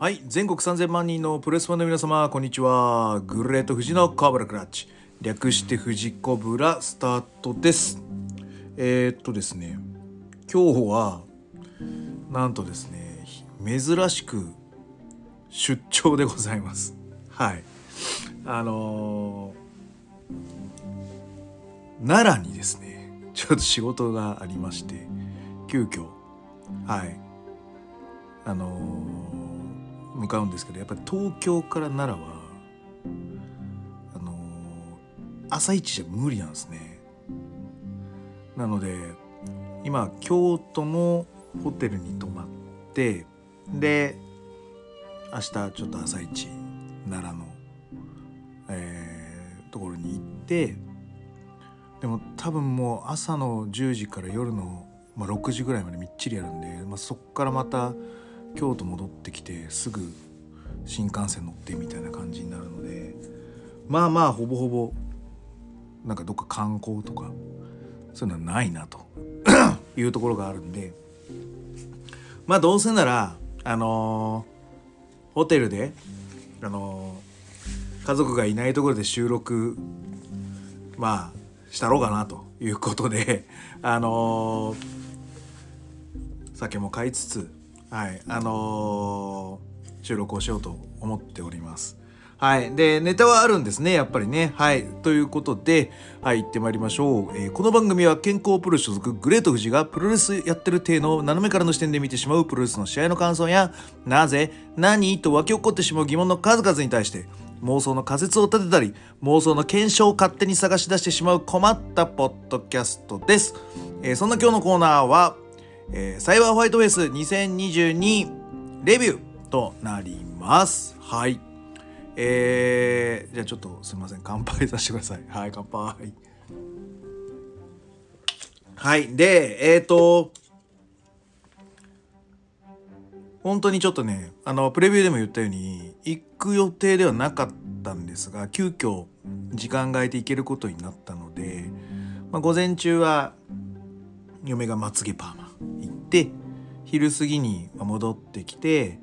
はい全国3000万人のプレスファンの皆様こんにちは。グレート富士のコブラクラッチ。略して富士コブラスタートです。えー、っとですね今日はなんとですね珍しく出張でございます。はい。あのー奈良にですねちょっと仕事がありまして急遽。はい。あのー向かうんですけどやっぱり東京から奈良はあの朝一じゃ無理なんですね。なので今京都のホテルに泊まってで明日ちょっと朝一奈良の、えーところに行ってでも多分もう朝の10時から夜の、まあ、6時ぐらいまでみっちりやるんで、まあ、そっからまた京都戻ってきてすぐ新幹線乗ってみたいな感じになるのでまあまあほぼほぼなんかどっか観光とかそういうのはないなと いうところがあるんでまあどうせならあのーホテルであのー家族がいないところで収録まあしたろうかなということであのー酒も買いつつはいあのー収録をしようと思っております。はいでネタはあるんですねやっぱりね。はいということではい行ってまいりましょう、えーこの番組は健康プロ所属グレート富士がプロレスやってる体の斜めからの視点で見てしまうプロレスの試合の感想やなぜ何と湧き起こってしまう疑問の数々に対して妄想の仮説を立てたり妄想の検証を勝手に探し出してしまう困ったポッドキャストです、えーそんな今日のコーナーは、えーサイバーホワイトフェイス2022レビューとなります。はい。えー、じゃあちょっとすいません。乾杯させてください。はい乾杯。はい。でえっ、ー、と本当にちょっとねあのプレビューでも言ったように行く予定ではなかったんですが急遽時間が空いて行けることになったので、まあ、午前中は嫁がまつげパーマ行って昼過ぎに戻ってきて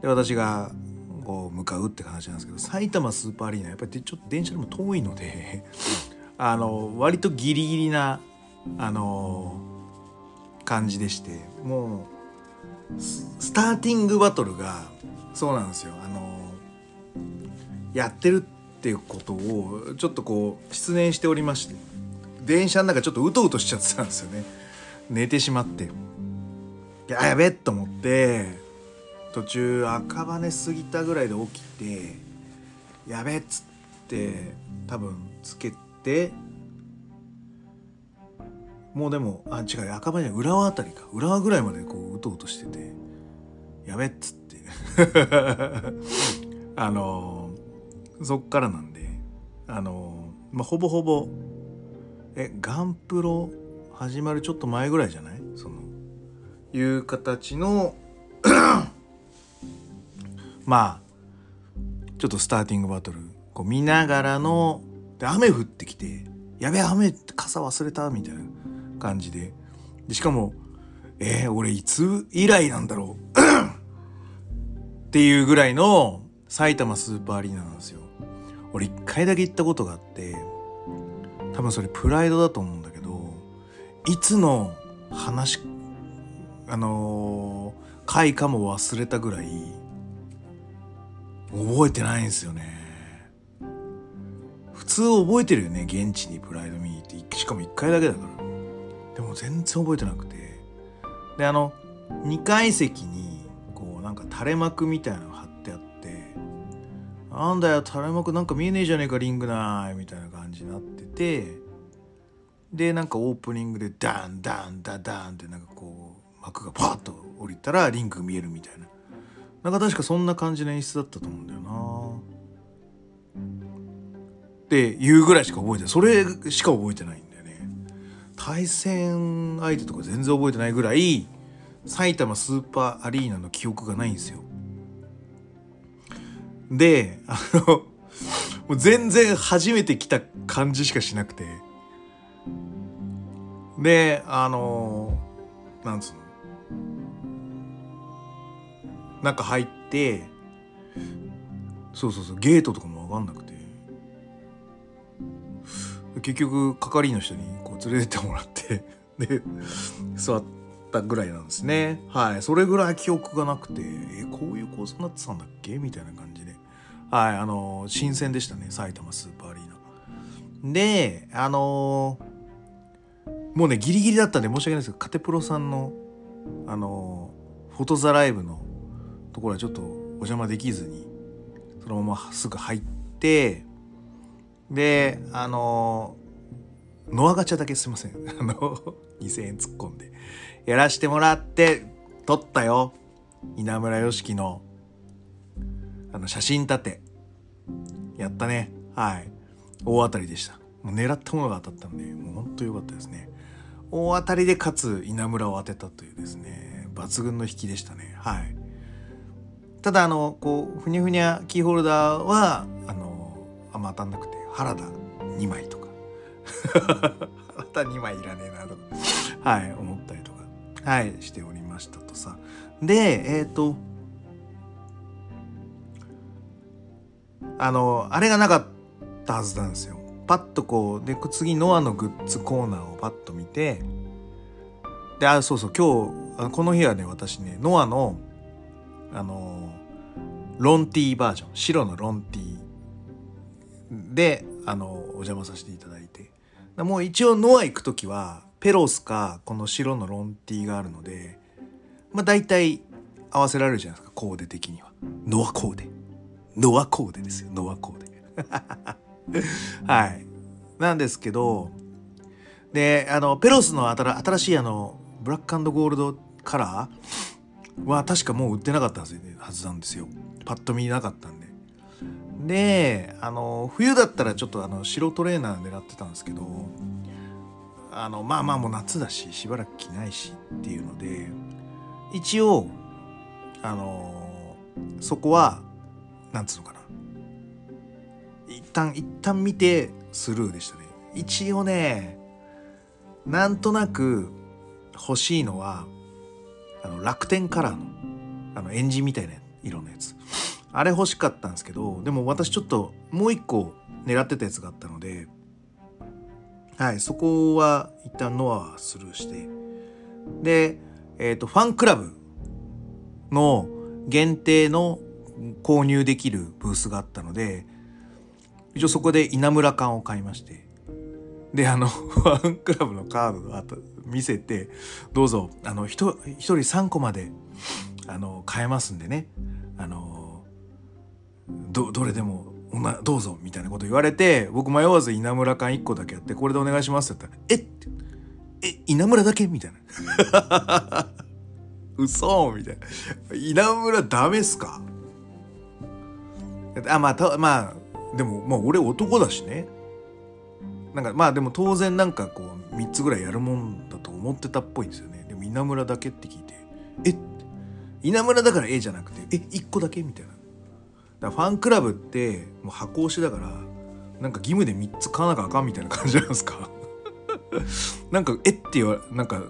で私がこう向かうって話なんですけど埼玉スーパーアリーナやっぱりちょっと電車でも遠いので あの割とギリギリなあの感じでしてもうスターティングバトルがそうなんですよ。あのやってるっていうことをちょっとこう失念しておりまして電車の中ちょっとうとうとしちゃってたんですよね。寝てしまって。ややべえと思って途中赤羽過ぎたぐらいで起きてやべっつって多分つけてもうでもあ違う赤羽じゃない浦和あたりか。浦和ぐらいまでこううとうとしててやべっつって。あのそっからなんであのまあほぼほぼえガンプロ始まるちょっと前ぐらいじゃない？そのいう形のまあちょっとスターティングバトル。こう見ながらので雨降ってきてやべえ雨傘忘れたみたいな感じで。でしかもえー、俺いつ以来なんだろう？っていうぐらいの埼玉スーパーアリーナなんですよ。俺一回だけ行ったことがあって多分それプライドだと思う。いつの話あのー回かも忘れたぐらい覚えてないんですよね。普通覚えてるよね現地にプライド見に行って。しかも1回だけだから。でも全然覚えてなくて。であの2階席にこうなんか垂れ幕みたいなの貼ってあってなんだよ垂れ幕なんか見えねえじゃねえかリングないみたいな感じになっててでなんかオープニングでダンダンダダンってなんかこう幕がパッと降りたらリングが見えるみたいな。なんか確かそんな感じの演出だったと思うんだよな。っていうぐらいしか覚えてない。それしか覚えてないんだよね。対戦相手とか全然覚えてないぐらい埼玉スーパーアリーナの記憶がないんですよ。であのもう全然初めて来た感じしかしなくて。であのなんつうの？中入ってそうそうそうゲートとかも分かんなくて。結局係員の人にこう連れてってもらってで座ったぐらいなんですね。はいそれぐらい記憶がなくてえこういう構造になってたんだっけ？みたいな感じで。はいあの新鮮でしたね埼玉スーパーアリーナ。であのもうねギリギリだったんで申し訳ないですけどカテプロさんのあのフォトザライブのところはちょっとお邪魔できずにそのまますぐ入ってであのノアガチャだけすいません。あの2,000円突っ込んでやらしてもらって撮ったよ。稲村良樹のあの写真立て。やったね。はい。大当たりでした。もう狙ったものが当たったんでもうほんと良かったですね。大当たりでかつ稲村を当てたというですね抜群の引きでしたね。はい。ただあのこうふにゃふにゃキーホルダーはあのあんま当たんなくて原田2枚とか。原田2枚いらねえなとか。はい思ったりとか。はいしておりましたとさ。でえっ、ー、とあのあれがなかったはずなんですよ。パッとこうで次ノアのグッズコーナーをパッと見てであそうそう今日この日はね私ねノアのあのロンティーバージョン白のロンティーであのお邪魔させていただいて。もう一応ノア行く時はペロスかこの白のロンティーがあるのでまあ大体合わせられるじゃないですかコーデ的には。ノアコーデ。ノアコーデですよノアコーデ。はい。なんですけどであのペロスの新しいあのブラックゴールドカラーは確かもう売ってなかったはずなんですよ。パッと見なかったんで。であの冬だったらちょっとあの白トレーナー狙ってたんですけどあのまあまあもう夏だししばらく着ないしっていうので一応あのそこはなんつうのかな。旦一旦見てスルーでしたね。一応ねなんとなく欲しいのはあの楽天カラーのあのエンジンみたいな色のやつ。あれ欲しかったんですけど、でも私ちょっともう一個狙ってたやつがあったので、はい、そこは一旦ノアはスルーして、で、えっ、ー、と、ファンクラブの限定の購入できるブースがあったので、一応そこで稲村缶を買いまして、で、あの、ファンクラブのカードを見せて、どうぞ、あの、一人3個まで、あの、買えますんでね、あの、どどれでもどうぞみたいなこと言われて僕迷わず稲村缶1個だけやってこれでお願いしますって言ったら「ええ稲村だけ?」みたいな「嘘！みたいな「稲村ダメっすか?」あまあたまあでもまあ俺男だしねなんかまあでも当然なんかこう3つぐらいやるもんだと思ってたっぽいんですよねでも稲村だけって聞いて「え稲村だから A じゃなくてえ1個だけ?」みたいなだからファンクラブってもう箱押しだからなんか義務で3つ買わなきゃあかんみたいな感じなんですか なんか「えっ?」て言わなんか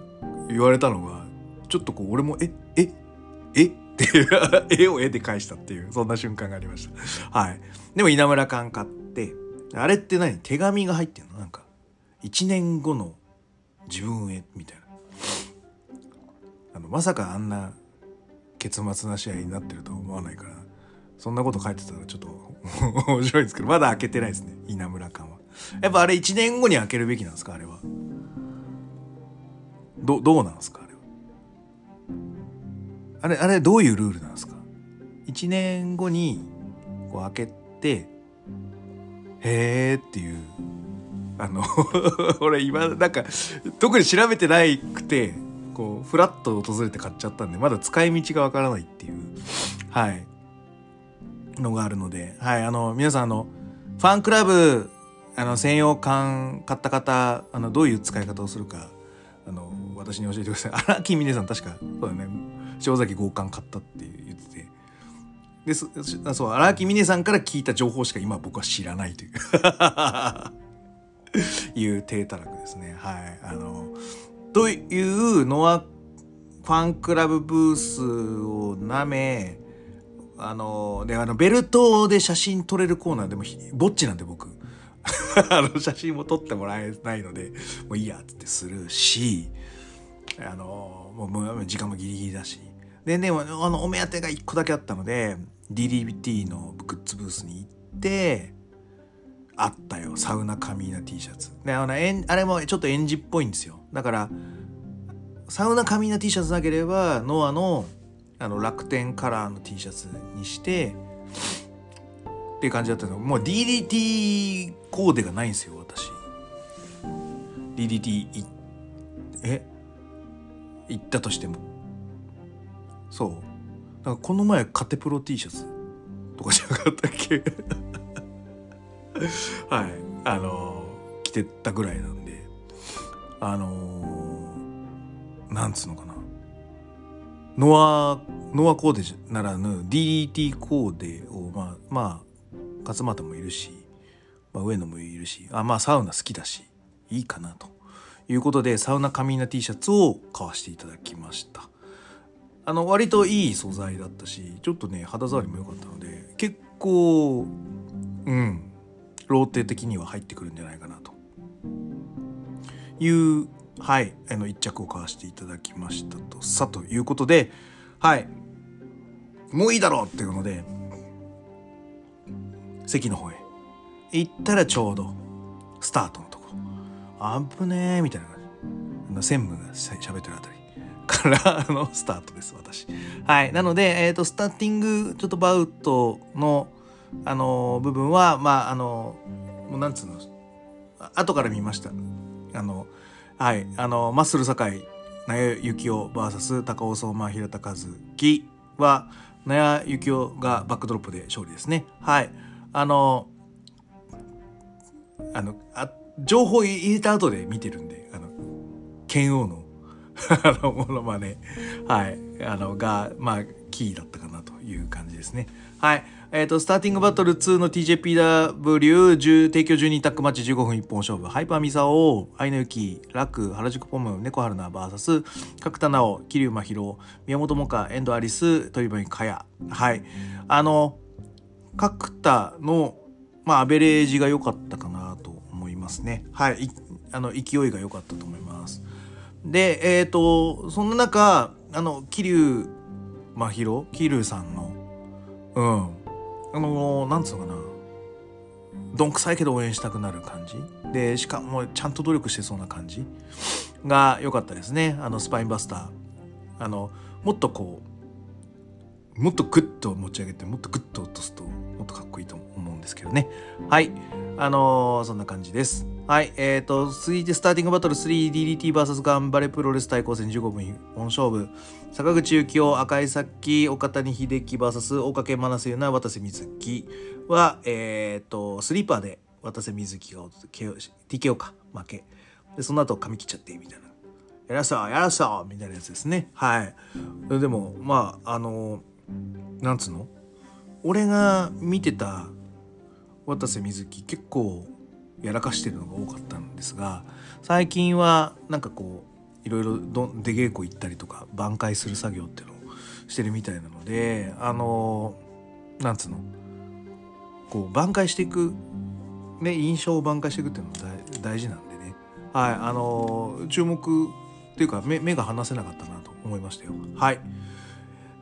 言われたのがちょっとこう俺も「えええ？っていう絵を絵で返したっていうそんな瞬間がありましたはいでも稲村缶買ってあれって何？手紙が入ってんの？なんか1年後の自分へみたいなあのまさかあんな結末な試合になってると思わないからそんなこと書いてたらちょっと面白いですけど、まだ開けてないですね。稲村館は。やっぱあれ1年後に開けるべきなんですか？あれは。ど、どうなんですか？あれ。あれ、どういうルールなんですか ?1 年後にこう開けて、へーっていう。あの 俺今、なんか、特に調べてないくて、こう、フラッと訪れて買っちゃったんで、まだ使い道がわからないっていう。はい。のがあるので、はい、あの、皆さん、あの、ファンクラブ、あの、専用缶買った方、あの、どういう使い方をするか、あの、私に教えてください。荒木峰さん確か、そうだね、塩崎豪冠買ったって言ってて、で、そそう、荒木峰さんから聞いた情報しか今僕は知らないという。いう低たらくですね。はい。あの、というのは、ファンクラブブースをなめ、あのであのベルトで写真撮れるコーナーでもぼっちなんで僕あの写真も撮ってもらえないのでもういいやつってするしあのもう時間もギリギリだしででもあのお目当てが1個だけあったので DDT のグッズブースに行ってあったよ。サウナカミーナ T シャツ。であのあれもちょっとエンジっぽいんですよ。だからサウナカミーナ T シャツなければノアのあの楽天カラーの T シャツにしてっていう感じだったの。もう DDT コーデがないんですよ私。DDT いえ？行ったとしても。そう。なんかこの前カテプロ T シャツとかじゃなかったっけ？はい。あの着てったぐらいなんで。あのなんつうのかな。ノアノアコーデならぬ DDT コーデをまあまあ勝俣もいるし、まあ、上野もいるしあまあサウナ好きだしいいかなと。いうことでサウナカミーナ T シャツを買わせていただきました。あの割といい素材だったしちょっとね肌触りも良かったので結構うんローテ的には入ってくるんじゃないかなと。いうはいあの1着を買わせていただきましたとさということではいもういいだろうっていうので席の方へ行ったらちょうどスタートのとこ。ろあぶねえみたいな感じ。専務が喋ってるあたり。からのスタートです私。はい。なので、えーと、スターティングちょっとバウトのあの部分はまああのもうなんつうの後から見ました。あのはい。あのマッスル堺納谷幸雄 VS 高尾相馬平田和樹は納谷幸雄がバックドロップで勝利ですね。はい。あのあのあ情報入れた後で見てるんであの剣王のあのものまねはいあのがまあキーだったかなという感じですねはいえっ、ー、と、スターティングバトル2の TJPW、提供12タックマッチ15分一本勝負、ハイパーミサオ、アイナユキ、ラク、原宿ポム、猫春菜 VS、角田直、桐生真宙、宮本萌歌、遠藤アリス、鳥羽かや。はい。あの、角田の、まあ、アベレージが良かったかなと思いますね。はい。あの、勢いが良かったと思います。で、えっ、ー、と、そんな中、あの、桐生真宙、桐生さんの、うん。あの、なんつうのかな。どんくさいけど応援したくなる感じ。でしかもちゃんと努力してそうな感じが良かったですね。あのスパインバスター。あのもっとこうもっとグッと持ち上げてもっとグッと落とすともっとかっこいいと思うんですけどねはいあのー、そんな感じですはい、えっ、ー、と、続いてスターティングバトル 3DDTVS 頑張れプロレス対抗戦15分本勝負。坂口幸雄、赤井咲、岡谷秀樹 VS 大掛真瀬優奈、渡瀬瑞希は、えっ、ー、と、スリーパーで渡瀬瑞希が TKO か、負け。で、その後髪切っちゃってみたいな。やらさやらさみたいなやつですね。はい。でも、まあ、あの、なんつうの？俺が見てた渡瀬瑞希結構やらかしてるのが多かったんですが最近はなんかこういろいろ出稽古行ったりとか挽回する作業っていうのをしてるみたいなのであのなんつうの？こう挽回していく、ね、印象を挽回していくっていうのも大事なんでね。はいあの注目っていうか目目が離せなかったなと思いましたよ。はい。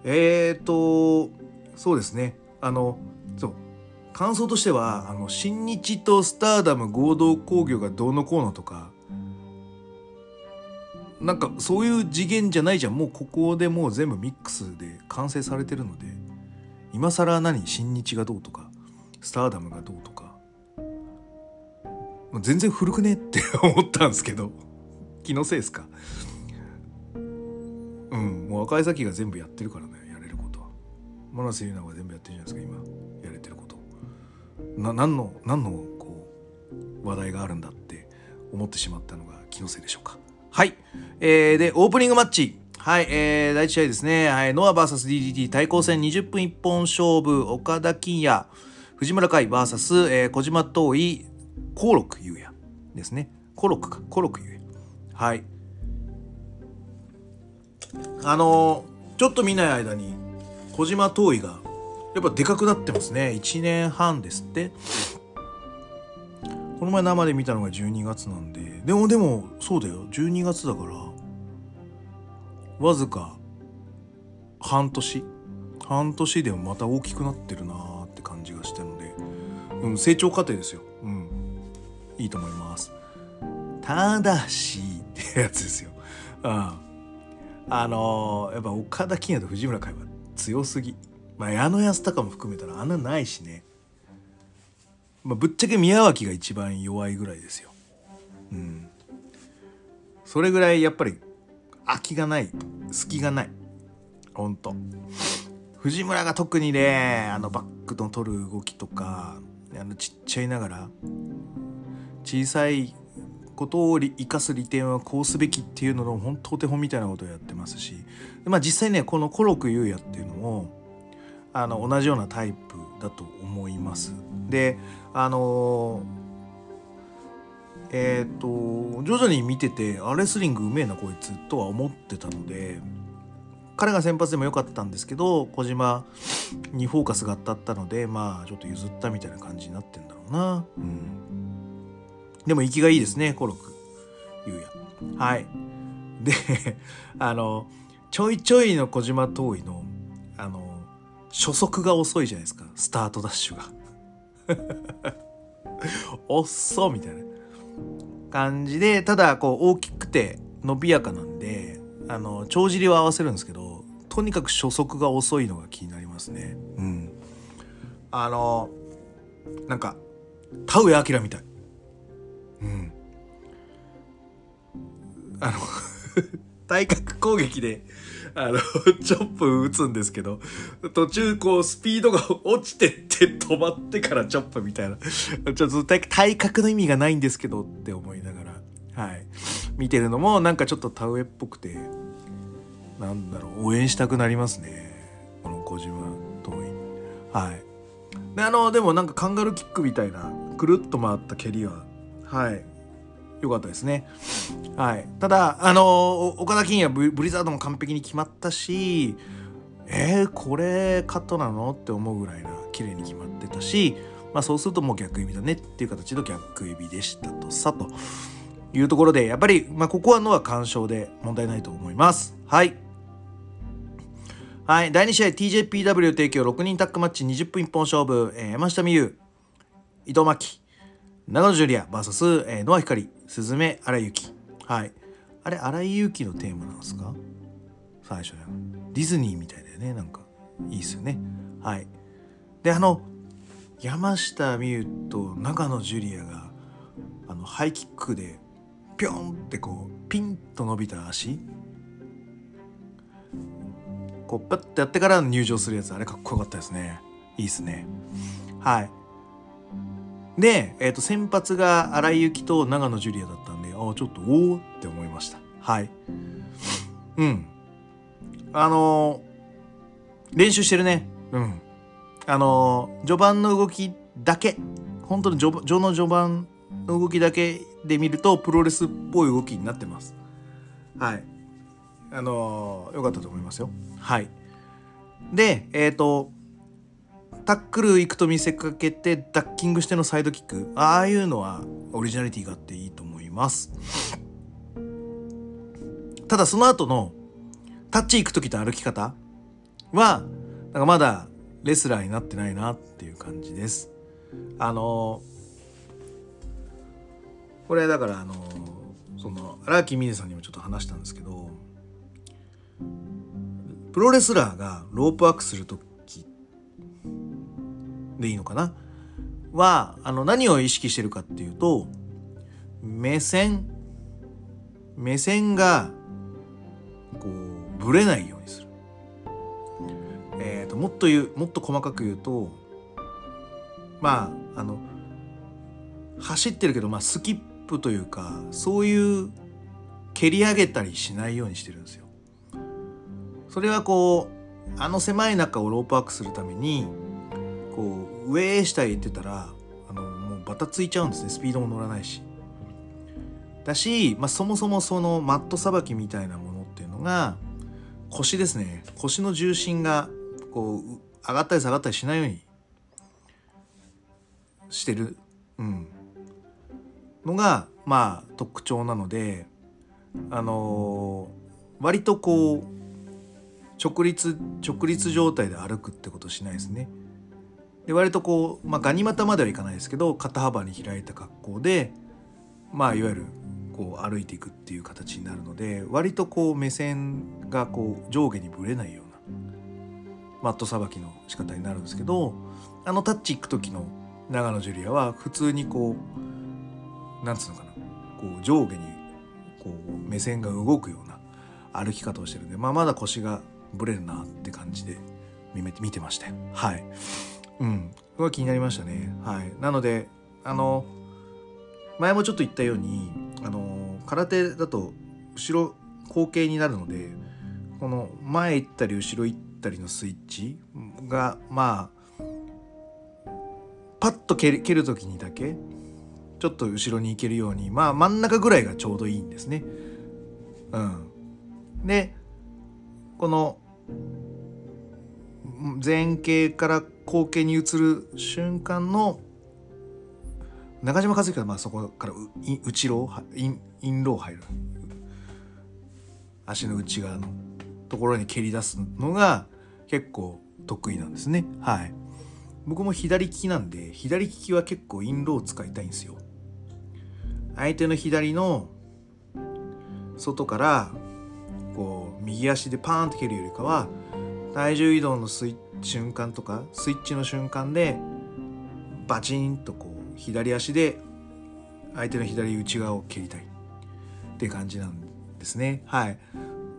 えーとそうですね。あのそう。感想としてはあの新日とスターダム合同工業がどうのこうのとかなんかそういう次元じゃないじゃん。もうここでもう全部ミックスで完成されてるので今更何？新日がどうとかスターダムがどうとか。全然古くね？って思ったんですけど。気のせいですか？うん。もう赤井咲が全部やってるからねやれることは。真瀬優奈が全部やってるじゃないですか今。やれてること。な何の何のこう話題があるんだって思ってしまったのが気のせいでしょうか。はい、えー、でオープニングマッチ。はい、えー、第1試合ですね、はい、ノア VSDDT 対抗戦20分一本勝負。岡田金也藤村海 VS、えー、小島東衣幸六優也ですね。幸六か。幸六優也。はい。あの、ちょっと見ない間に小島東衣がやっぱでかくなってますね。1年半ですって。この前生で見たのが12月なんで。でもでもそうだよ。12月だからわずか半年。半年でもまた大きくなってるなーって感じがしてるので、うん、成長過程ですよ。うん。いいと思います。ただしってやつですよ。うんあのー、やっぱ岡田金也と藤村海は強すぎ。まあ矢野安隆も含めたらあんなないしね。まあ、ぶっちゃけ宮脇が一番弱いぐらいですよ。うん。それぐらいやっぱり空きがない隙がない。ほんと。藤村が特にねあのバックの取る動きとかあのちっちゃいながら小さいことを生かす利点はこうすべきっていうのの本当お手本みたいなことをやってますしまあ実際ねこのコロク優也っていうのもあの同じようなタイプだと思います。であのえっ、ー、と徐々に見ててあレスリングうめえなこいつとは思ってたので彼が先発でも良かったんですけど小島にフォーカスが当たったのでまあちょっと譲ったみたいな感じになってんだろうな。うん、でも息がいいですねコロクゆうや。はい。で あのちょいちょいの小島遠いのあの初速が遅いじゃないですか。スタートダッシュが。おっそみたいな。感じでただこう大きくて伸びやかなんであの帳尻を合わせるんですけどとにかく初速が遅いのが気になりますね。うん。あのなんか田上明みたい。あの 対角攻撃であの、チョップ打つんですけど、途中こうスピードが落ちてって止まってからチョップみたいな。ちょっと体格の意味がないんですけどって思いながら、はい。見てるのもなんかちょっと田植えっぽくて、なんだろう、応援したくなりますね。この小島遠い。はい。で、あの、でもなんかカンガルーキックみたいな、くるっと回った蹴りは、はい。良かったですね。はい。ただ、あの岡田金也ブリザードも完璧に決まったし、えー、これカットなの？って思うぐらいな綺麗に決まってたし、まあそうするともう逆指だねっていう形の逆指でしたとさというところで、やっぱり、まあここはのは干渉で問題ないと思います。はい。はい。第2試合 TJPW 提供6人タッグマッチ20分一本勝負、えー、山下美優、伊藤真希、長野ジュリア VS、えー、ノア光、スズメ、荒井由紀。はい。あれ、荒井由紀のテーマなんですか？最初ね。ディズニーみたいだよね。なんか、いいっすよね。はい。で、あの、山下美夢と長野ジュリアが、あの、ハイキックで、ぴょんってこう、ピンと伸びた足。こう、パッてやってから入場するやつ、あれかっこよかったですね。いいっすね。はい。で、え、ー、と、先発が荒井由紀と長野ジュリアだったんで、ああ、ちょっと、おおって思いました。はい。うん。あのー、練習してるね。うん。あのー、序盤の動きだけ、本当に序序の序盤の動きだけで見ると、プロレスっぽい動きになってます。はい。あのー、よかったと思いますよ。はい。で、えっ、と、タックル行くと見せかけてダッキングしてのサイドキック。ああいうのはオリジナリティがあっていいと思います。ただその後のタッチ行く時と歩き方はなんかまだレスラーになってないなっていう感じです。あのこれだからあのその荒木美音さんにもちょっと話したんですけどプロレスラーがロープワークするとでいいのかな？はあの何を意識してるかっていうと目線目線がこうぶれないようにする。えーと、もっと言うもっと細かく言うとまああの走ってるけど、まあ、スキップというかそういう蹴り上げたりしないようにしてるんですよ。それはこうあの狭い中をロープワークするためにこう上下へ行ってたらあのもうバタついちゃうんですねスピードも乗らないし。だし、まあ、そもそもそのマットさばきみたいなものっていうのが腰ですね腰の重心がこう上がったり下がったりしないようにしてる、うん、のがまあ特徴なのであのー、割とこう直立直立状態で歩くってことしないですね。で割とこう、まあ、ガニ股まではいかないですけど肩幅に開いた格好でまあいわゆるこう歩いていくっていう形になるので割とこう目線がこう上下にぶれないようなマットさばきの仕方になるんですけどあのタッチ行く時の長野ジュリアは普通にこうなんつうのかなこう上下にこう目線が動くような歩き方をしてるんで、まあ、まだ腰がぶれるなって感じで見てましたよ。はい。うん。これは気になりましたね。はい。なので、あの、前もちょっと言ったように、あの、空手だと後ろ後傾になるので、この前行ったり後ろ行ったりのスイッチが、まあ、パッと蹴る蹴る時にだけちょっと後ろに行けるようにまあ真ん中ぐらいがちょうどいいんですね。うん、でこの前傾から後傾に移る瞬間の中島和之はまあそこから内ローインインロー入る。足の内側のところに蹴り出すのが結構得意なんですね。はい。僕も左利きなんで左利きは結構インロー使いたいんですよ。相手の左の外からこう右足でパーンと蹴るよりかは体重移動のスイ瞬間とかスイッチの瞬間でバチンとこう左足で相手の左内側を蹴りたい。って感じなんですね。はい。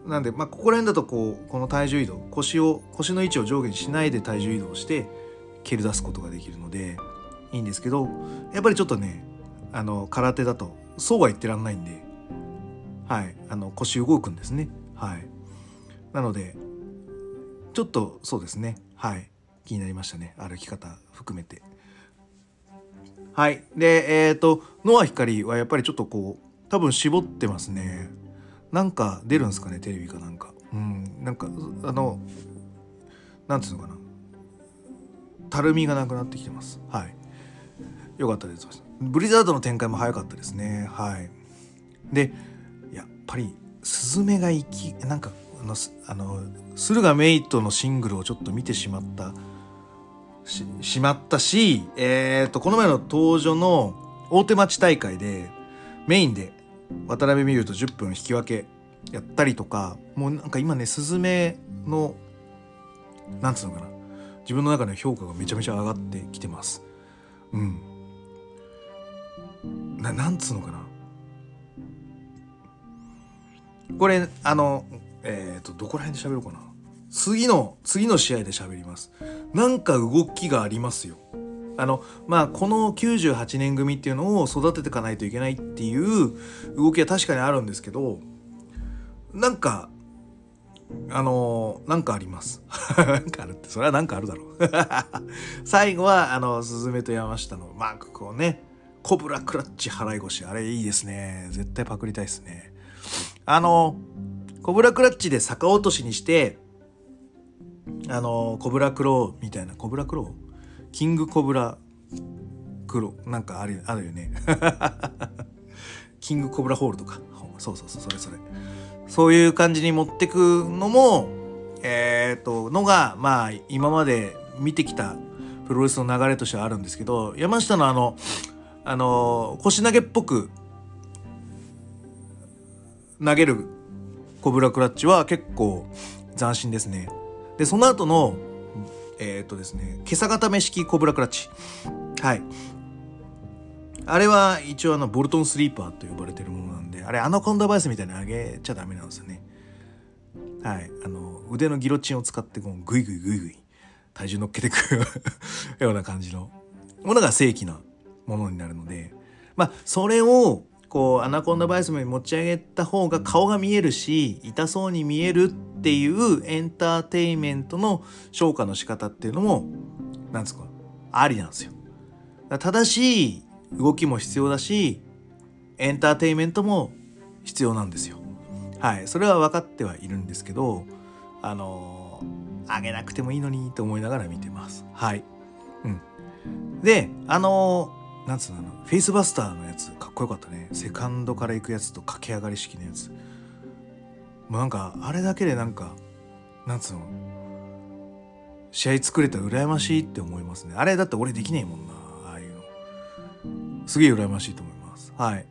なんでまあここら辺だとこうこの体重移動腰を腰の位置を上下にしないで体重移動して蹴り出すことができるのでいいんですけどやっぱりちょっとねあの空手だとそうは言ってらんないんではい。あの腰動くんですね。はい。なのでちょっとそうですね。はい。気になりましたね。歩き方含めて。はい。でえっ、ー、とノア光はやっぱりちょっとこう多分絞ってますね。なんか出るんですかねテレビかなんか。うん。なんかあのなんつうのかな。たるみがなくなってきてます。はい。よかったです。ブリザードの展開も早かったですね。はい。でやっぱりスズメが生きなんかのあの駿河メイトのシングルをちょっと見てしまったししまったし、えーと、この前の登場の大手町大会でメインで渡辺美優と10分引き分けやったりとかもうなんか今ねスズメのなんつうのかな自分の中で評価がめちゃめちゃ上がってきてます。うん。ななんつうのかな。これあのえっ、ー、とどこら辺で喋ろうかな次の次の試合で喋りますなんか動きがありますよあのまあこの98年組っていうのを育てていかないといけないっていう動きは確かにあるんですけどなんかあのなんかあります。なんかあるって、それはなんかあるだろう。最後は、あの、スズメと山下のマーク、こうね、コブラクラッチ払い腰。あれいいですね。絶対パクりたいですね。あの、コブラクラッチで逆落としにして、あの、コブラクローみたいな、コブラクローキングコブラクロなんかあるあるよね。キングコブラホールとか。そうそうそう、それそれ。そういう感じに持ってくのも、えっ、と、のが、まあ、今まで見てきたプロレスの流れとしてはあるんですけど、山下のあの、あの、腰投げっぽく投げるコブラクラッチは結構斬新ですね。で、その後の、えっ、とですね、今朝固め式コブラクラッチ。はい。あれは一応あの、ボルトンスリーパーと呼ばれてるものなんで、あれアナコンダバイスみたいに上げちゃダメなんですよね。はい。あの、腕のギロチンを使ってこうグイグイグイグイ体重乗っけてくような感じのものが正規なものになるので、まあ、それをこうアナコンダバイスに持ち上げた方が顔が見えるし痛そうに見えるっていうエンターテインメントの消化の仕方っていうのもなんですかありなんですよ。正しい動きも必要だしエンターテインメントも必要なんですよ。はい、それは分かってはいるんですけどあのあげなくてもいいのにと思いながら見てます。はい。うん。であのー、なんつうのフェイスバスターのやつ。っこよかったね。セカンドから行くやつと駆け上がり式のやつ。もうなんかあれだけでなんかなんつうの？試合作れたら羨ましいって思いますね。あれだって俺できねえもんなああいうの。すげえ羨ましいと思います。はい。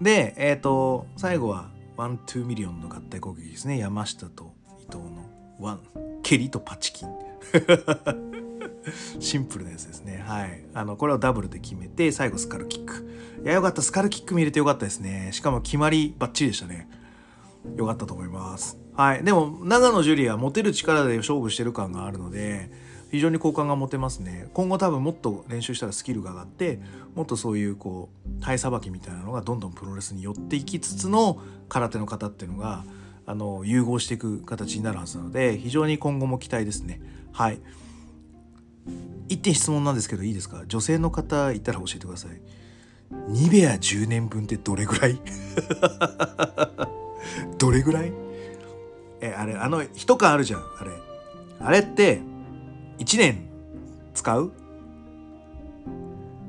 でえっ、ー、と最後はワン・トゥーミリオンの合体攻撃ですね。山下と伊藤のワン蹴りとパチキン。シンプルなやつですね。はい。あのこれをダブルで決めて最後スカルキック。いやよかった。スカルキック見れてよかったですね。しかも決まりバッチリでしたね。よかったと思います。はい。でも長野樹里は持てる力で勝負してる感があるので非常に好感が持てますね。今後多分もっと練習したらスキルが上がってもっとそういうこう体さばきみたいなのがどんどんプロレスに寄っていきつつの空手の方っていうのがあの融合していく形になるはずなので非常に今後も期待ですね。はい。一点質問なんですけどいいですか？女性の方いたら教えてください。ニベア10年分ってどれぐらい？どれぐらい？えあれあの一缶あるじゃんあれ。あれって1年使う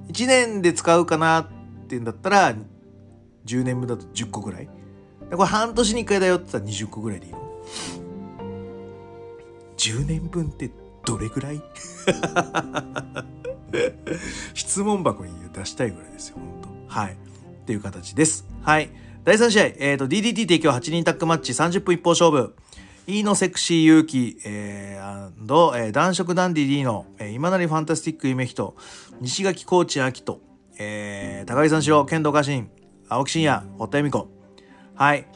?1 年で使うかなっていうんだったら10年分だと10個ぐらい？これ半年に1回だよって言ったら20個ぐらいでいいの？10年分ってどれぐらい？質問箱に出したいぐらいですよ、本当はい。っていう形です。はい。第3試合、えっ、ー、と、DDT 提供8人タッグマッチ30分一方勝負。E のセクシー勇気、えー、えー、男色ダンディ D の、えー、今成ファンタスティック夢人、西垣コーチ秋人、えー、高木三四郎、剣道家臣、青木真也、堀田恵美子。はい。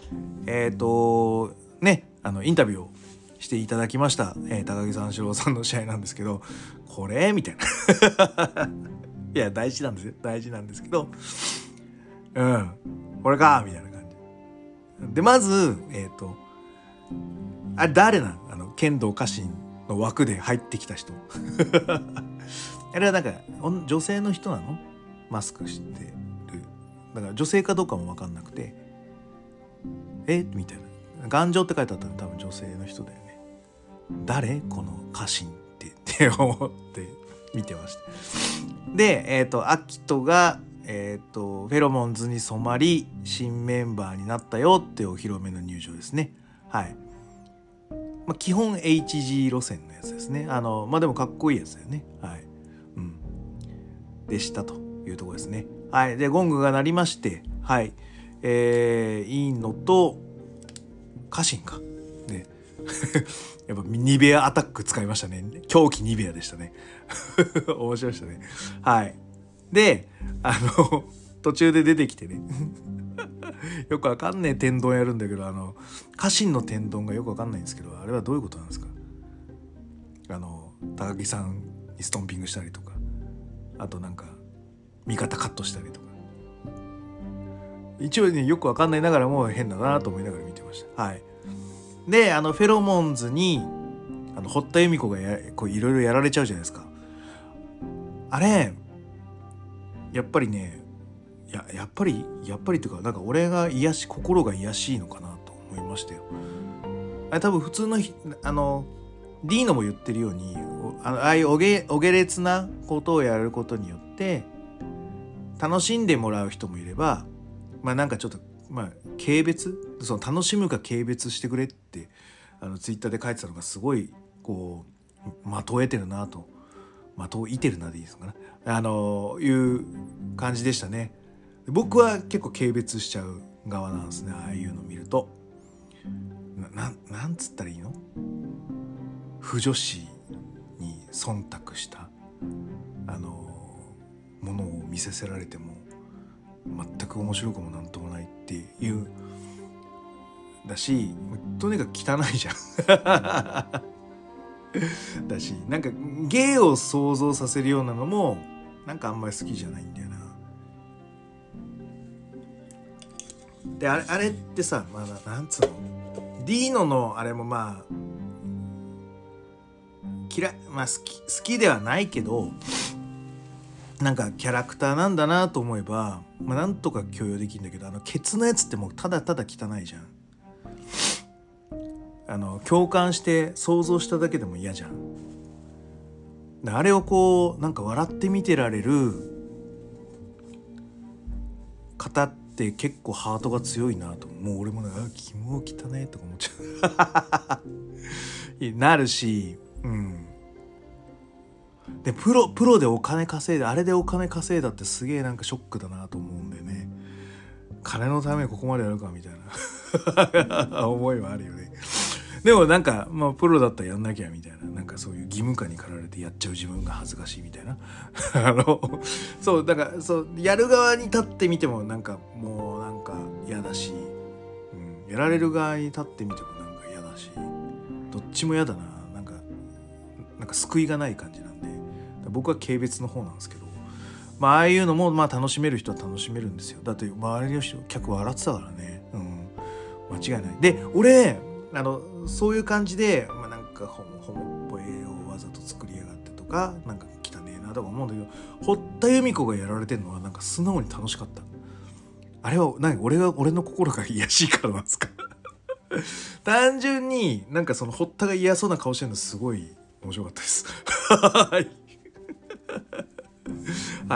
えっ、ー、と、ね、あの、インタビューをしていただきました、えー、高木三四郎さんの試合なんですけど、これ？みたいな。いや、大事なんですよ。大事なんですけど、うん、これか？みたいな感じ。で、まず、えっ、ー、と、あれ誰なの？あの、剣道家臣の枠で入ってきた人。あれはなんか、女性の人なの？マスクしてる。だから女性かどうかもわかんなくて、え？みたいな。頑丈って書いてあったの多分女性の人だよね。誰？この家臣ってって思って見てました。で、えっ、ー、と、アキトが、えっ、ー、と、フェロモンズに染まり、新メンバーになったよってお披露目の入場ですね。はい。まあ、基本 HG 路線のやつですね。あの、まあでもかっこいいやつだよね。はい。うん。でしたというとこですね。はい。で、ゴングが鳴りまして、はい。えー、いいのと、家臣か。やっぱニベアアタック使いましたね。狂気ニベアでしたね。面白いでしたね。はい。で、あの、途中で出てきてね。よくわかんねえ天丼やるんだけど、あの、家臣の天丼がよくわかんないんですけど、あれはどういうことなんですか？あの、高木さんにストンピングしたりとか、あとなんか、味方カットしたりとか。一応ね、よくわかんないながらも変だなと思いながら見てました。はい。で、あの、フェロモンズに、あの、堀田恵美子がや、こう、いろいろやられちゃうじゃないですか。あれ、やっぱりね、ややっぱりやっぱりっていうかなんか俺が癒し心が癒しいのかなと思いましたよ。あれ多分普通のあのディーノも言ってるようにあのああいうおげお下劣なことをやることによって楽しんでもらう人もいればまあなんかちょっとまあ軽蔑その楽しむか軽蔑してくれってあのツイッターで書いてたのがすごいこう的を得てるなと。的を射てるなでいいですかね。あのいう感じでしたね。僕は結構軽蔑しちゃう側なんですね。ああいうの見ると。ななんつったらいいの？不女子に忖度したあのものを見せせられても全く面白くもなんともないっていうだしとにかく汚いじゃん。だしなんか芸を想像させるようなのもなんかあんまり好きじゃないんだよな。であれあれってさ、まあ、なんつうの？ディーノのあれもまあ嫌まあ好き好きではないけどなんかキャラクターなんだなと思えば、まあ、なんとか許容できるんだけどあのケツのやつってもうただただ汚いじゃん。あの共感して想像しただけでも嫌じゃん。であれをこうなんか笑って見てられる方って結構ハートが強いなと。もう俺もね「あキモ汚ね」とか思っちゃう。なるしうん。でプロプロでお金稼いであれでお金稼いだってすげえなんかショックだなと思うんだよね。金のためにここまでやるかみたいな。思いはあるよね。でもなんか、まあ、プロだったらやんなきゃみたいな。なんかそういう義務感に駆られてやっちゃう自分が恥ずかしいみたいな。あのそうだからそうやる側に立ってみてもなんかもうなんか嫌だし、うん、やられる側に立ってみてもなんか嫌だし。どっちも嫌だな。なんかなんか救いがない感じなんで。僕は軽蔑の方なんですけど。まあああいうのもまあ楽しめる人は楽しめるんですよ。だって周りの人客笑ってたからね。うん。間違いない。で俺あのそういう感じで、まあ、なんかホモホモっぽい絵をわざと作りやがってとかなんか汚ねえなとか思うんだけど堀田由美子がやられてるのはなんか素直に楽しかった。あれは何俺が俺の心が癒しいからなんですか。単純になんかその堀田が嫌そうな顔してるのすごい面白かったです。はい。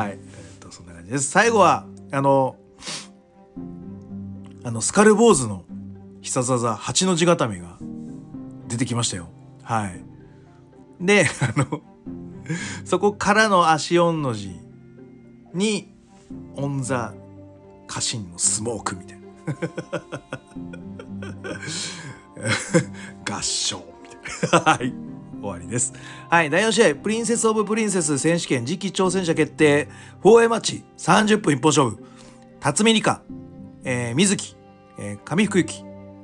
えっとそんな感じです。最後はあのあのスカル坊主の必殺技八の字固めが出てきましたよ。はい。で あのそこからの足4の字にオンザ家臣のスモークみたいな。合唱みたいな。はい。終わりです。はい。第4試合プリンセス・オブ・プリンセス選手権次期挑戦者決定。4A マッチ30分一本勝負。辰巳梨花、えー、水木、えー、上福幸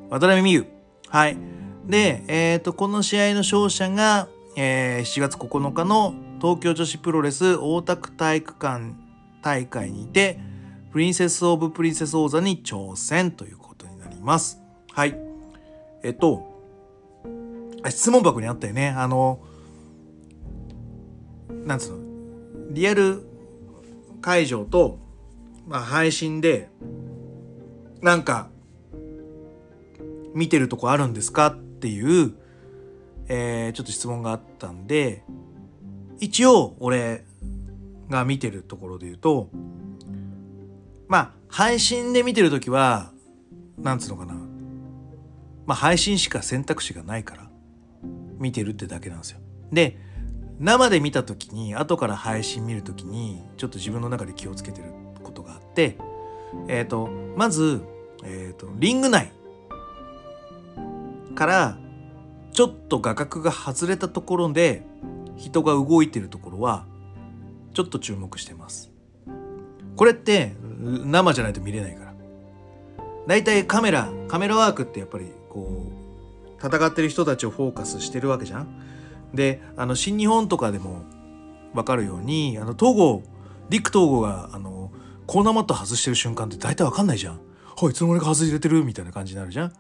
渡辺美優。はい。で、えっ、ー、と、この試合の勝者が、えー、7月9日の東京女子プロレス大田区体育館大会にて、プリンセス・オブ・プリンセス王座に挑戦ということになります。はい。えっと、質問箱にあったよね。あの、なんつうの、リアル会場と、まあ、配信で、なんか、見てるとこあるんですか？っていう、えー、ちょっと質問があったんで、一応俺が見てるところで言うと、まあ、配信で見てるときは、なんつうのかな。まあ、配信しか選択肢がないから、見てるってだけなんですよ。で、生で見た時に、後から配信見るときに、ちょっと自分の中で気をつけてることがあって、えっ、ー、と、まず、えっ、ー、と、リング内からちょっと画角が外れたところで人が動いてるところはちょっと注目してますこれって生じゃないと見れないからだいたいカメラカメラワークってやっぱりこう戦ってる人たちをフォーカスしてるわけじゃんであの新日本とかでも分かるようにあの東郷ディック東郷があのコーナーマット外してる瞬間って大体分かんないじゃん。はい、いつの間にか外れてる？みたいな感じになるじゃん。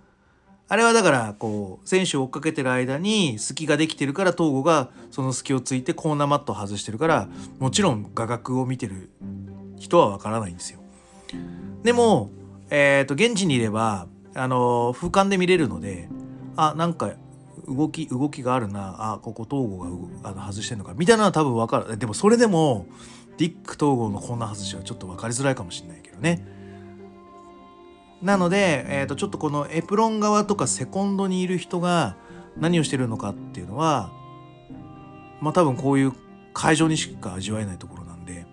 あれはだからこう選手を追っかけてる間に隙ができてるから東郷がその隙をついてコーナーマットを外してるからもちろん画角を見てる人はわからないんですよ。でも、え、ー、と現地にいればあの俯瞰で見れるのであなんか動き動きがあるなあここ東郷があの外してんのかみたいなのは多分分かるでもそれでもディック東郷のコーナー外しはちょっと分かりづらいかもしれないけどね。なので、えー、とちょっとこのエプロン側とかセコンドにいる人が何をしてるのかっていうのはまあ多分こういう会場にしか味わえないところなんで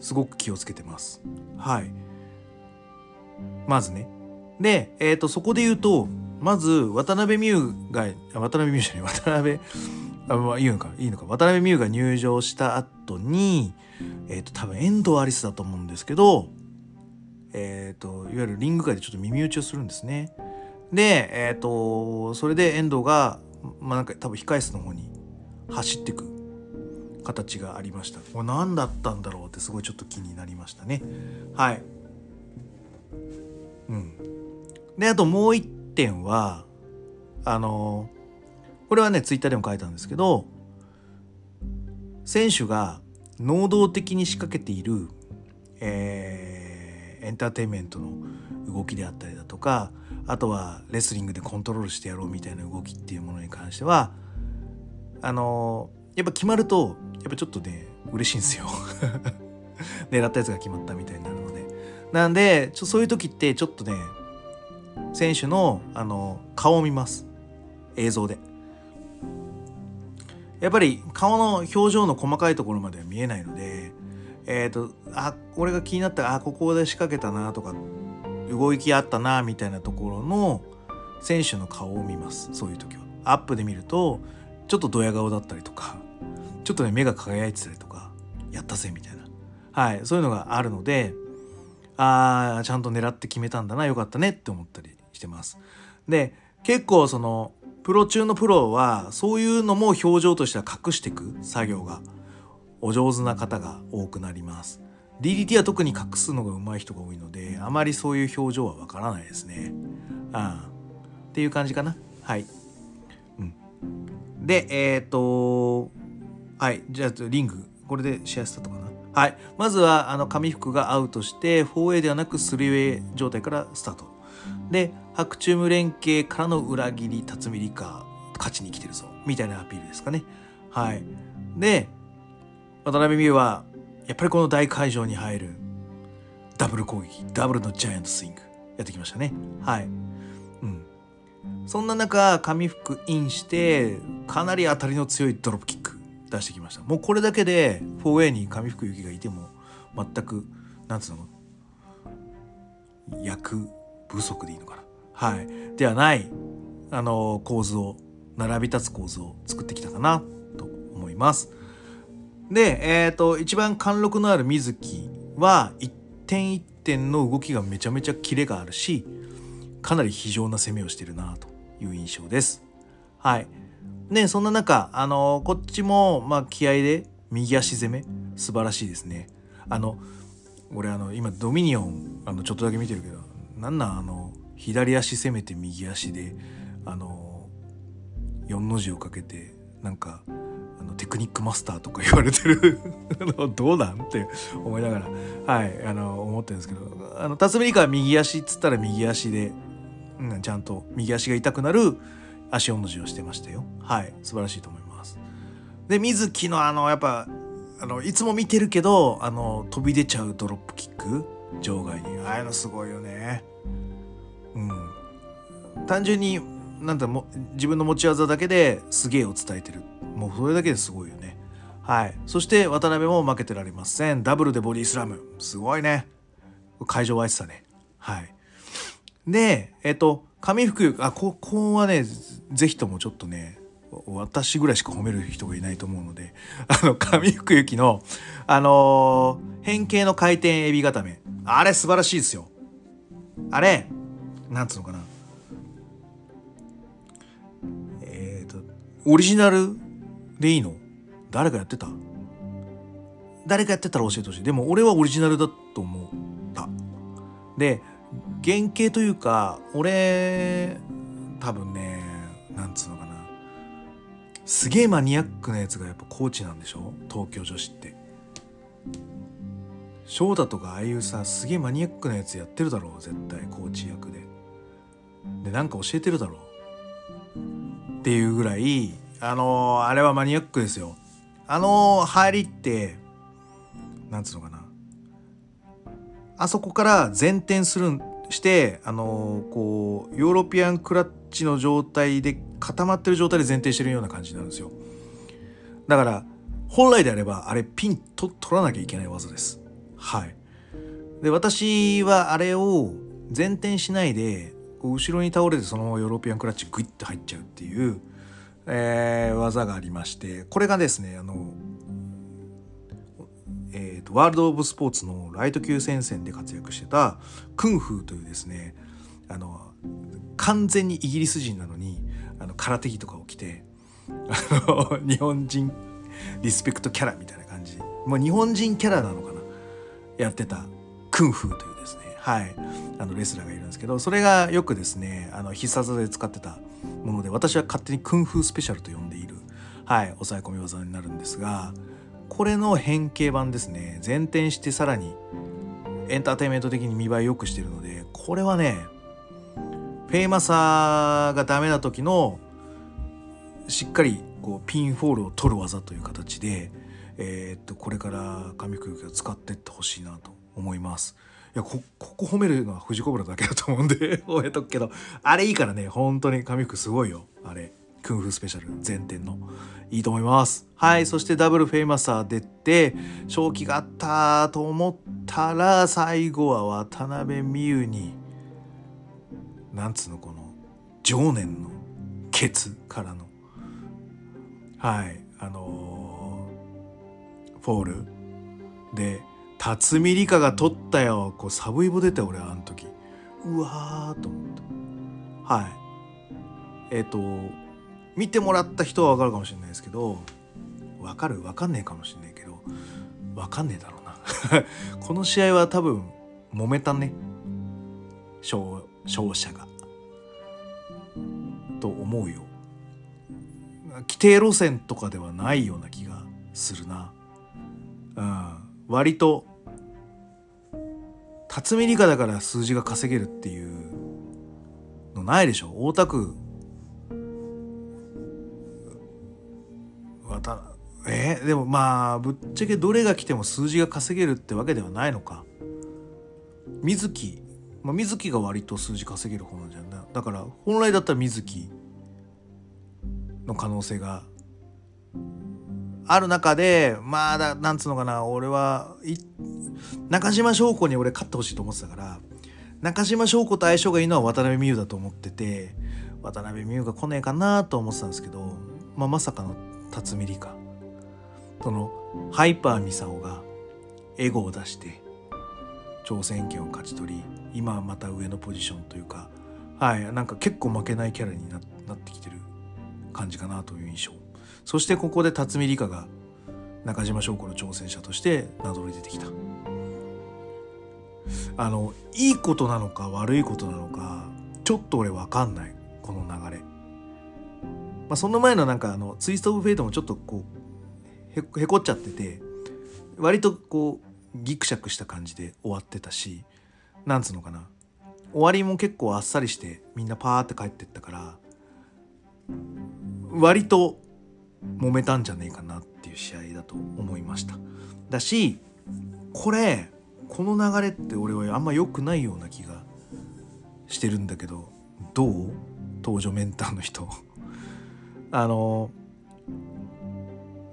すごく気をつけてます。はい。まずね。で、えっ、ー、とそこで言うとまず渡辺美優が渡辺美優じゃない渡辺あ、まあ、いいのかいいのか渡辺美優が入場した後にえっ、ー、と多分遠藤アリスだと思うんですけどえーと、いわゆるリング界でちょっと耳打ちをするんですね。で、えーと、それで遠藤が、まあ、なんか多分控え室の方に走っていく形がありました。これ何だったんだろうってすごいちょっと気になりましたね。はい。うん。であともう一点はあのこれはねツイッターでも書いたんですけど選手が能動的に仕掛けている、えーエンターテインメントの動きであったりだとかあとはレスリングでコントロールしてやろうみたいな動きっていうものに関してはあのやっぱ決まるとやっぱちょっとね嬉しいんですよ。狙ったやつが決まったみたいになるので。なんでちょそういう時ってちょっとね選手のあの顔を見ます。映像で。やっぱり顔の表情の細かいところまでは見えないのでえっ、ー、とあ俺が気になったあここで仕掛けたなとか動きあったなみたいなところの選手の顔を見ますそういう時は。アップで見るとちょっとドヤ顔だったりとかちょっとね目が輝いてたりとかやったぜみたいな。はいそういうのがあるのでああちゃんと狙って決めたんだなよかったねって思ったりしてます。で結構そのプロ中のプロはそういうのも表情としては隠していく作業が。お上手な方が多くなります。DDT は特に隠すのが上手い人が多いのであまりそういう表情はわからないですね。ああ。っていう感じかな。はい、うん、でえっ、ー、とはい。じゃあリングこれでシェアスタートかな。はい。まずはあの紙服がアウトして 4way ではなく 3way 状態からスタート。で白チューム連携からの裏切り辰巳理香勝ちに来てるぞ。みたいなアピールですかね。はい。で渡辺美優はやっぱりこの大会場に入るダブル攻撃ダブルのジャイアントスイングやってきましたね。はい。うん。そんな中紙服インしてかなり当たりの強いドロップキック出してきました。もうこれだけで 4way に紙服行きがいても全くなんつうの役不足でいいのかな。はい。ではないあの構図を並び立つ構図を作ってきたかなと思います。で、えっ、ー、と、一番貫禄のある水木は、一点一点の動きがめちゃめちゃキレがあるし、かなり非常な攻めをしてるなという印象です。はい。ね、そんな中、あの、こっちも、まあ、気合で右足攻め、素晴らしいですね。あの、俺、あの、今、ドミニオン、あの、ちょっとだけ見てるけど、なんなんあの、左足攻めて右足で、あの、4の字をかけて、なんか、のテクニックマスターとか言われてる。どうなん？って思いながら。はいあの思ってるんですけど。あの辰巳梨花は右足っつったら右足で、うん、ちゃんと右足が痛くなる足4の字をしてましたよ。はい素晴らしいと思います。で水木のあのやっぱあのいつも見てるけどあの飛び出ちゃうドロップキック場外に。ああいうのすごいよね。うん。単純になんだも自分の持ち技だけですげえを伝えてる。もうそれだけですごいよね。はい。そして渡辺も負けてられません。ダブルでボディスラム。すごいね。会場湧いてたね。はい。でえっと上福あここはね是非ともちょっとね私ぐらいしか褒める人がいないと思うので あの上福行きのあのー、変形の回転エビ固め。あれ素晴らしいですよ。あれなんつうのかな。オリジナルでいいの？誰かやってた？誰かやってたら教えてほしい。でも俺はオリジナルだと思った。で、原型というか、俺、多分ね、なんつうのかな。すげえマニアックなやつがやっぱコーチなんでしょ？東京女子って。翔太とかああいうさ、すげえマニアックなやつやってるだろう絶対コーチ役で。で、なんか教えてるだろうっていうぐらい、あのー、あれはマニアックですよ。あのー、入りって、なんつうのかな。あそこから前転するん、して、あのー、こう、ヨーロピアンクラッチの状態で固まってる状態で前転してるような感じなんですよ。だから、本来であれば、あれピンと取らなきゃいけない技です。はい。で、私はあれを前転しないで、後ろに倒れてそのままヨーロピアンクラッチグイッと入っちゃうっていう、えー、技がありましてこれがですねあの、えーと、ワールド・オブ・スポーツのライト級戦線で活躍してたクンフーというですねあの完全にイギリス人なのにあの空手着とかを着てあの 日本人リスペクトキャラみたいな感じ。もう日本人キャラなのかな。やってたクンフーという。はいあのレスラーがいるんですけどそれがよくですねあの必殺技で使ってたもので私は勝手にクンフースペシャルと呼んでいるはい抑え込み技になるんですがこれの変形版ですね前転してさらにエンターテインメント的に見栄え良くしてるのでこれはねフェイマサーがダメな時のしっかりこうピンフォールを取る技という形で、えー、っとこれから神空気を使ってってほしいなと思います。やここ褒めるのは藤子ブラだけだと思うんで 褒めとくけどあれいいからね。本当に神服すごいよ。あれクンフースペシャル前編の。いいと思います。はいそしてダブルフェイマサー出て正気があったと思ったら最後は渡辺美優になんつうのこの情念のケツからの。はいあのー、フォールで辰巳梨花が取ったよ。こうサブイボ出た俺あの時。うわーと思ったはい。えっ、ー、と見てもらった人は分かるかもしれないですけど分かる？分かんねえかもしれないけど分かんねえだろうな。この試合は多分揉めたね。勝勝者が。と思うよ。規定路線とかではないような気がするな。うん。割と辰巳理科だから数字が稼げるっていうのないでしょ？大田区。え？ー、でもまあぶっちゃけどれが来ても数字が稼げるってわけではないのか。水木、まあ、水木が割と数字稼げる方なんじゃない？だから本来だったら水木の可能性がある中でまあなんつうのかな俺は中島翔子に俺勝ってほしいと思ってたから中島翔子と相性がいいのは渡辺美優だと思ってて渡辺美優が来ねえかなと思ってたんですけど、まあ、まさかの辰巳梨花そのハイパーミサオがエゴを出して挑戦権を勝ち取り今はまた上のポジションというかはいなんか結構負けないキャラになってきてる感じかなという印象。そしてここで辰巳梨花が中島翔子の挑戦者として名乗り出てきた。あのいいことなのか悪いことなのかちょっと俺分かんない。この流れ。まあその前のなんかあのツイスト・オブ・フェイトもちょっとこうへこっちゃってて割とこうギクシャクした感じで終わってたしなんつうのかな。終わりも結構あっさりしてみんなパーって帰ってったから割と揉めたんじゃねえかなっていう試合だと思いましただしこれこの流れって俺はあんま良くないような気がしてるんだけどどう？登場メンターの人 あの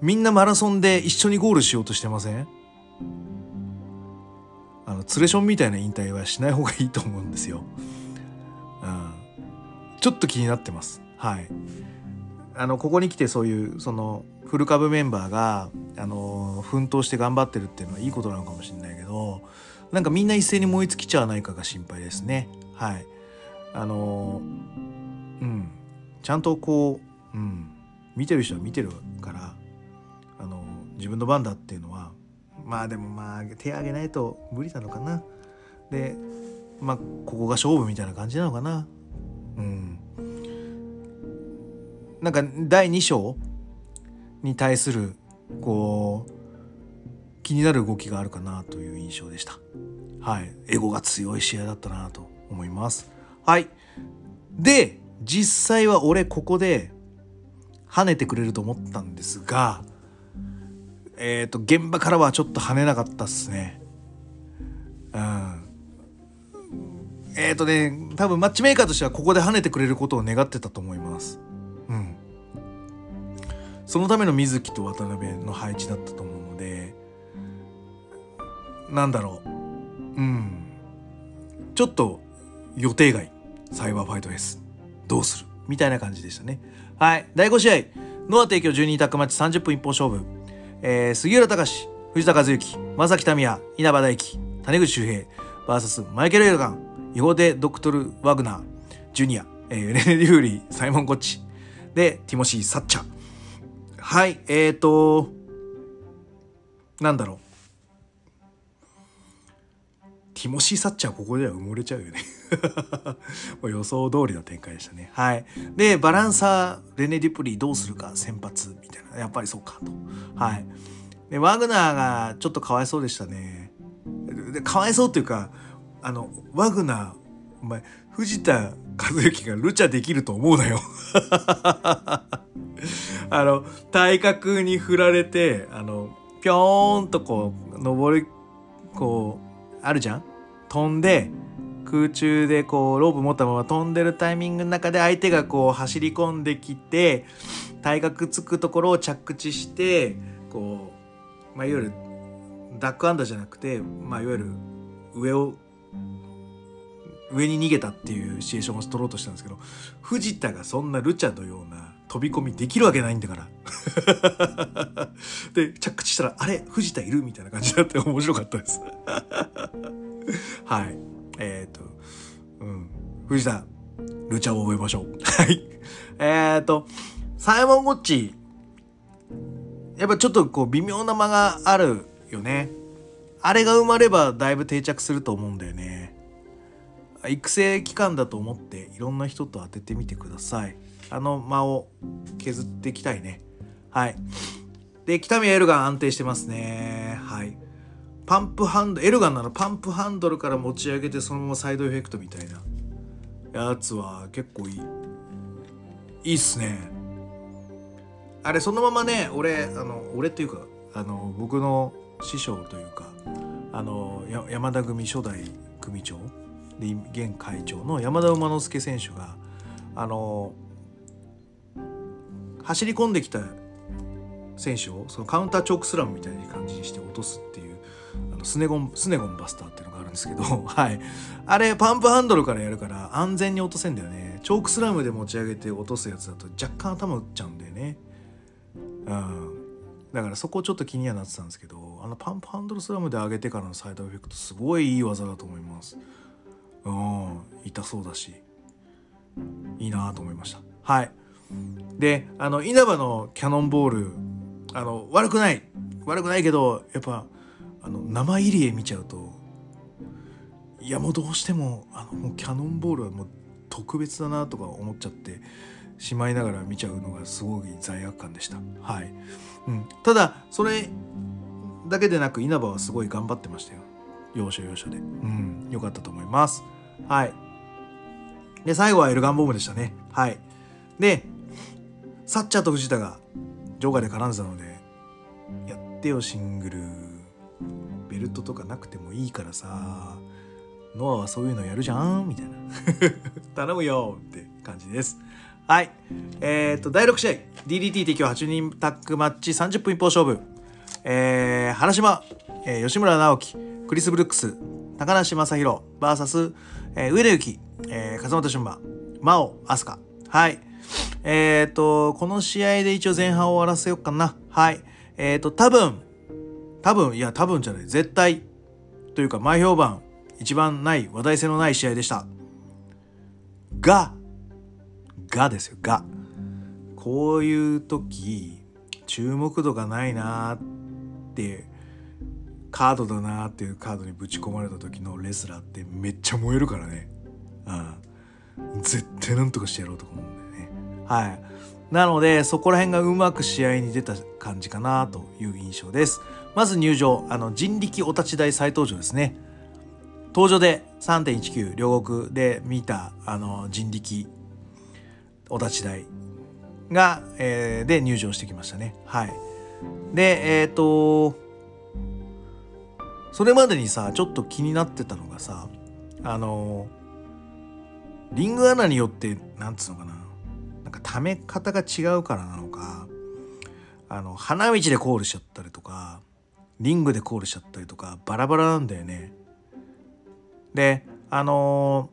みんなマラソンで一緒にゴールしようとしてません？あのツレションみたいな引退はしない方がいいと思うんですよ。うん、ちょっと気になってます。はい。あのここに来てそういうそのフル株メンバーがあの奮闘して頑張ってるっていうのはいいことなのかもしれないけどなんかみんな一斉に燃え尽きちゃわないかが心配ですね。はい。あのうん。ちゃんとこう、うん、見てる人は見てるからあの自分の番だっていうのはまあでもまあ手挙げないと無理なのかな。でまあここが勝負みたいな感じなのかな。うん。なんか第2章に対するこう気になる動きがあるかなという印象でした。はい、エゴが強い試合だったなと思います。はい。で、実際は俺ここで跳ねてくれると思ったんですが、えっ、ー、と、現場からはちょっと跳ねなかったっすね。うん。えっ、ー、とね、多分マッチメーカーとしてはここで跳ねてくれることを願ってたと思います。そのための水木と渡辺の配置だったと思うのでなんだろう。うん。ちょっと予定外サイバーファイト S どうする？みたいな感じでしたね。はい。第5試合。ノア提供12タックマッチ30分一本勝負、えー、杉浦隆藤田和幸正木民也稲葉大輝谷口周平 VS マイケル・エルガン違法でドクトル・ワグナージュニア、えー、レネ・リューリーサイモン・コッチでティモシー・サッチャ。ーはい、えーと、なんだろう。ティモシー・サッチャーここでは埋もれちゃうよね 予想通りの展開でしたね。はい。で、バランサー、レネ・デュプリーどうするか先発みたいな。やっぱりそうかと。はい。で、ワグナーがちょっとかわいそうでしたね。でかわいそうっていうか、あの、ワグナー、お前、藤田和幸がルチャできると思うなよ。あの、体格に振られて、あの、ぴょーんとこう、登り、こう、あるじゃん？飛んで、空中でこう、ロープ持ったまま飛んでるタイミングの中で相手がこう、走り込んできて、体格つくところを着地して、こう、まあ、いわゆる、ダックアンダーじゃなくて、まあ、いわゆる、上を上に逃げたっていうシチュエーションを取ろうとしたんですけど藤田がそんなルチャのような飛び込みできるわけないんだから。で着地したらあれ？藤田いるみたいな感じになって面白かったです。はい。えっ、ー、とうん。藤田ルチャを覚えましょう。はい。えっ、ー、とサイモン・ゴッチ。やっぱちょっとこう微妙な間があるよね。あれが埋まればだいぶ定着すると思うんだよね。育成期間だと思っていろんな人と当ててみてください。あの間を削っていきたいね。はい。で北宮エルガン安定してますね。はい。パンプハンドエルガンならパンプハンドルから持ち上げてそのままサイドエフェクトみたいな。やつは結構いい。いいっすね。あれそのままね俺あの俺っていうかあの僕の師匠というかあの山田組初代組長現会長の山田馬之助選手があの走り込んできた選手をそのカウンターチョークスラムみたいな感じにして落とすっていうあのスネゴンスネゴンバスターっていうのがあるんですけど、はい、あれパンプハンドルからやるから安全に落とせんだよね。チョークスラムで持ち上げて落とすやつだと若干頭打っちゃうんだよね。うん。だからそこちょっと気にはなってたんですけどあのパンプハンドルスラムで上げてからのサイドエフェクトすごいいい技だと思います。うん。痛そうだし。いいなと思いました。はい。であの稲葉のキャノンボールあの悪くない。悪くないけどやっぱあの生入り絵見ちゃうといやもうどうしてもあのもうキャノンボールはもう特別だなとか思っちゃってしまいながら見ちゃうのがすごい罪悪感でした。はい、うん、ただそれだけでなく稲葉はすごい頑張ってましたよ。要所要所で。うん。良かったと思います。はい。で、最後はエルガンボムでしたね。はい。で、サッチャーと藤田が場外で絡んでたので、やってよ、シングル。ベルトとかなくてもいいからさ、ノアはそういうのやるじゃん？みたいな。頼むよって感じです。はい。えっ、と、第6試合、DDT 提供8人タッグマッチ30分一方勝負。えー、原島、えー、吉村直樹、クリス・ブルックス、高梨正宏 VS、えー、上田由紀、えー、風本俊馬、真央飛鳥。はい。えっ、ー、と、この試合で一応前半を終わらせようかな。はい。えっ、ー、と、多分、多分、いや、多分じゃない。絶対、というか、前評判、一番ない、話題性のない試合でした。が、がですよ、が。こういう時、注目度がないなーってカードだなっていうカードにぶち込まれた時のレスラーってめっちゃ燃えるからね。うん。絶対なんとかしてやろうと思うんだよね。はい。なので、そこら辺がうまく試合に出た感じかなという印象です。まず入場、あの、人力お立ち台再登場ですね。登場で3.19両国で見た、あの、人力お立ち台が、えー、で入場してきましたね。はい。で、えっ、ー、と、それまでにさちょっと気になってたのがさあのリング穴によってなんつうのかななんか溜め方が違うからなのかあの花道でコールしちゃったりとかリングでコールしちゃったりとかバラバラなんだよね。であの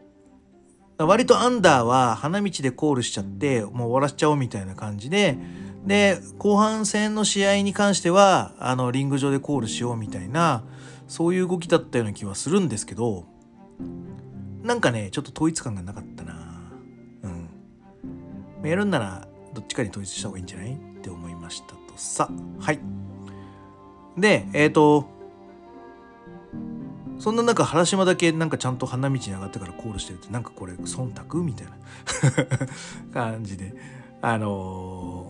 ー、割とアンダーは花道でコールしちゃってもう終わらせちゃおうみたいな感じでで後半戦の試合に関してはあのリング上でコールしようみたいなそういう動きだったような気はするんですけどなんかねちょっと統一感がなかったな。うん。やるんならどっちかに統一した方がいいんじゃないって思いましたとさ。はい。でえっ、ー、とそんな中原島だけなんかちゃんと花道に上がってからコールしてるってなんかこれ忖度みたいな 感じであの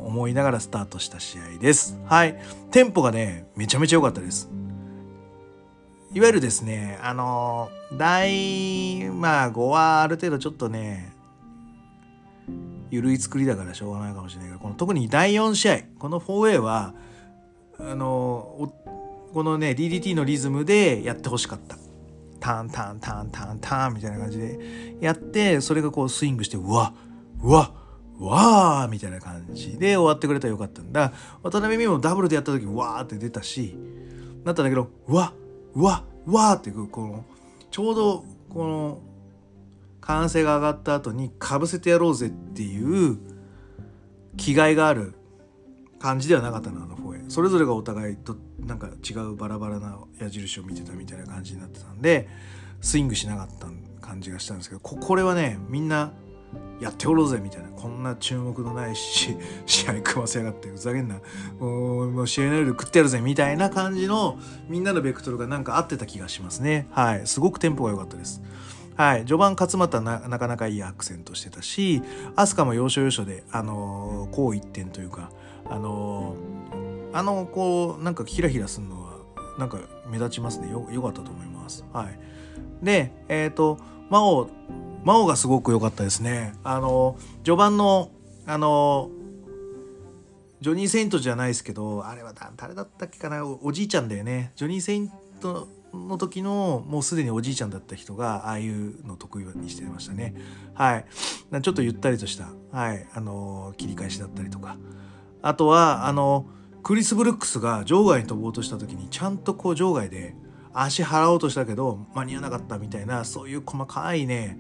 ー、思いながらスタートした試合です。はい。テンポがねめちゃめちゃ良かったです。いわゆるですね、あの、第、まあ5はある程度ちょっとね、緩い作りだからしょうがないかもしれないけどこの特に第4試合この 4A はあのこのね DDT のリズムでやってほしかった。ターンターンターンターンターンみたいな感じでやってそれがこうスイングしてうわうわわーみたいな感じで終わってくれたらよかったんだ。渡辺美もダブルでやった時わーって出たしなったんだけどうわうわうわーってこのちょうどこの歓声が上がった後にかぶせてやろうぜっていう気概がある感じではなかったなあのフォエそれぞれがお互いとなんか違うバラバラな矢印を見てたみたいな感じになってたんでスイングしなかった感じがしたんですけどこれはねみんなやっておろうぜみたいなこんな注目のないし 試合組ませやがってふざけんな。もう試合内容で食ってやるぜみたいな感じのみんなのベクトルがなんか合ってた気がしますね。はい。すごくテンポが良かったです。はい、序盤勝俣ななかなかいいアクセントしてたし飛鳥も要所要所で、あのー、こう一点というか、あのー、あのこうなんかヒラヒラするのはなんか目立ちますね。よよかったと思います。はい、でえっ、ー、と真央真央がすごく良かったですね。あの序盤のあのジョニー・セイントじゃないですけどあれは誰だったっけかな？おじいちゃんだよね。ジョニー・セイントの時のもうすでにおじいちゃんだった人がああいうの得意にしてましたね。はい。ちょっとゆったりとしたはい。あの切り返しだったりとか。あとはあのクリス・ブルックスが場外に飛ぼうとした時にちゃんとこう場外で足払おうとしたけど間に合わなかったみたいなそういう細かいね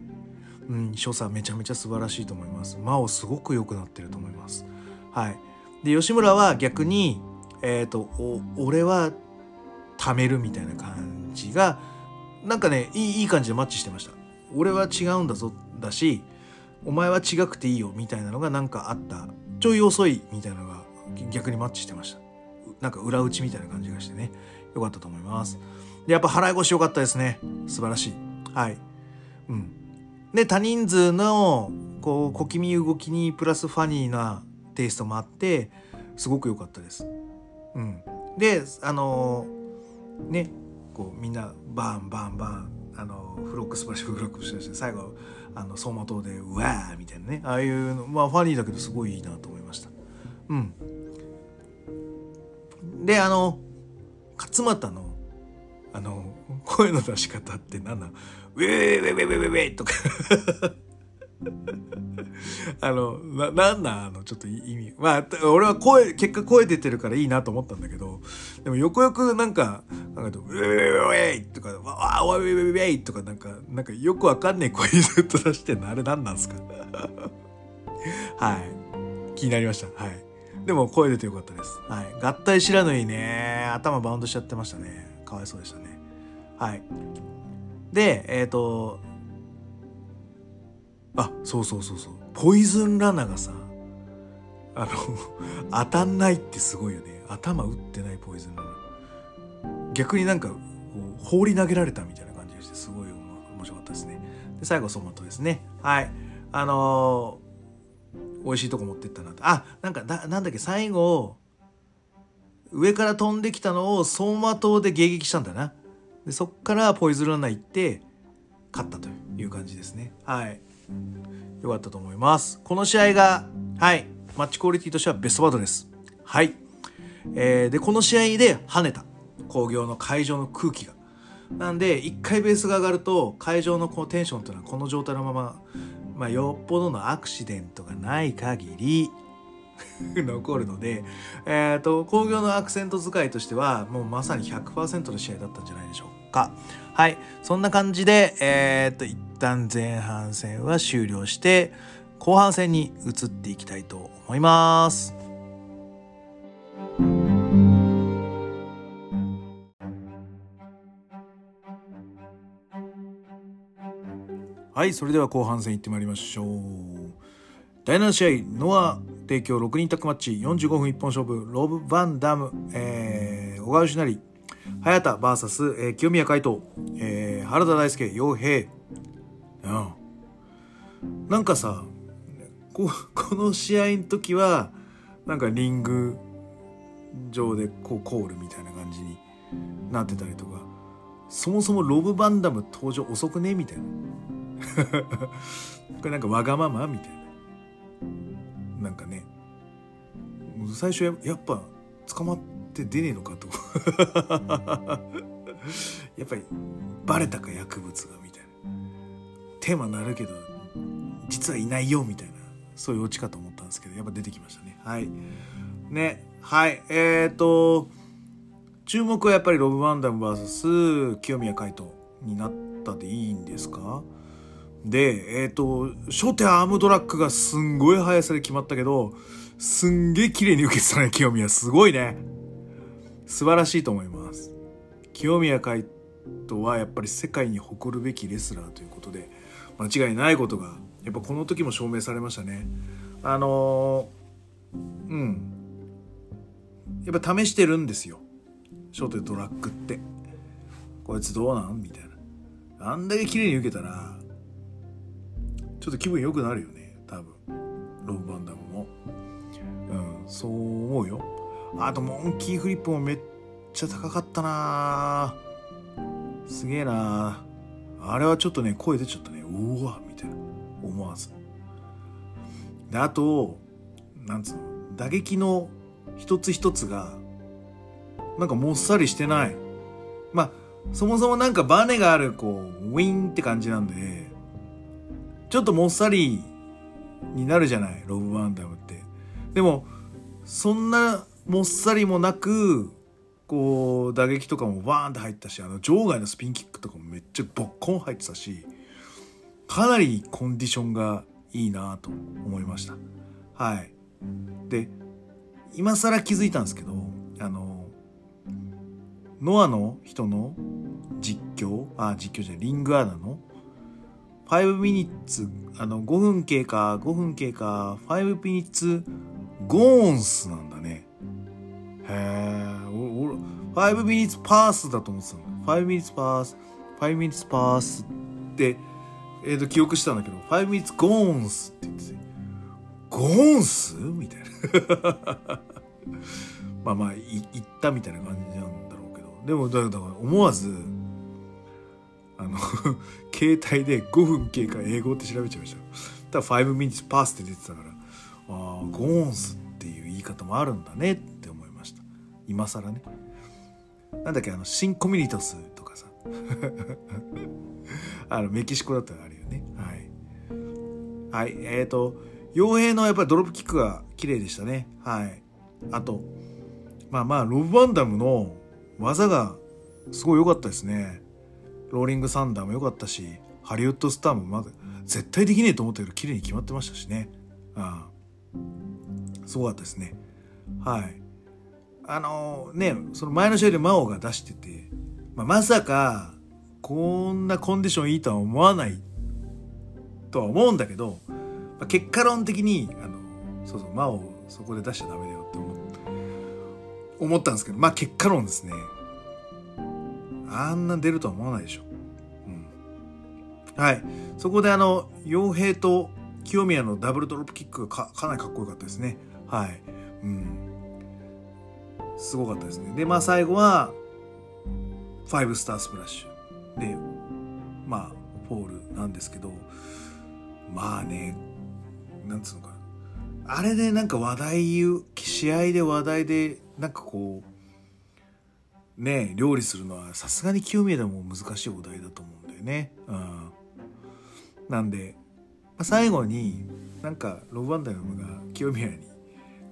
うん、所作めちゃめちゃ素晴らしいと思います。真央すごく良くなってると思います。はい。で、吉村は逆に、えっ、ー、と、俺は貯めるみたいな感じが、なんかねいい、いい感じでマッチしてました。俺は違うんだぞ、だし、お前は違くていいよ、みたいなのがなんかあった。ちょい遅い、みたいなのが逆にマッチしてました。なんか裏打ちみたいな感じがしてね、よかったと思います。で、やっぱ払い腰良かったですね。素晴らしい。はい。うん。で多人数のこう小気味動きにプラスファニーなテイストもあってすごく良かったです。うん、であのねこうみんなバンバンバンあのフロッグスプラッシュフロッグスプラッシュ最後あの走馬灯でうわーみたいなねああいうのまあファニーだけどすごいいいなと思いました。うん、であの勝俣のあの声の出し方って何なの？ウェーウェーウェーウェーウェーウェーとかあの、な、なんなあの、ちょっと意味。まあ、俺は声、結果声出てるからいいなと思ったんだけど、でもよくよくなんか、なんか、ウェーウェーウェーとか、わあ、ウェーウェーウェーとかなんか、なんかよくわかんねえ声ずっと出してんの。あれ何なんすかはい。気になりました。はい。でも声出てよかったです。はい。合体知らぬいね、頭バウンドしちゃってましたね。かわいそうでしたね。はい。でえっ、ー、とあそうそうそうそう。ポイズンラナがさあの 当たんないってすごいよね。頭打ってないポイズンラナ。逆になんか放り投げられたみたいな感じがしてすごい面白かったですね。で最後ソマトですね。はい。あのー、美味しいとこ持ってったなあなんかななんだっけ最後上から飛んできたのを走馬灯で迎撃したんだな。でそっからポイズンランナ行って勝ったという感じですね。はい。よかったと思います。この試合がはい。マッチクオリティとしてはベストバードです。はい、えー、でこの試合で跳ねた。興行の会場の空気が。なんで一回ベースが上がると会場のこのテンションというのはこの状態のまままあ、よっぽどのアクシデントがない限り 残るので、えっ、ー、と、工業のアクセント使いとしては、もうまさに100%の試合だったんじゃないでしょうか。かはい。そんな感じで、えっ、と、一旦前半戦は終了して、後半戦に移っていきたいと思います。はい、それでは後半戦いってまいりましょう。第7試合、ノア提供6人タッグマッチ45分一本勝負、ロブ・バンダム、えー、小川義成、早田 VS、えー、清宮海斗、えー、原田大輔、洋平。うん。なんかさ、こ この試合の時は、なんかリング上でこうコールみたいな感じになってたりとか、そもそもロブ・バンダム登場遅くねみたいな。これなんかわがままみたいな。なんかね最初ややっぱ捕まって出ねえのかと。やっぱりバレたか薬物がみたいな。テーマになるけど実はいないよみたいなそういうオチかと思ったんですけどやっぱ出てきましたね。はい。ねはい。えっ、ー、と注目はやっぱりロブ・ワンダム VS 清宮海斗になったでいいんですか？で、えっ、ー、と、初手アームドラッグがすんごい速さで決まったけど、すんげえ綺麗に受けてたね、清宮。すごいね。素晴らしいと思います。清宮海斗はやっぱり世界に誇るべきレスラーということで、間違いないことが、やっぱこの時も証明されましたね。あのー、うん。やっぱ試してるんですよ。初手ドラッグって。こいつどうなん？みたいな。あんだけ綺麗に受けたら、ちょっと気分良くなるよね。多分。ロブ・バンダムも。うん、そう思うよ。あと、モンキーフリップもめっちゃ高かったなすげえなあれはちょっとね、声出ちゃったね。うわみたいな。思わず。で、あと、なんつうの、打撃の一つ一つが、なんかもっさりしてない。まあ、そもそもなんかバネがある、こう、ウィンって感じなんで、ちょっともっさりになるじゃない、ロブ・ワンダムって。でも、そんなもっさりもなく、こう、打撃とかもバーンって入ったし、あの、場外のスピンキックとかもめっちゃボッコン入ってたし、かなりコンディションがいいなと思いました。はい。で、今更気づいたんですけど、あの、ノアの人の実況、あ、実況じゃない、リングアナの5ミニッツ、あの、5分経過、5分経過、5ミニッツ、ゴーンスなんだ。へえ、俺、5ミニッツパースだと思ってたの。5ミニッツパース、5ミニッツパースって、えっ、ー、と、記憶したんだけど、5 minutes gone って言ってて、ゴーンスみたいな。まあまあ、言ったみたいな感じなんだろうけど。でも、だから思わず、あの 携帯で5分経過英語って調べちゃいました。ただ5 minutes pass って出てたから、ああ、ゴーンスっていう言い方もあるんだねって。今更ね。なんだっけ、あの、シンコミュニトスとかさ。あの、メキシコだったらあるよね。はい。はい。えっ、ー、と、傭兵のやっぱりドロップキックが綺麗でしたね。はい。あと、まあまあ、ロブ・ワンダムの技がすごい良かったですね。ローリング・サンダーも良かったし、ハリウッド・スターもまだ絶対できねえと思ったけど綺麗に決まってましたしね。ああすごかったですね。はい。あの、ね、その前の試合でマオが出してて、まあ、まさかこんなコンディションいいとは思わないとは思うんだけど、まあ、結果論的にあのそうそう魔をそこで出しちゃダメだよって思思ったんですけどまあ結果論ですね。あんな出るとは思わないでしょ、うん、はい。そこであの傭兵と清宮のダブルドロップキックがかかなりかっこよかったですね。はい。うん。すごかったですね。でまあ最後は5スタースプラッシュ。でまあフォールなんですけどまあねなんつうのかな。あれでなんか話題言う試合で話題でなんかこうね料理するのはさすがに清宮でも難しいお題だと思うんだよね。うん、なんで、まあ、最後になんかロブ・バンダムが清宮に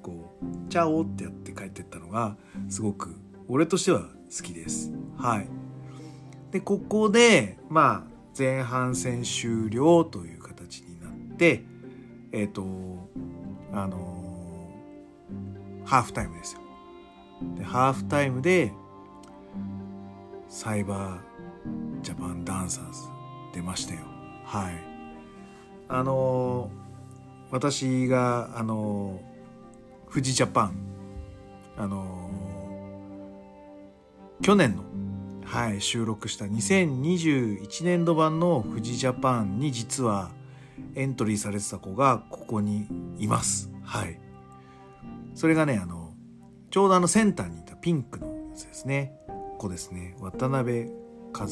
こう「チャオ」ってやって帰ってったのがすごく俺としては好きです。はい。で、ここで、まあ、前半戦終了という形になって、えっ、ー、と、あのー、ハーフタイムですよ。で、ハーフタイムで、サイバージャパンダンサーズ出ましたよ。はい。あのー、私が、あの富士ジャパン、あの去年のはい、収録した2021年度版の富士ジャパンに実はエントリーされてた子がここにいます。はい。それがね、あの、ちょうどあのセンターにいたピンクのやつですね。子ですね。渡辺和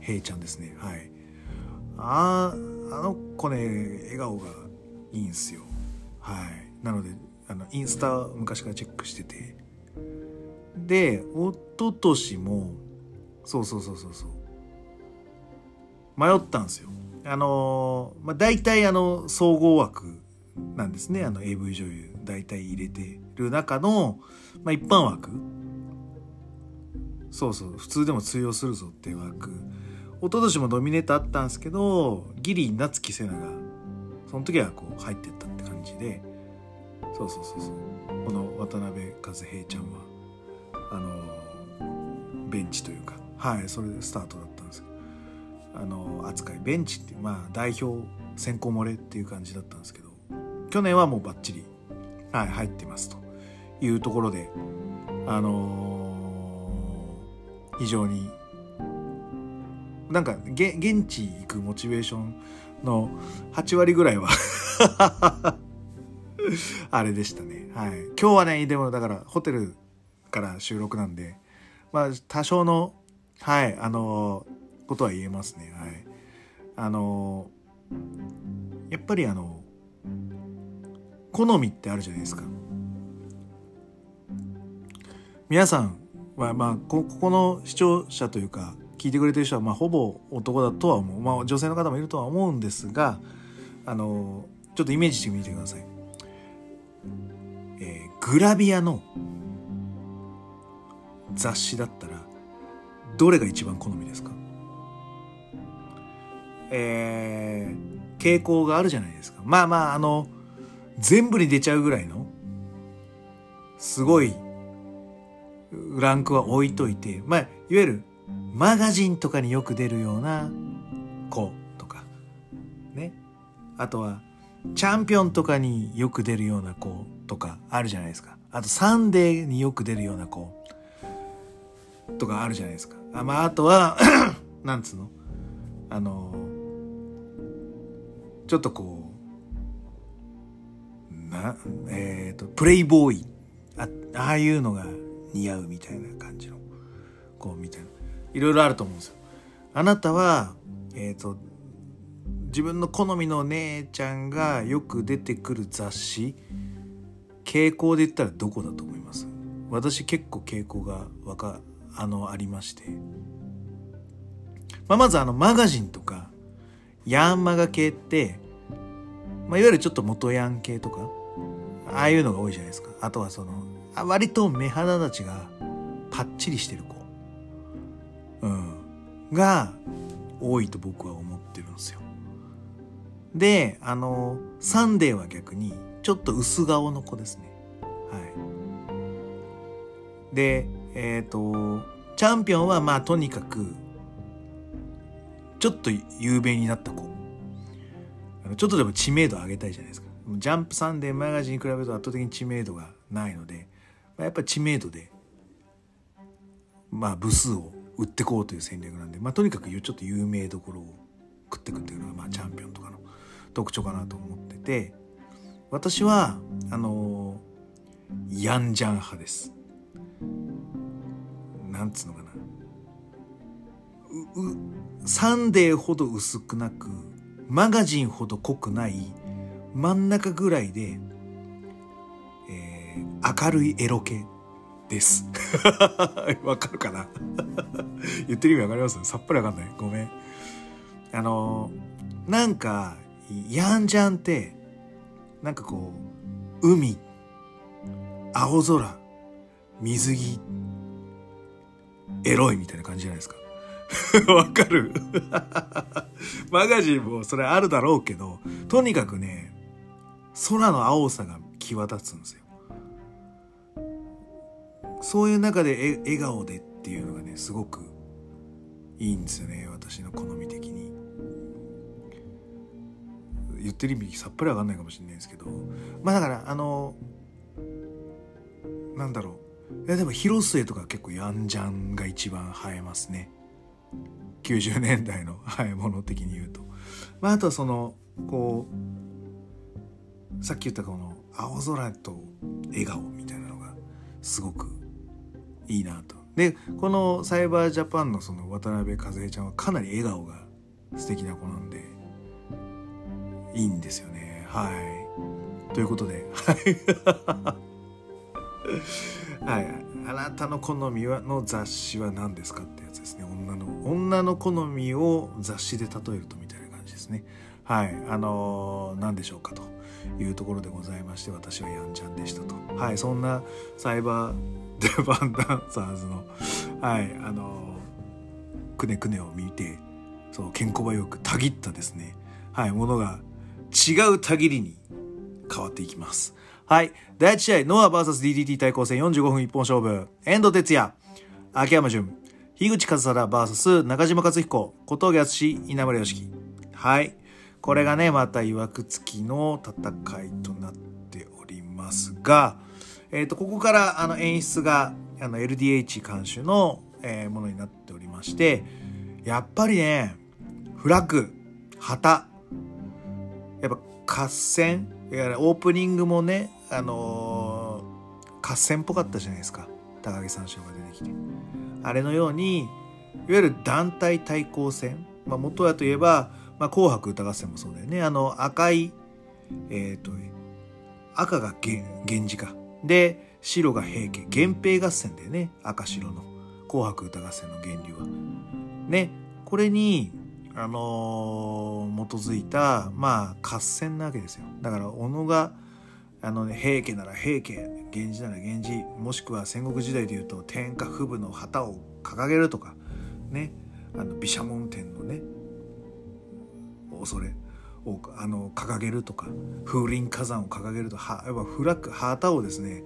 平ちゃんですね。はい。ああ、あの子ね、笑顔がいいんすよ。はいなのであのインスタ昔からチェックしてて。で一昨年もそうそうそうそうそう。迷ったんですよ。あのまあ大体あの総合枠なんですね。あの AV 女優大体入れてる中の、まあ、一般枠。そうそう。普通でも通用するぞっていう枠。一昨年もドミネートあったんですけどギリ夏木瀬名がその時はこう入ってったって感じで。そうそうそうそう。この渡辺和平ちゃんはあのベンチというか。はいそれでスタートだったんですけど。あの扱いベンチってまあ代表選考漏れっていう感じだったんですけど。去年はもうバッチリ、はい、入ってますと。いうところであのー、非常になんか現地行くモチベーションの8割ぐらいは あれでしたね。はい。今日はね、でもだからホテルから収録なんで、まあ多少の、はい、あのー、ことは言えますね。はい。あのー、やっぱりあの、好みってあるじゃないですか。皆さんは、まあ、ここの視聴者というか、聞いてくれてる人は、まあ、ほぼ男だとは思う。まあ、女性の方もいるとは思うんですが、あの、ちょっとイメージしてみてください。グラビアの雑誌だったら、どれが一番好みですか？えー、傾向があるじゃないですか。まあまあ、あの、全部に出ちゃうぐらいの、すごい、ランクは置いといて、まあ、いわゆるマガジンとかによく出るような子とか、ね。あとは、チャンピオンとかによく出るような子とかあるじゃないですか。あと、サンデーによく出るような子とかあるじゃないですか。あまあ、あとは なんつうの？あの、ちょっとこう、な、えっ、ー、と、プレイボーイ。あああいうのが似合うみたいな感じの子みたいな。いろいろあると思うんですよ。あなたは、えっ、ー、と、自分の好みの姉ちゃんがよく出てくる雑誌、傾向で言ったらどこだと思います？私結構傾向がわか、あの、ありまして。まあ、まずあの、マガジンとか、ヤンマガ系って、まあ、いわゆるちょっと元ヤン系とか、ああいうのが多いじゃないですか。あとはその、割と目鼻立ちがパッチリしてる子。うん、が多いと僕は思ってるんですよ。で、あの、サンデーは逆にちょっと薄顔の子ですね。はい。で、えっ、ー、と、チャンピオンはまあとにかく、ちょっと有名になった子。ちょっとでも知名度上げたいじゃないですか。ジャンプサンデーマガジンに比べると圧倒的に知名度がないので、まあ、やっぱ知名度で、まあ部数を売ってこうという戦略なんで、まあ、とにかくちょっと有名どころを食ってくっていうのが、まあ、チャンピオンとかの特徴かなと思ってて私はあの、ヤンジャン派です。なんつうのかなサンデーほど薄くなくマガジンほど濃くない真ん中ぐらいで、えー、明るいエロ系です。わかるかな？言ってる意味わかります？さっぱりわかんない。ごめん。あのー、なんか、ヤンジャンって、なんかこう、海、青空、水着、エロいみたいな感じじゃないですか。わかる？マガジンもそれあるだろうけど、とにかくね、空の青さが際立つんですよ。そういう中で笑顔でっていうのがねすごくいいんですよね私の好み的に言ってる意味さっぱりわかんないかもしれないですけど。まあだからあのなんだろう。いやでも広末とか結構ヤンジャンが一番映えますね。90年代の映え物的に言うと。まああとはそのこうさっき言ったこの青空と笑顔みたいなのがすごくいいなと。でこのサイバージャパンのその渡辺和恵ちゃんはかなり笑顔が素敵な子なんで。いいんですよね。はい。ということで。はい。はいあなたの好みはの雑誌は何ですかってやつですね。女の女の好みを雑誌で例えるとみたいな感じですね。はい。あのー、何でしょうかというところでございまして私はヤンジャンでしたと。はい。そんなサイバーデバンダンサーズのはい。あのー、くねくねを見てそう健康ばよくたぎったですね。はい。ものが違うたぎりに変わっていきますはい。第1試合、ノア VSDDT 対抗戦45分一本勝負。遠藤哲也、秋山純、樋口和原 VS 中島克彦、小峠敦稲村良樹。はい。これがね、また曰くつきの戦いとなっておりますが、えっ、ー、と、ここからあの演出があの LDH 監修の、えー、ものになっておりまして、やっぱりね、フラッグ、旗、やっぱ合戦、いやオープニングもね、あのー、合戦っぽかったじゃないですか。高木三四郎が出てきて。あれのようにいわゆる団体対抗戦、まあ、元はといえば、まあ、紅白歌合戦もそうだよね。あの赤いえっ、ー、と赤が源氏か。で白が平家。源平合戦だよね。赤白の。紅白歌合戦の源流は。ね。これにあの、基づいたまあ合戦なわけですよ。だから小野があのね平家なら平家源氏なら源氏もしくは戦国時代でいうと天下布武の旗を掲げるとかね。あの毘沙門天のね恐れをあの掲げるとか風林火山を掲げるとはやっぱフラッグ旗をですね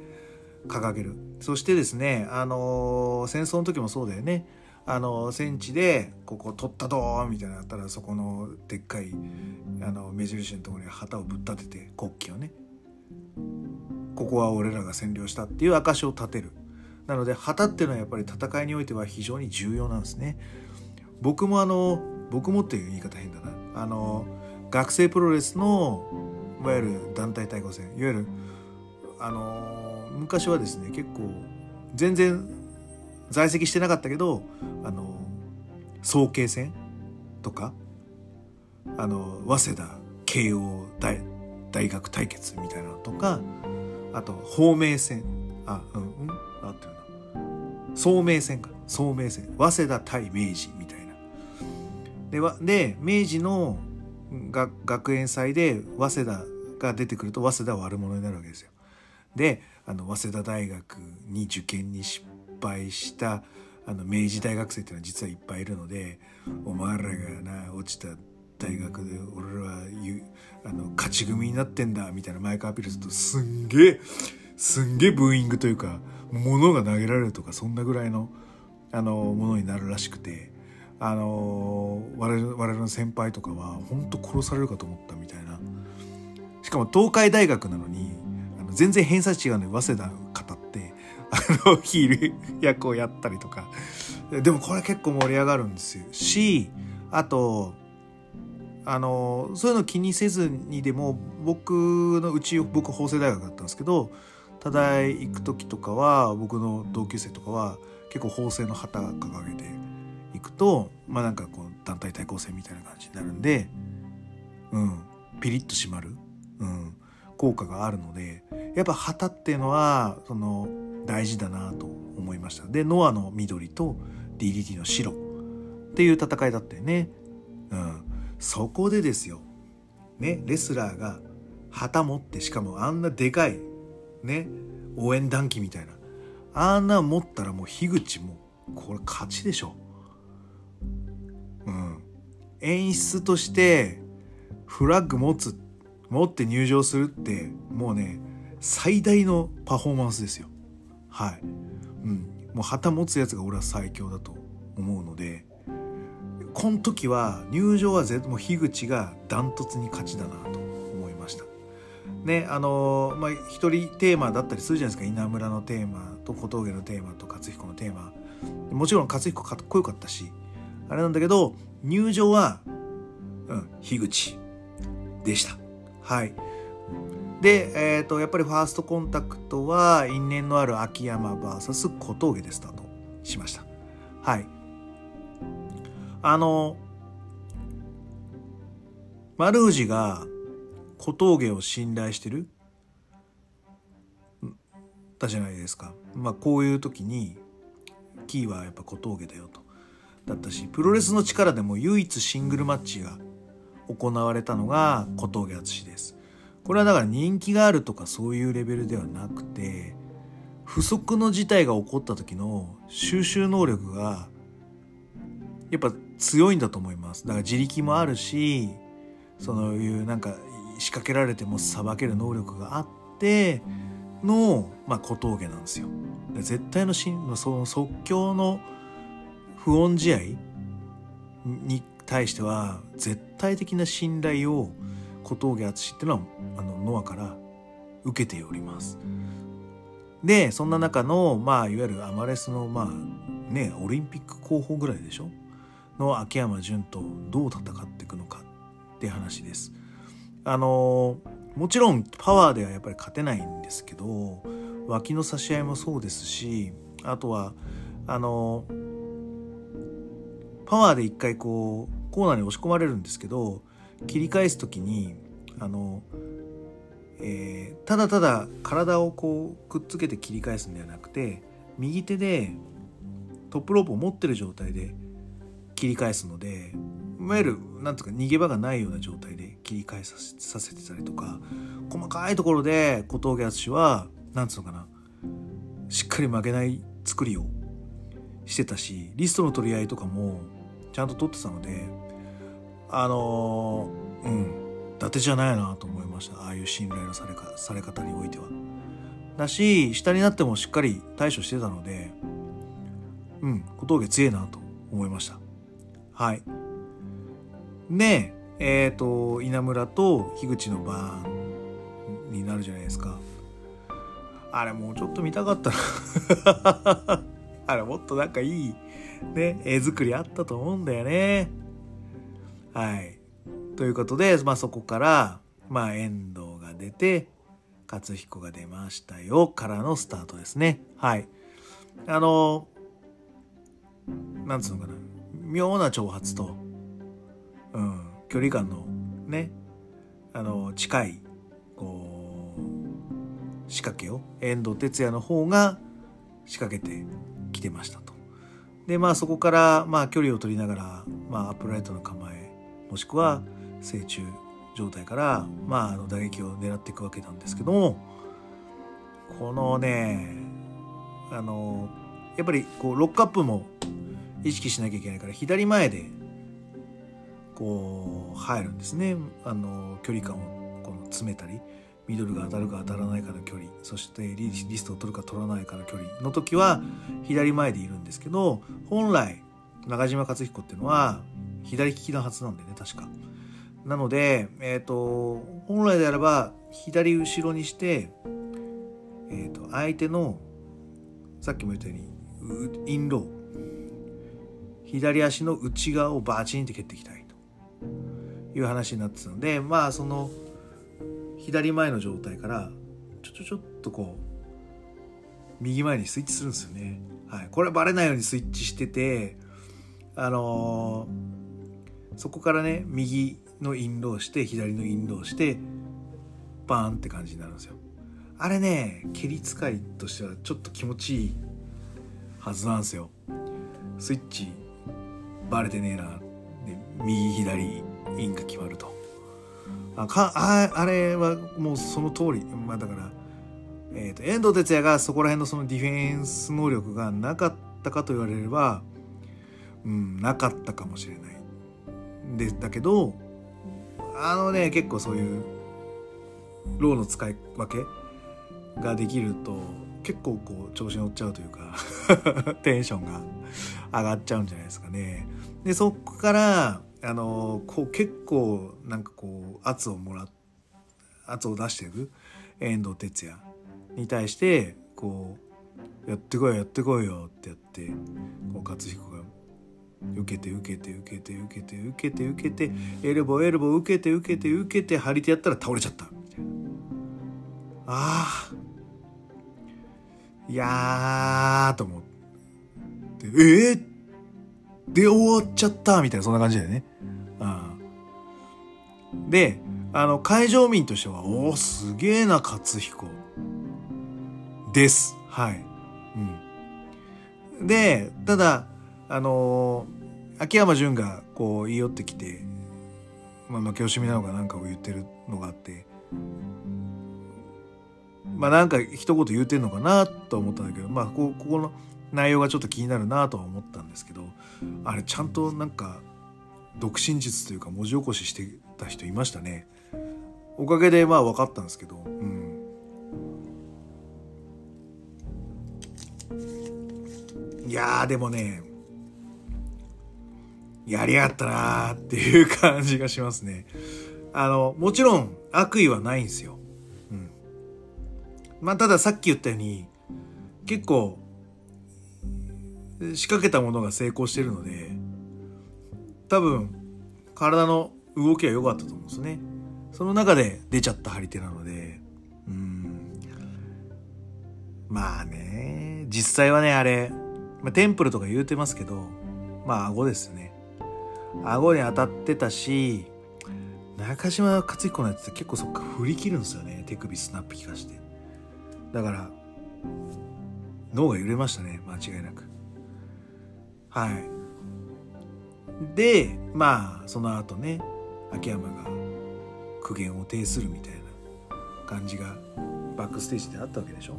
掲げる。そしてですねあの戦争の時もそうだよね。あの戦地でここ取ったどみたいなのあったらそこのでっかいあの目印のところに旗をぶっ立てて国旗をね。ここは俺らが占領したっていう証を立てる。なので旗っていうのはやっぱり戦いにおいては非常に重要なんですね。僕もあの僕もっていう言い方変だな。あの学生プロレスのいわゆる団体対抗戦いわゆるあの昔はですね結構全然在籍してなかったけどあの早慶戦？とかあの早稲田慶応大大学対決みたいなのとかあと方面線あうんうんあってるな聡明線か。聡明線早稲田対明治みたいな。でで明治のが学園祭で早稲田が出てくると早稲田は悪者になるわけですよ。であの早稲田大学に受験に失敗したあの明治大学生っていうのは実はいっぱいいるのでお前らがな落ちた大学で俺らはあの勝ち組になってんだみたいなマイクアピールするとすんげえすんげえブーイングというか物が投げられるとかそんなぐらいのあのものになるらしくてあの我々の先輩とかは本当殺されるかと思ったみたいな。しかも東海大学なのにあの全然偏差値違うのに早稲田語ってあのヒール役をやったりとか。でもこれ結構盛り上がるんですよ。しあとあのそういうの気にせずにでも僕のうち僕法政大学だったんですけど多大行く時とかは僕の同級生とかは結構法政の旗掲げていくとまあなんかこう団体対抗戦みたいな感じになるんでうんピリッと締まる、うん、効果があるのでやっぱ旗っていうのはその大事だなと思いました。でノアの緑と DDT の白。っていう戦いだったよね。うん。そこでですよ。ねレスラーが旗持ってしかもあんなでかいね応援団旗みたいな。あんな持ったらもう樋口もこれ勝ちでしょ。うん。演出としてフラッグ持つ持って入場するってもうね最大のパフォーマンスですよ。はい。うん。もう旗持つやつが俺は最強だと思うのでこの時は入場は絶もう樋口がダントツに勝ちだなと思いました。ねあのまあ一人テーマだったりするじゃないですか。稲村のテーマと小峠のテーマと勝彦のテーマ。もちろん勝彦かっこよかったしあれなんだけど入場はうん樋口でした。はい。で、えーと、やっぱりファーストコンタクトは因縁のある秋山 VS 小峠でスタートしましたはいあの丸藤が小峠を信頼してるたじゃないですか。まあこういう時にキーはやっぱ小峠だよと。だったしプロレスの力でも唯一シングルマッチが行われたのが小峠敦です。これはだから人気があるとかそういうレベルではなくて不測の事態が起こった時の収集能力がやっぱ強いんだと思いますだから自力もあるしそういうなんか仕掛けられてもさばける能力があっての、まあ、小峠なんですよ。絶対のしその即興の不穏試合に対しては絶対的な信頼を小峠淳っていうのはあのノアから受けております。でそんな中のまあいわゆるアマレスのまあねオリンピック候補ぐらいでしょ？の秋山純とどう戦っていくのかって話です。あのもちろんパワーではやっぱり勝てないんですけど脇の差し合いもそうですしあとはあのパワーで一回こうコーナーに押し込まれるんですけど切り返す時にあの、えー、ただただ体をこうくっつけて切り返すんではなくて右手でトップロープを持ってる状態で切り返すのでいわゆるなんとか逃げ場がないような状態で切り返させてたりとか細かいところで小峠淳はなんつうのかなしっかり負けない作りをしてたしリストの取り合いとかもちゃんと取ってたのであのー、うん伊達じゃないなと思いました。ああいう信頼のされかされ方においては。だし下になってもしっかり対処してたのでうん小峠強えなと思いました。はい。でえっ、ー、と稲村と樋口の番になるじゃないですか。あれもうちょっと見たかったな。あれもっとなんかいいね絵作りあったと思うんだよね。はい。ということで、まあ、そこから、まあ、遠藤が出て、勝彦が出ましたよ、からのスタートですね。はい。あの、なんつうのかな。妙な挑発と、うん、距離感のね、あの、近い、こう、仕掛けを、遠藤哲也の方が仕掛けてきてましたと。で、まあそこから、まあ距離を取りながら、まあアップライトの構えもしくは成虫状態から、まあ、あの打撃を狙っていくわけなんですけどもこのねあのやっぱりこうロックアップも意識しなきゃいけないから左前でこう入るんですね。あの距離感をこの詰めたりミドルが当たるか当たらないかの距離そしてリストを取るか取らないかの距離の時は左前でいるんですけど本来中島克彦っていうのは左利きのはずなんだよね、確か。なので、えっ、ー、と、本来であれば、左後ろにして、えっ、ー、と、相手の、さっきも言ったように、インロー、左足の内側をバチンって蹴っていきたいという話になってたので、まあ、その、左前の状態から、ちょちょちょっとこう、右前にスイッチするんですよね。はい。これバレないようにスイッチしてて、あのーそこからね右のインローして左のインローしてバーンって感じになるんですよ。あれね蹴り使いとしてはちょっと気持ちいいはずなんですよ。スイッチバレてねえなで右左インが決まると。あかああれはもうその通り。まあだからえーと、と遠藤哲也がそこら辺のそのディフェンス能力がなかったかと言われればうんなかったかもしれないでだけどあのね結構そういうローの使い分けができると結構こう調子乗っちゃうというか テンションが上がっちゃうんじゃないですかね。でそこからあのこう結構なんかこう圧をもら圧を出していく遠藤哲也に対してこう「やってこいやってこいよ」ってやってこう勝彦が受けて受けて受けて受けて受けて受けてエルボーエルボー受けて受けて受けて張り手やったら倒れちゃったみたいなあいやーと思ってえー、で終わっちゃったみたいなそんな感じだよね。うん、であの会場民としては「おおすげえな勝彦」です。はい。うん。で、ただ、あのー秋山純がこう言い寄ってきて、まあ、負け惜しみなのかなんかを言ってるのがあって、まあなんか一言言うてんのかなと思ったんだけど、まあこここの内容がちょっと気になるなとは思ったんですけど、あれちゃんとなんか独身術というか文字起こししてた人いましたね。おかげでまあ分かったんですけど、うん。いやでもね、やりやがったなーっていう感じがしますね。あの、もちろん悪意はないんですよ。うん。まあたださっき言ったように、結構、仕掛けたものが成功してるので、多分、体の動きは良かったと思うんですね。その中で出ちゃった張り手なので、うん。まあね、実際はね、あれ、まあ、テンプルとか言うてますけど、まあ顎ですね。顎に当たってたし、中島克彦のやつって結構そっか振り切るんですよね。手首スナップ効かして。だから、脳が揺れましたね。間違いなく。はい。で、まあ、その後ね、秋山が苦言を呈するみたいな感じがバックステージであったわけでしょ。うん。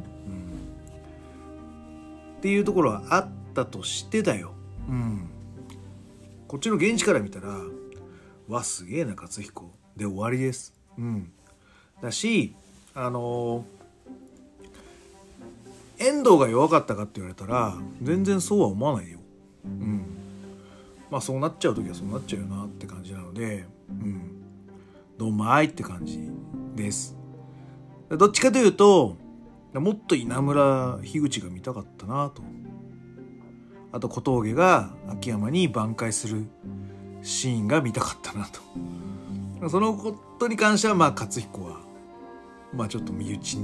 っていうところはあったとしてだよ。うん。こっちの現地から見たら、わ、すげえな、勝彦。で終わりです。うん。だし、あのー遠藤が弱かったかって言われたら、全然そうは思わないよ。うん。まあそうなっちゃう時はそうなっちゃうよなって感じなので、うん。どうまいって感じです。どっちかというと、もっと稲村樋口が見たかったなと。あと小峠が秋山に挽回するシーンが見たかったなと。そのことに関してはまあ勝彦はまあちょっと身内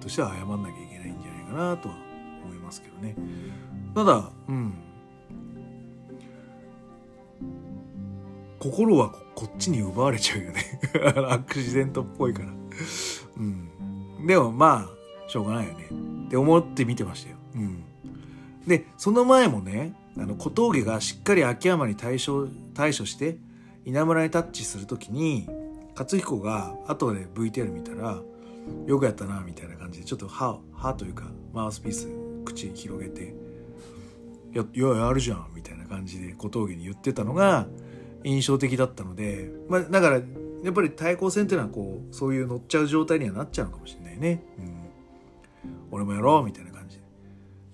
としては謝んなきゃいけないんじゃないかなとは思いますけどね。ただ、うん。心はこっちに奪われちゃうよね。アクシデントっぽいから。うん。でもまあ、しょうがないよね。って思って見てましたよ。うん。で、その前もね、あの、小峠がしっかり秋山に対処、対処して、稲村にタッチするときに、勝彦が後で VTR 見たら、よくやったな、みたいな感じで、ちょっと歯、歯というか、マウスピース、口広げて、いや、いや、やるじゃん、みたいな感じで小峠に言ってたのが印象的だったので、まあ、だから、やっぱり対抗戦っていうのはこう、そういう乗っちゃう状態にはなっちゃうのかもしれないね。うん。俺もやろう、みたいな、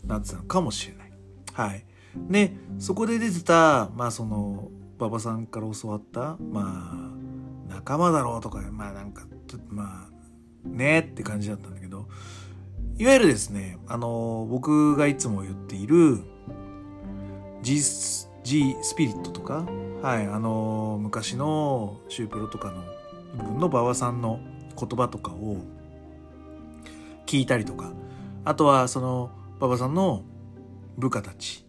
なってたのかもしれない。はい。で、そこで出てた、まあその、馬場さんから教わった、まあ、仲間だろうとか、まあなんか、まあ、ねって感じだったんだけど、いわゆるですね、あの、僕がいつも言っている、G, G スピリットとか、はい、あの、昔のシュープロとかの部分の馬場さんの言葉とかを聞いたりとか、あとはその馬場さんの部下たち、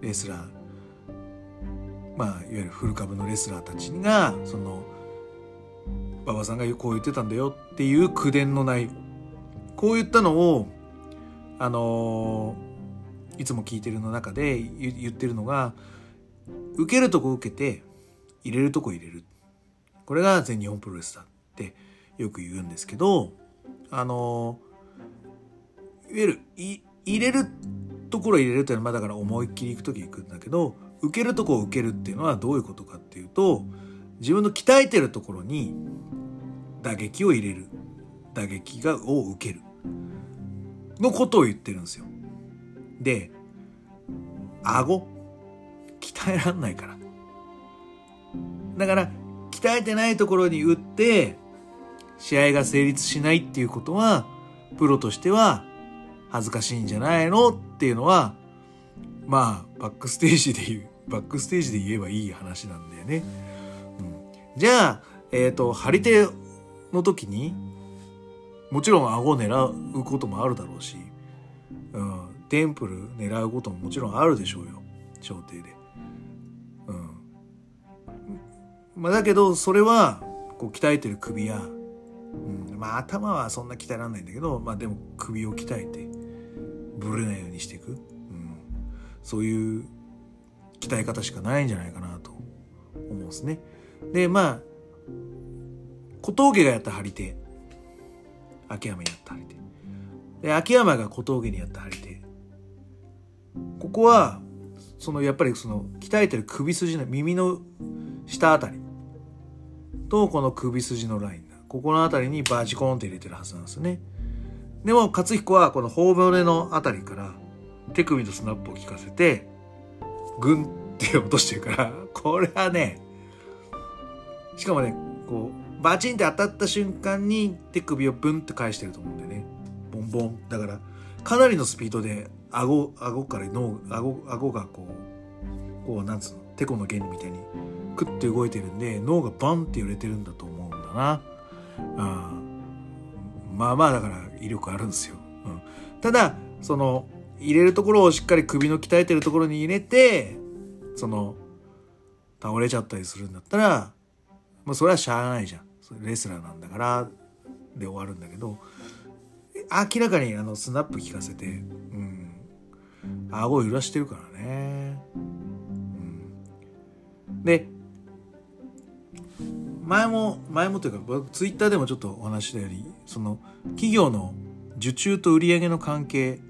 レスラー、まあ、いわゆるフル株のレスラーたちが、その、馬場さんがこう言ってたんだよっていう口伝の内容。こういったのを、あのいつも聞いてるの中で言ってるのが、受けるとこ受けて、入れるとこ入れる。これが全日本プロレスだってよく言うんですけど、あのいわゆる、入れるところ入れるっていうのは、まあだから思いっきり行くとき行くんだけど、受けるとこを受けるっていうのはどういうことかっていうと、自分の鍛えてるところに打撃を入れる。打撃がを受ける。のことを言ってるんですよ。で、顎？鍛えらんないから。だから、鍛えてないところに打って、試合が成立しないっていうことは、プロとしては恥ずかしいんじゃないの？っていうのは、まあ、バックステージで言う、バックステージで言えばいい話なんだよね。うん、じゃあ、えっ、と、張り手の時に、もちろん顎を狙うこともあるだろうし、うん、テンプル狙うことももちろんあるでしょうよ。小艇で。うん。まあだけど、それは、こう鍛えてる首や、うん、まあ頭はそんな鍛えられないんだけど、まあでも首を鍛えて、ぶれないようにしていく、うん、そういう鍛え方しかないんじゃないかなと思うんですね。でまあ小峠がやった張り手。秋山やった張り手。で秋山が小峠にやった張り手。ここはそのやっぱりその鍛えてる首筋の耳の下あたり。とこの首筋のラインここのあたりにバチコーンって入れてるはずなんですね。でも勝彦はこの頬骨のあたりから手首とスナップを効かせてグンって落としてるからこれはねしかもねこうバチンって当たった瞬間に手首をブンって返してると思うんだよね。ボンボン。だからかなりのスピードで顎顎から脳顎顎がこうこうなんつうのてこの原理みたいにクッて動いてるんで脳がバンって揺れてるんだと思うんだな、うん、まあまあだから威力あるんですよ、うん、ただその入れるところをしっかり首の鍛えてるところに入れてその倒れちゃったりするんだったらまあそれはしゃあないじゃん。レスラーなんだからで終わるんだけど明らかにあのスナップ効かせて、うん、顎揺らしてるからね。うん、で前も前もというか僕ツイッターでもちょっとお話したよりその企業の受注と売上の関係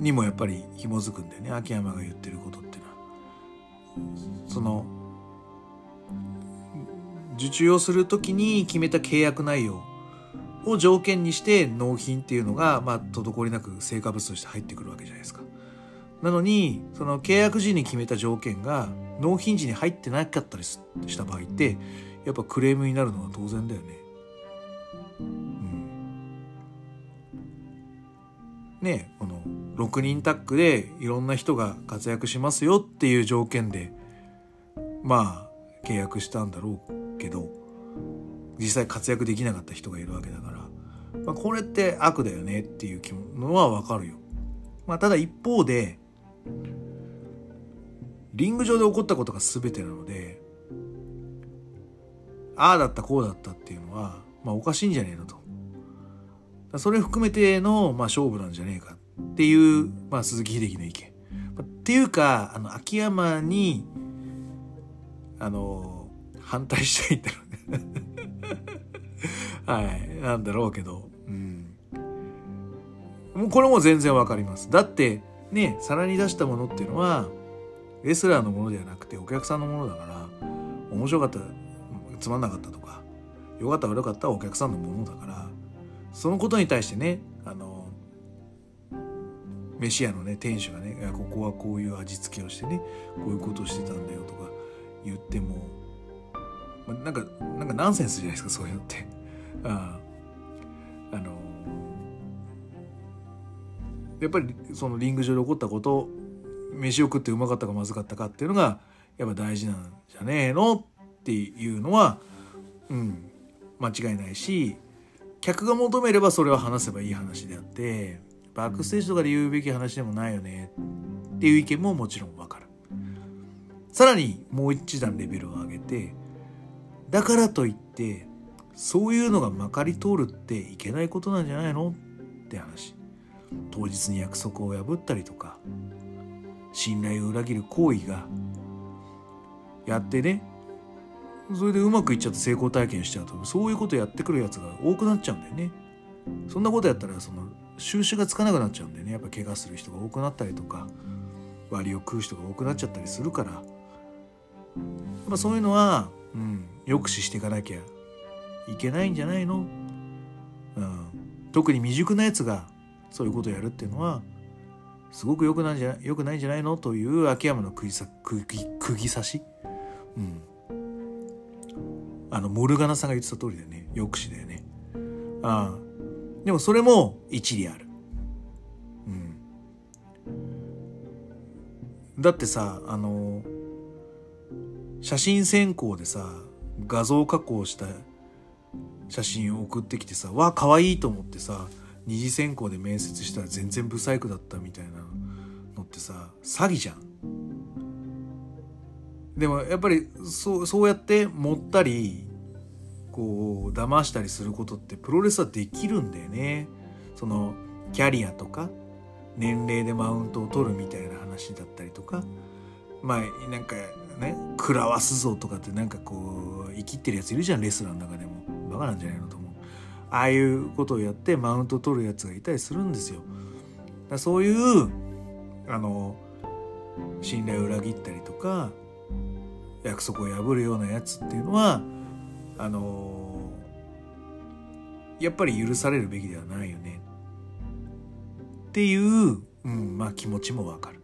にもやっぱり紐づくんだよね秋山が言ってることっていうのは。その受注をする時に決めた契約内容を条件にして納品っていうのが、まあ、滞りなく成果物として入ってくるわけじゃないですか。なのに、その契約時に決めた条件が納品時に入ってなかったりした場合って、やっぱクレームになるのは当然だよね。うん。ねこの6人タッグでいろんな人が活躍しますよっていう条件で、まあ、契約したんだろうけど、実際活躍できなかった人がいるわけだから、まあ、これって悪だよねっていうのはわかるよ。まあ、ただ一方で、リング上で起こったことが全てなので、ああだったこうだったっていうのは、まあおかしいんじゃねえのと。それ含めての、まあ、勝負なんじゃねえかっていう、まあ、鈴木秀樹の意見。っていうか、あの、秋山に、あの、反対したいんだろうね はい、なんだろうけど、うん。もうこれも全然わかります。だって、ね、皿に出したものっていうのは、レスラーのものではなくてお客さんのものだから、面白かった、つまんなかったと、良かった悪かったはお客さんのものだから、そのことに対してね、あの、飯屋のね、店主がね、ここはこういう味付けをしてね、こういうことをしてたんだよとか言っても、まなんか、なんかナンセンスじゃないですか、そういうのって。ああのやっぱりそのリング上で起こったこと飯を食ってうまかったかまずかったかっていうのがやっぱ大事なんじゃねえのっていうのはうん間違いないし客が求めればそれは話せばいい話であってバックステージとかで言うべき話でもないよねっていう意見ももちろんわかる。さらにもう一段レベルを上げてだからといってそういうのがまかり通るっていけないことなんじゃないの？って話。当日に約束を破ったりとか信頼を裏切る行為がやってねそれでうまくいっちゃって成功体験しちゃうとそういうことやってくるやつが多くなっちゃうんだよね。そんなことやったらその収拾がつかなくなっちゃうんだよね。やっぱ怪我する人が多くなったりとか割を食う人が多くなっちゃったりするから。やっぱそういうのは、うん、抑止していかなきゃいけないんじゃないの、うん、特に未熟なやつがそういうことをやるっていうのはすごく良くないんじゃ良くないんじゃないの？という秋山の釘さ釘釘刺し、うん、あのモルガナさんが言ってた通りだよね。抑止だよね。ああ。でもそれも一理ある、うん、だってさあの写真選考でさ画像加工した写真を送ってきてさわあ可愛いと思ってさ二次選考で面接したら全然ブサイクだったみたいなのってさ詐欺じゃん。でもやっぱりそうそうやって持ったりこう騙したりすることってプロレスはできるんだよね。そのキャリアとか年齢でマウントを取るみたいな話だったりとかまあなんかね食らわすぞとかってなんかこう生きってるやついるじゃんレスラーの中でも。バカなんじゃないのと思う。ああいうことをやってマウント取るやつがいたりするんですよ。だそういうあの信頼を裏切ったりとか約束を破るようなやつっていうのはあのやっぱり許されるべきではないよね。っていう、うん、まあ気持ちもわかる。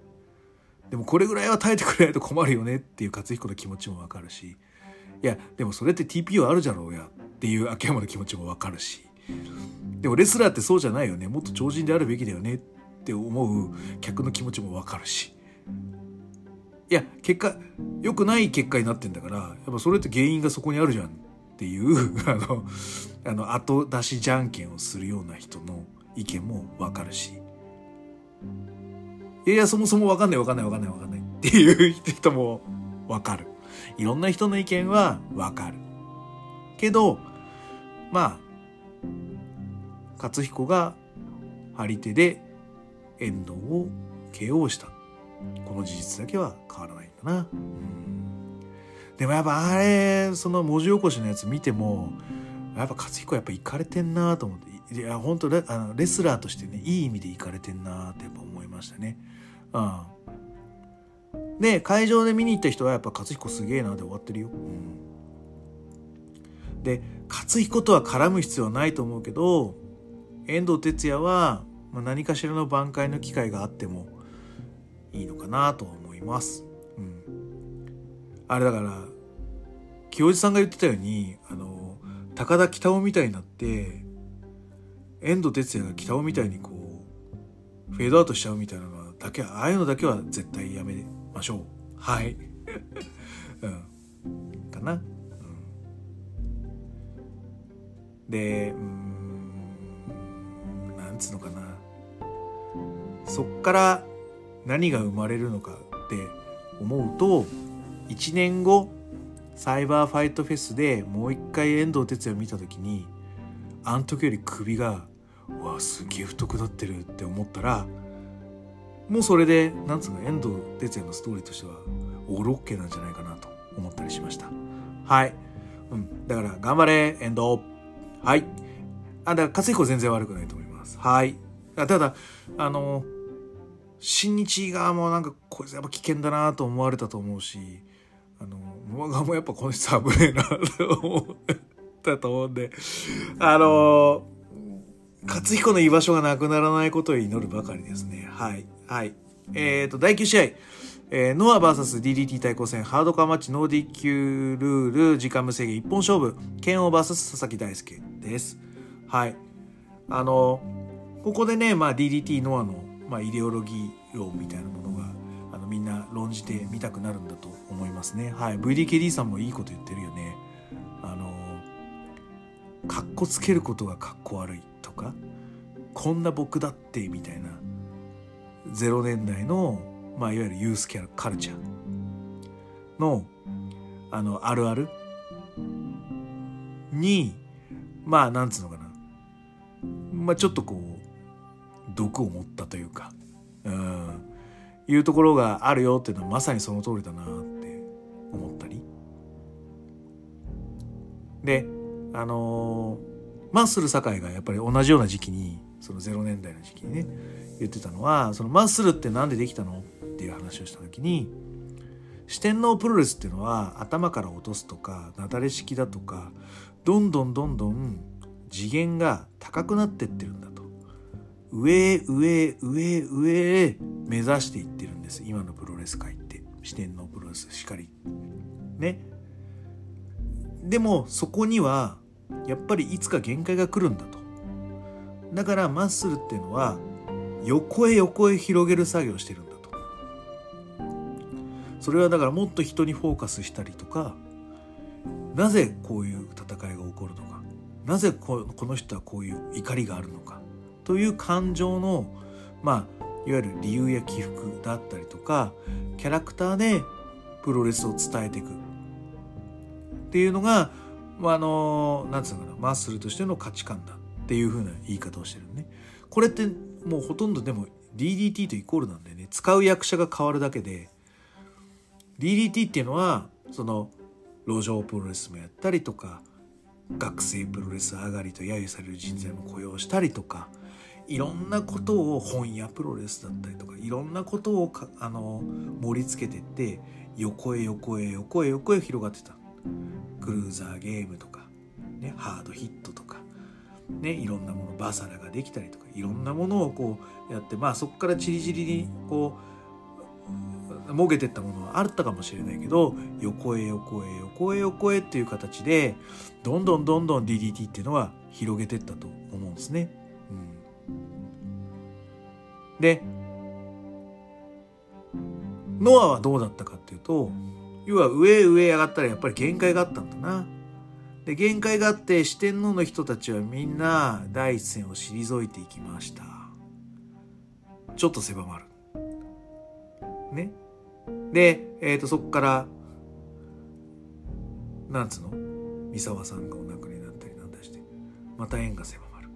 でもこれぐらいは耐えてくれないと困るよねっていう勝彦の気持ちもわかるし。いやでもそれって TPO あるじゃろうや。っていう秋山の気持ちもわかるし。でもレスラーってそうじゃないよね。もっと超人であるべきだよね。って思う客の気持ちもわかるし。いや結果良くない結果になってんだからやっぱそれって原因がそこにあるじゃんっていう あのあの後出しじゃんけんをするような人の意見もわかるし。いやいやそもそもわかんないわかんないわかんないわかんないっていう人もわかる。いろんな人の意見はわかる。けどまあ勝彦が張り手で遠藤を KO したこの事実だけは変わらないんだな。でもやっぱあれその文字起こしのやつ見てもやっぱ勝彦やっぱ行かれてんなと思っていや本当レあのレスラーとしてねいい意味で行かれてんなってやっぱ思いましたね。うん、で会場で見に行った人はやっぱ勝彦すげえなで終わってるよ。うん、で勝彦とは絡む必要はないと思うけど遠藤哲也はまあ何かしらの挽回の機会があってもいいのかなと思います。うん、あれだから清治さんが言ってたようにあの高田北尾みたいになって遠藤哲也が北尾みたいにこうフェードアウトしちゃうみたいなのはだけああいうのだけは絶対やめましょう。はい、うん、かな、うん、でうんなんつうのかな。そっから何が生まれるのかって思うと1年後サイバーファイトフェスでもう一回遠藤哲也見た時にあの時より首がうわすげえ太くなってるって思ったらもうそれでなんつうの遠藤哲也のストーリーとしてはオールオッケーなんじゃないかなと思ったりしました。はい、うん、だから頑張れ遠藤。はい。あだから勝彦全然悪くないと思います。はい。あただあの新日側もなんかこいつやっぱ危険だなと思われたと思うしあのモア側もやっぱこの人危ねえなと思ったと思うんであの勝彦の居場所がなくならないことを祈るばかりですね。はい。はい。えっ、ー、と第9試合えー、ノア VSDDT 対抗戦。ハードカーマッチノーディキュールール。時間無制限。一本勝負。剣王 VS 佐々木大輔です。はい。あのここでね、まあ、DDT ノアのまあ、イデオロギー論みたいなものがあのみんな論じてみたくなるんだと思いますね。はい、VDKD さんもいいこと言ってるよね。あのかっこつけることがかっこ悪いとかこんな僕だってみたいな0年代の、まあ、いわゆるユースキャラカルチャーのあのあるあるにまあなんつうのかなまあちょっとこう毒を持ったというか、うん、いうところがあるよっていうのはまさにその通りだなって思ったり。で、あのー、マッスル堺がやっぱり同じような時期に、その0年代の時期にね、言ってたのは、そのマッスルって何でできたのっていう話をした時に、四天王プロレスっていうのは頭から落とすとか、なだれ式だとか、どんどんどんどん次元が高くなってってるんだと上上上上へ目指していってるんです。今のプロレス界って。四天王プロレスしかり。ね。でもそこにはやっぱりいつか限界が来るんだと。だからマッスルっていうのは横へ横へ広げる作業をしてるんだと。それはだからもっと人にフォーカスしたりとかなぜこういう戦いが起こるのか。なぜこの人はこういう怒りがあるのか。という感情のまあいわゆる理由や起伏だったりとかキャラクターでプロレスを伝えていく。っていうのが、まあ、あのなんつうのかなマッスルとしての価値観だ。っていうふうな言い方をしてるね。これってもうほとんどでも DDT とイコールなんでね。使う役者が変わるだけで DDT っていうのはその路上プロレスもやったりとか学生プロレス上がりと揶揄される人材も雇用したりとかいろんなことを本屋プロレスだったりとかいろんなことをあの盛り付けてって横へ横へ横へ横へ広がってたクルーザーゲームとか、ね、ハードヒットとか、ね、いろんなものバサラができたりとかいろんなものをこうやってまあそこからちりぢりにこうもげてったものはあったかもしれないけど横へ横へ横へ横へっていう形でどんどんどんどん DDT っていうのは広げてったと思うんですね。でノアはどうだったかっていうと要は上上上がったらやっぱり限界があったんだな。で限界があって四天王の人たちはみんな第一線を退いていきました。ちょっと狭まる。ね。で、えっ、ー、とそこからなんつうの？三沢さんがお亡くなりになったりなんだしてまた縁が狭まる。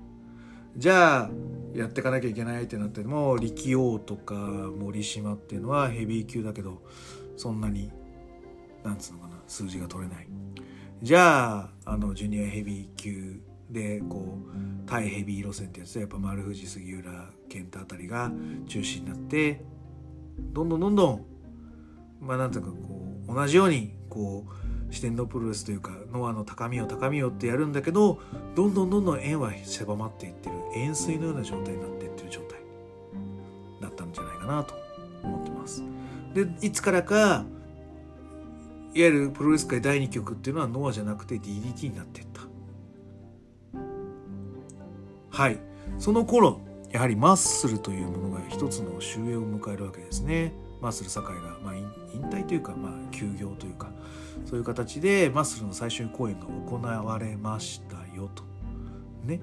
じゃあやっていかなきゃいけないってなっても力王とか森島っていうのはヘビー級だけどそんなになんつうのかな数字が取れない。じゃああのジュニアヘビー級でこう対ヘビー路線ってやつでやっぱ丸藤杉浦健太あたりが中心になってどんどんどんどんまあなんていうかこう同じようにこう四天王プロレスというかノアの高みを高みをってやるんだけどどんどんどんどん円は狭まっていってる円錐のような状態になっていってる状態だったんじゃないかなと思ってます。でいつからかいわゆるプロレス界第2局っていうのはノアじゃなくて DDT になっていった。はい。その頃やはりマッスルというものが一つの終焉を迎えるわけですね。マッスル堺が、まあ、引退というか、まあ、休業というかそういう形でマッスルの最終公演が行われましたよと。ね。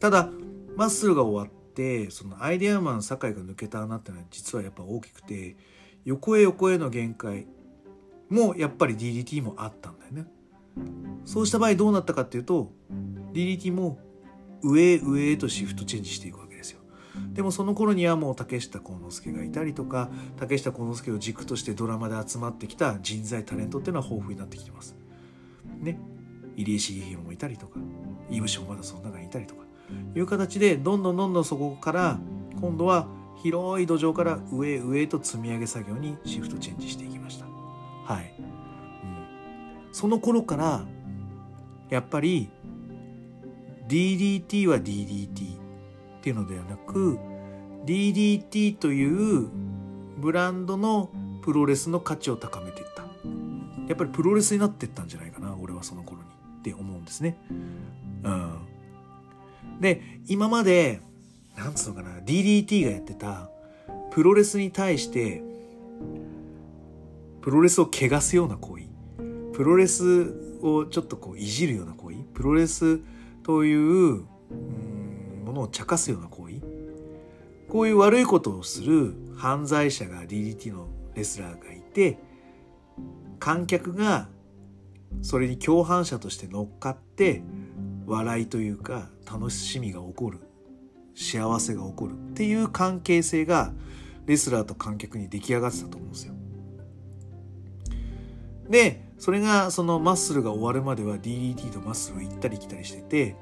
ただマッスルが終わってそのアイデアマン堺が抜けた穴ってのは実はやっぱ大きくて横へ横への限界もやっぱり DDT もあったんだよね。そうした場合どうなったかっていうと DDT も上へ上へとシフトチェンジしていくわけ。で。もその頃にはもう竹下幸之助がいたりとか竹下幸之助を軸としてドラマで集まってきた人材タレントっていうのは豊富になってきてます。ね。入江茂弘もいたりとか井口もまだその中にいたりとかいう形でどんどんどんどんそこから今度は広い土壌から上上へと積み上げ作業にシフトチェンジしていきました。はい、うん、その頃からやっぱり DDT は DDT っていうのではなく DDT というブランドのプロレスの価値を高めていったやっぱりプロレスになっていったんじゃないかな俺はその頃にって思うんですね。うん、で今までなんつうのかな DDT がやってたプロレスに対してプロレスを汚すような行為プロレスをちょっとこういじるような行為プロレスというものを茶化すような行為こういう悪いことをする犯罪者が DDT のレスラーがいて観客がそれに共犯者として乗っかって笑いというか楽しみが起こる幸せが起こるっていう関係性がレスラーと観客に出来上がってたと思うんですよ。でそれがそのマッスルが終わるまでは DDT とマッスルを行ったり来たりしてて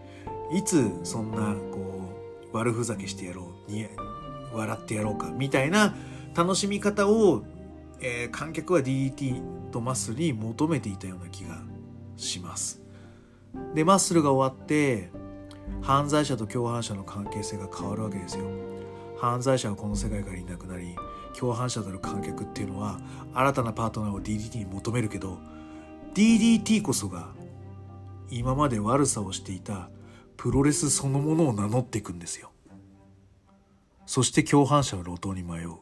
いつそんなこう悪ふざけしてやろうに笑ってやろうかみたいな楽しみ方を、えー、観客は DDT とマッスルに求めていたような気がします。でマッスルが終わって犯罪者と共犯者の関係性が変わるわけですよ。犯罪者はこの世界からいなくなり共犯者となる観客っていうのは新たなパートナーを DDT に求めるけど DDT こそが今まで悪さをしていたプロレスそのものを名乗っていくんですよ。そして共犯者は路頭に迷う。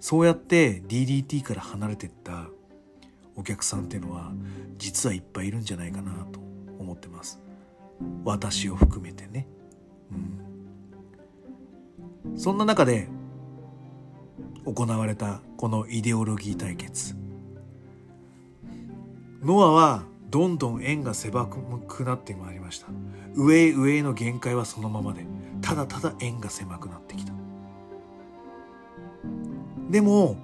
そうやって DDT から離れてったお客さんっていうのは実はいっぱいいるんじゃないかなと思ってます。私を含めてね。うん。そんな中で行われたこのイデオロギー対決。ノアはどんどん円が狭くなってまいりました。上へ上への限界はそのままで。ただただ円が狭くなってきた。でも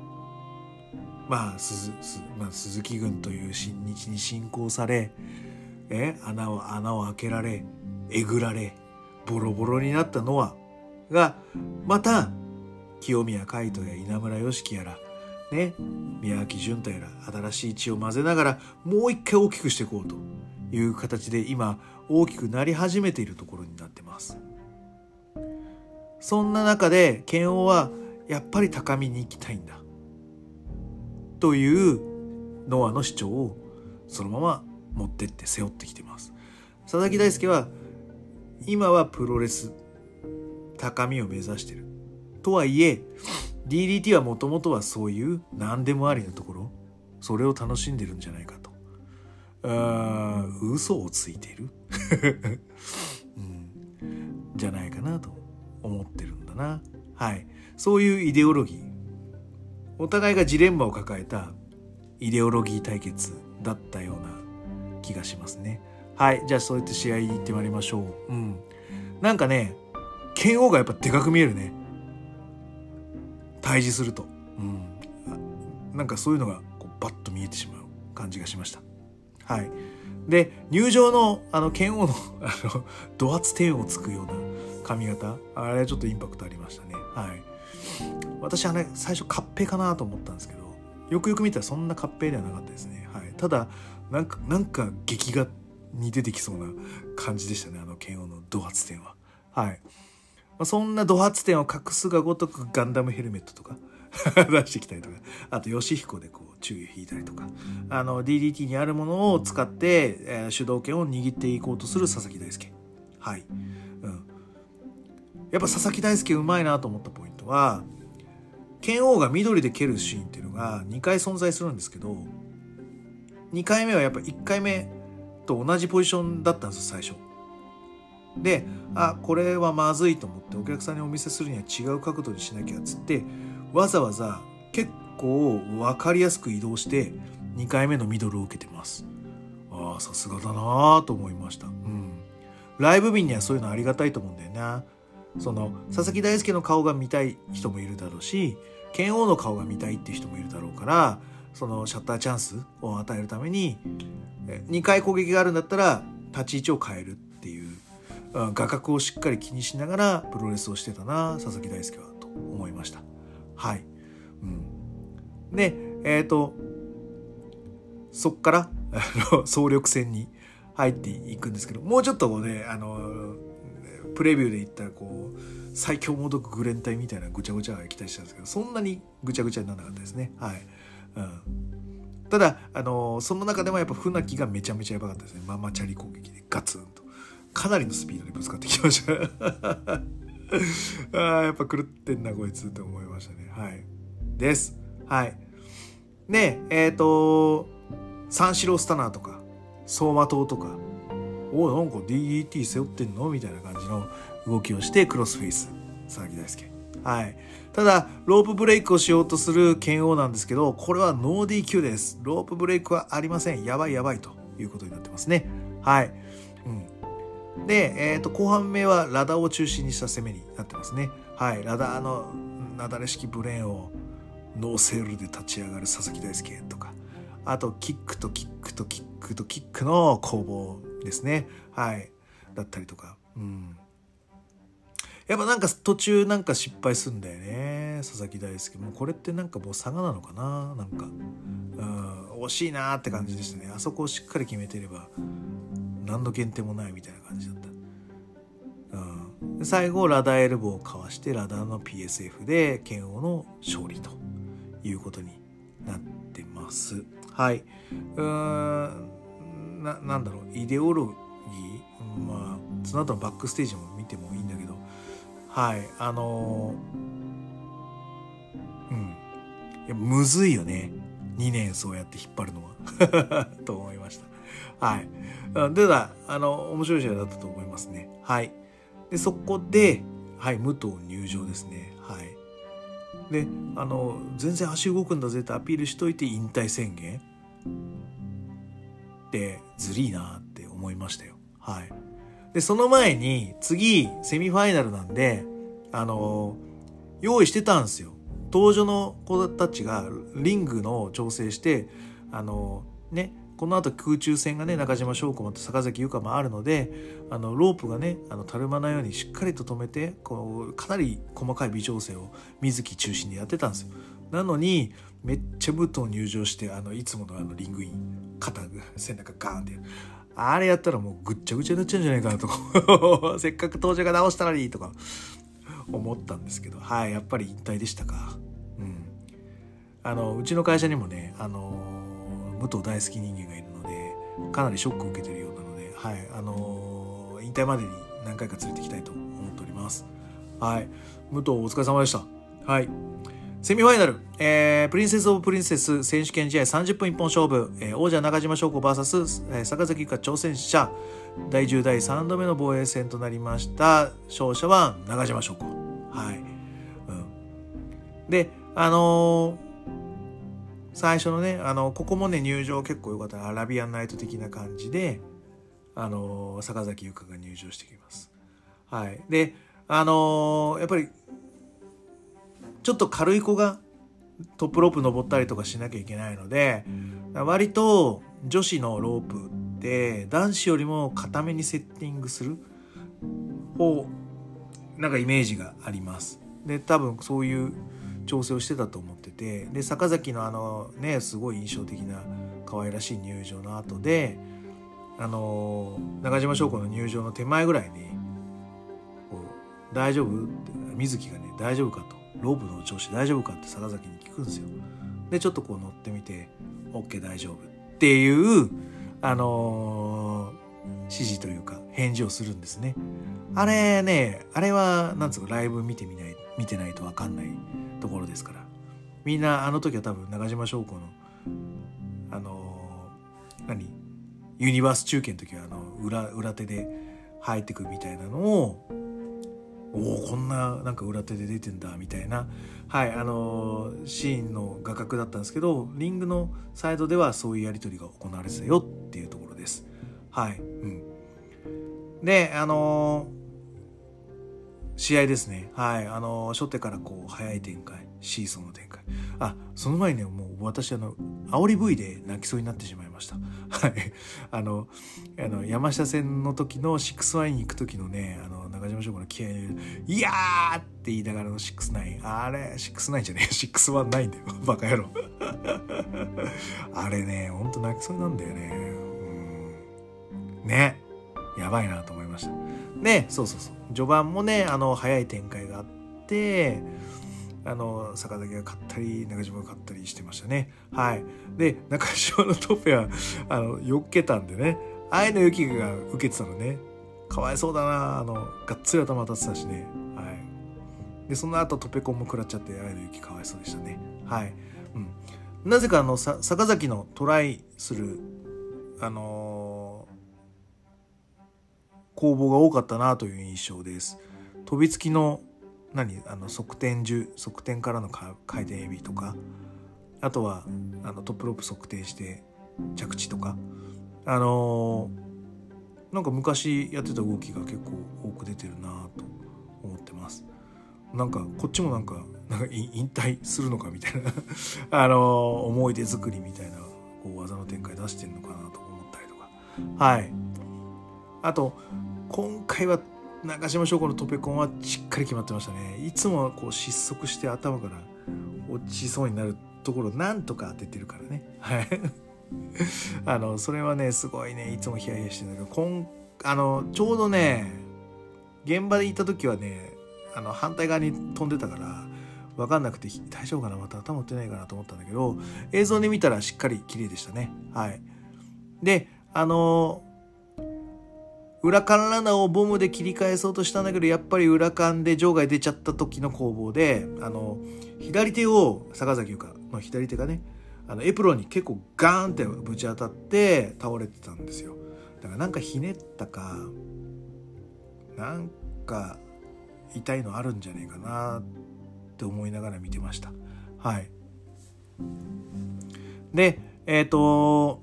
まあ鈴まあ、鈴木軍という新日に侵攻されえ穴を穴を開けられえぐられボロボロになったノアがまた清宮海斗や稲村良樹やらね。宮脇潤太やら新しい血を混ぜながらもう一回大きくしていこうという形で今大きくなり始めているところになってます。そんな中で剣王はやっぱり高みに行きたいんだ。というノアの主張をそのまま持ってって背負ってきてます。佐々木大輔は今はプロレス高みを目指してる。とはいえ DDT はもともとはそういう何でもありのところそれを楽しんでるんじゃないかと。あ嘘をついてる、うん、じゃないかなと思ってるんだな。はい。そういうイデオロギー。お互いがジレンマを抱えたイデオロギー対決だったような気がしますね。はい。じゃあそうやって試合に行ってまいりましょう。うん。なんかね剣王がやっぱでかく見えるね。対峙すると、うん、なんかそういうのがこうバッと見えてしまう感じがしました。はい。で入場のあの剣王のあの ド圧点をつくような髪型。あれはちょっとインパクトありましたね。はい。私はね最初カッペかなと思ったんですけどよくよく見たらそんなカッペではなかったですね、はい、ただなんかなんか劇画に出てきそうな感じでしたねあの剣王のド発点は。はい。まあ、そんなド発点を隠すがごとくガンダムヘルメットとか 出してきたりとかあと義彦でこう注意を引いたりとか。あの DDT にあるものを使って、えー、主導権を握っていこうとする佐々木大輔。はい、うん、やっぱ佐々木大輔うまいなと思ったポイントは剣王が緑で蹴るシーンっていうのが2回存在するんですけど2回目はやっぱ1回目と同じポジションだったんです最初。であこれはまずいと思ってお客さんにお見せするには違う角度にしなきゃっつってわざわざ結構分かりやすく移動して2回目のミドルを受けてます。ああさすがだなと思いました。うん。ライブ便にはそういうのありがたいと思うんだよな。その佐々木大輔の顔が見たい人もいるだろうし剣王の顔が見たいって人もいるだろうからそのシャッターチャンスを与えるために2回攻撃があるんだったら立ち位置を変える。画角をしっかり気にしながらプロレスをしてたな佐々木大輔はと思いました。はい、うん、でえっ、ー、とそっから総力戦に入っていくんですけどもうちょっとねあのプレビューで言ったらこう最強モドクグレン隊みたいなぐちゃぐちゃが期待したんですけどそんなにぐちゃぐちゃにならなかったですね。はい、うん、ただあのその中でもやっぱ船木がめちゃめちゃやばかったですね。ママチャリ攻撃でガツンと。かなりのスピードでぶつかってきました。あやっぱ狂ってんなこいつって思いましたね。はい。です。はい。でえっ、ー、と三四郎スタナーとか走馬灯とかおなんか DET 背負ってんの？みたいな感じの動きをしてクロスフェイス佐々木大輔。はい。ただロープブレイクをしようとする剣王なんですけどこれはノー DQ です。ロープブレイクはありません。やばいやばいということになってますね。はい、で、えーと、後半目はラダを中心にした攻めになってますね。はいラダのなだれ式ブレーンをノーセールで立ち上がる佐々木大輔とか。あとキックとキックとキックとキックの攻防ですね。はいだったりとか。うん。やっぱなんか途中なんか失敗するんだよね佐々木大輔。もうこれってなんかもう差がなのかななんか。うん惜しいなって感じでしたね。あそこをしっかり決めてれば何の減点もないみたいな感じだった。うん。最後ラダエルボーをかわしてラダーの PSF で剣王の勝利ということになってます。はい。うん。ななんだろう。イデオロギー？まあその後のバックステージも見てもいいんだけど。はい。あのー、うん。いやむずいよね。2年そうやって引っ張るのは。と思いました。はい。でだあの面白い試合だったと思いますね。はい。でそこではい武藤入場ですね。はい。であの全然足動くんだぜってアピールしといて引退宣言。ってずりーなって思いましたよ。はい。で、その前に次セミファイナルなんで、あの用意してたんですよ。登場の子たちがリングの調整して、あのね、この後空中戦がね中島翔子も坂崎由香もあるのであのロープがねあのたるまないようにしっかりと止めてこうかなり細かい微調整を水木中心でやってたんですよ。なのにめっちゃ武藤入場してあのいつものあのリングイン肩背中ガーンってあれやったらもうぐっちゃぐちゃになっちゃうんじゃないかなと。か せっかく登場が直したらいいとか思ったんですけど。はいやっぱり引退でしたか。うん。あのうちの会社にもねあの武藤大好き人間がいるのでかなりショックを受けてるようなので、はいあのー、引退までに何回か連れてきたいと思っております。はい、武藤お疲れ様でした。はい。セミファイナル、えー、プリンセス・オブ・プリンセス選手権試合30分一本勝負、えー、王者中島翔子 VS、えー、坂崎香挑戦者。第10代3度目の防衛戦となりました。勝者は中島翔子。はい、うん、であのー最初のね、あの、ここもね、入場結構良かったアラビアンナイト的な感じで、あの、坂崎由香が入場してきます。はい。で、あのやっぱり、ちょっと軽い子がトップロープ登ったりとかしなきゃいけないので、割と女子のロープって男子よりも固めにセッティングする方、なんかイメージがあります。で、多分そういう調整をしてたと思っててで坂崎のあのねすごい印象的な可愛らしい入場の後であの中島翔子の入場の手前ぐらいに「大丈夫?」って水木がね「大丈夫か?」と「ロープの調子大丈夫か?」って坂崎に聞くんですよ。でちょっとこう乗ってみて「OK 大丈夫」っていうあの、指示というか返事をするんですね。あれねあれはなんつうかライブ見てみない見てないと分かんないところですから。みんなあの時は多分中島翔子のあの何？ユニバース中継の時はあの裏裏手で入ってくみたいなのをおおこんななんか裏手で出てんだみたいなはいあのシーンの画角だったんですけどリングのサイドではそういうやり取りが行われてたよっていうところです。はい、うん、であの試合ですね。はい。あの、初手からこう、早い展開、シーソーの展開。あ、その前にね、もう私、あの、煽り V で泣きそうになってしまいました。はい。あの、あの、山下戦の時の6-9に行く時のね、あの、中島翔子の気合いいやーって言いながらの6-9。あれ、6-9じゃねえ、6-1ないんだよ。バカ野郎。あれね、ほんと泣きそうなんだよね。うん。ね。やばいなと思いました。で、そうそうそう。序盤もね、あの、早い展開があって、あの、坂崎が勝ったり、中島が勝ったりしてましたね。はい。で、中島のトペは、あの、よっけたんでね、愛の雪が受けてたのね。かわいそうだなあの、がっつり頭当たってたしね。はい。で、その後トペコンも食らっちゃって、愛の雪かわいそうでしたね。はい。うん。なぜかあのさ、坂崎のトライする、あの攻防が多かったなという印象です。飛びつきの何？あの側転重側転からの回転エビとか。あとはあのトップロープ測定して着地とか。あのー、なんか昔やってた動きが結構多く出てるなと思ってます。なんかこっちもなんかなんか引退するのかみたいな。あの、思い出作りみたいなこう技の展開出してるのかなと思ったりとか。はい。あと今回は中島翔子のトペコンはしっかり決まってましたね。いつもこう失速して頭から落ちそうになるところなんとか当ててるからね。はい。あのそれはねすごいねいつもヒヤヒヤしてるんだけどこんあのちょうどね現場で行った時はねあの反対側に飛んでたから分かんなくて大丈夫かな？また頭打ってないかなと思ったんだけど映像で見たらしっかり綺麗でしたね。はい。であの裏カンランナーをボムで切り返そうとしたんだけどやっぱり裏カンで場外出ちゃった時の攻防であの左手を坂崎優香の左手がねあのエプロンに結構ガーンってぶち当たって倒れてたんですよ。だからなんかひねったかなんか痛いのあるんじゃねえかなって思いながら見てました。はい。でえっ、ー、と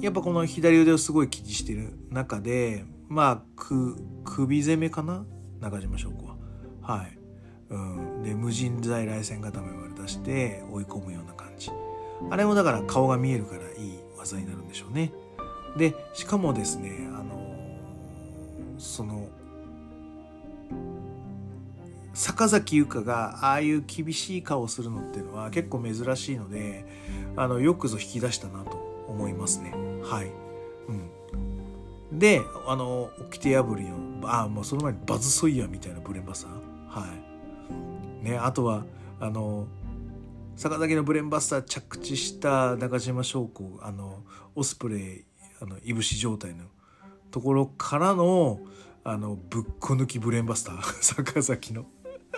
やっぱこの左腕をすごい気にしてる中でまあく首攻めかな？中島翔子は。はい、うん、で無人在来線固めまで出して追い込むような感じ。あれもだから顔が見えるからいい技になるんでしょうね。でしかもですねあのその坂崎優香がああいう厳しい顔をするのっていうのは結構珍しいのであのよくぞ引き出したなと。思いますね。はい、うん、であの掟破りのあもうその前にバズ・ソイヤーみたいなブレンバスター。はい。ねあとはあの坂崎のブレンバスター着地した中島翔子あのオスプレイあのいぶし状態のところからのあのぶっこ抜きブレンバスター。坂崎の。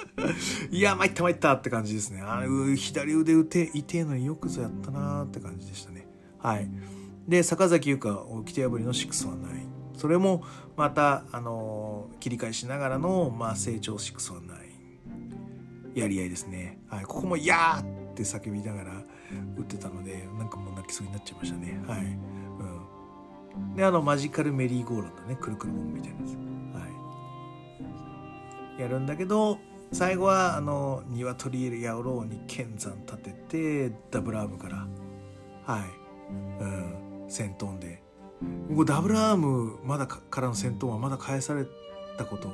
いや参った参ったって感じですね。あれ左腕打て痛えのによくぞやったなって感じでしたね。はい。で坂崎優香掟破りの619それもまたあの切り返しながらの、まあ、成長619やり合いですね、はい、ここも「やー!」って叫びながら打ってたのでなんかもう泣きそうになっちゃいましたね。はい、うん、であのマジカルメリーゴーランドね。くるくるボンみたいなやつ。はい。やるんだけど最後はあの鶏やろうに剣山立ててダブルアームから。はい、うん、戦闘で。僕ダブルアームまだからの戦闘はまだ返されたこと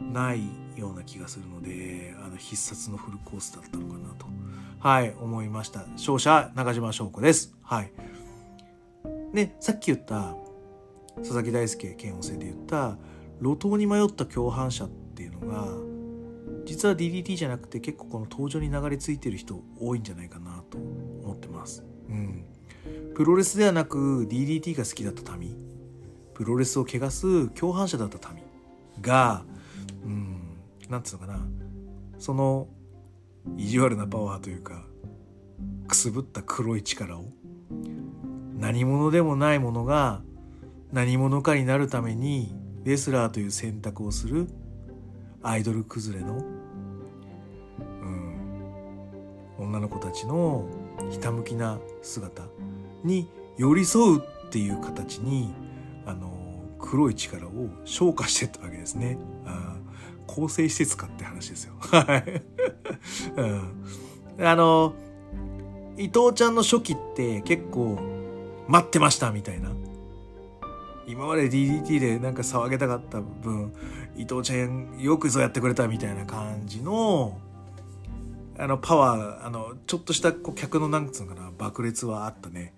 ないような気がするのであの必殺のフルコースだったのかなと。はい思いました。勝者中島翔子です。はい。でさっき言った佐々木大輔剣王戦で言った路頭に迷った共犯者っていうのが実は DDT じゃなくて結構この登場に流れ着いてる人多いんじゃないかなと思ってます。うん。プロレスではなく DDT が好きだった民。プロレスを汚す共犯者だった民。がうんなんつうのかな。その意地悪なパワーというかくすぶった黒い力を何者でもないものが何者かになるためにレスラーという選択をするアイドル崩れの、うん、女の子たちのひたむきな姿。に寄り添うっていう形にあの黒い力を消化してったわけですね。あ構成施設かって話ですよ。はい、うん。あの伊藤ちゃんの初期って結構待ってましたみたいな。今まで DDT でなんか騒げたかった分伊藤ちゃんよくぞやってくれたみたいな感じのあのパワーあのちょっとしたこう客のなんつうのかな爆裂はあったね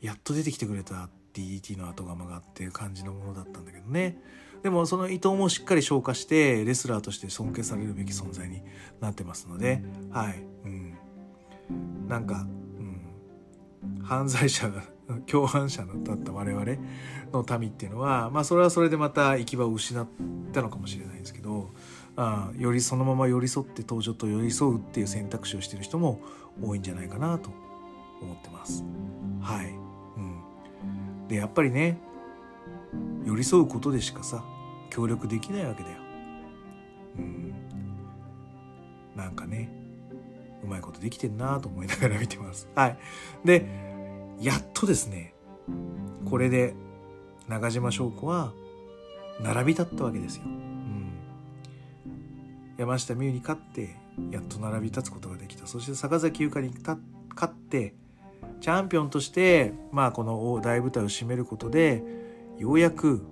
やっと出てきてくれた DDT の後釜がっていう感じのものだったんだけどね。でもその伊藤もしっかり消化してレスラーとして尊敬されるべき存在になってますので。はい。うん。なんか、うん、犯罪者が 共犯者だった我々の民っていうのはまあそれはそれでまた行き場を失ったのかもしれないんですけどあよりそのまま寄り添って登場と寄り添うっていう選択肢をしてる人も多いんじゃないかなと思ってます。はい、でやっぱりね寄り添うことでしかさ協力できないわけだよ。うん、なんかねうまいことできてんなと思いながら見てます。はい、でやっとですねこれで中島翔子は並び立ったわけですよ。うん、山下美夢に勝ってやっと並び立つことができたそして坂崎優香に勝ってチャンピオンとしてまあこの大舞台を締めることでようやく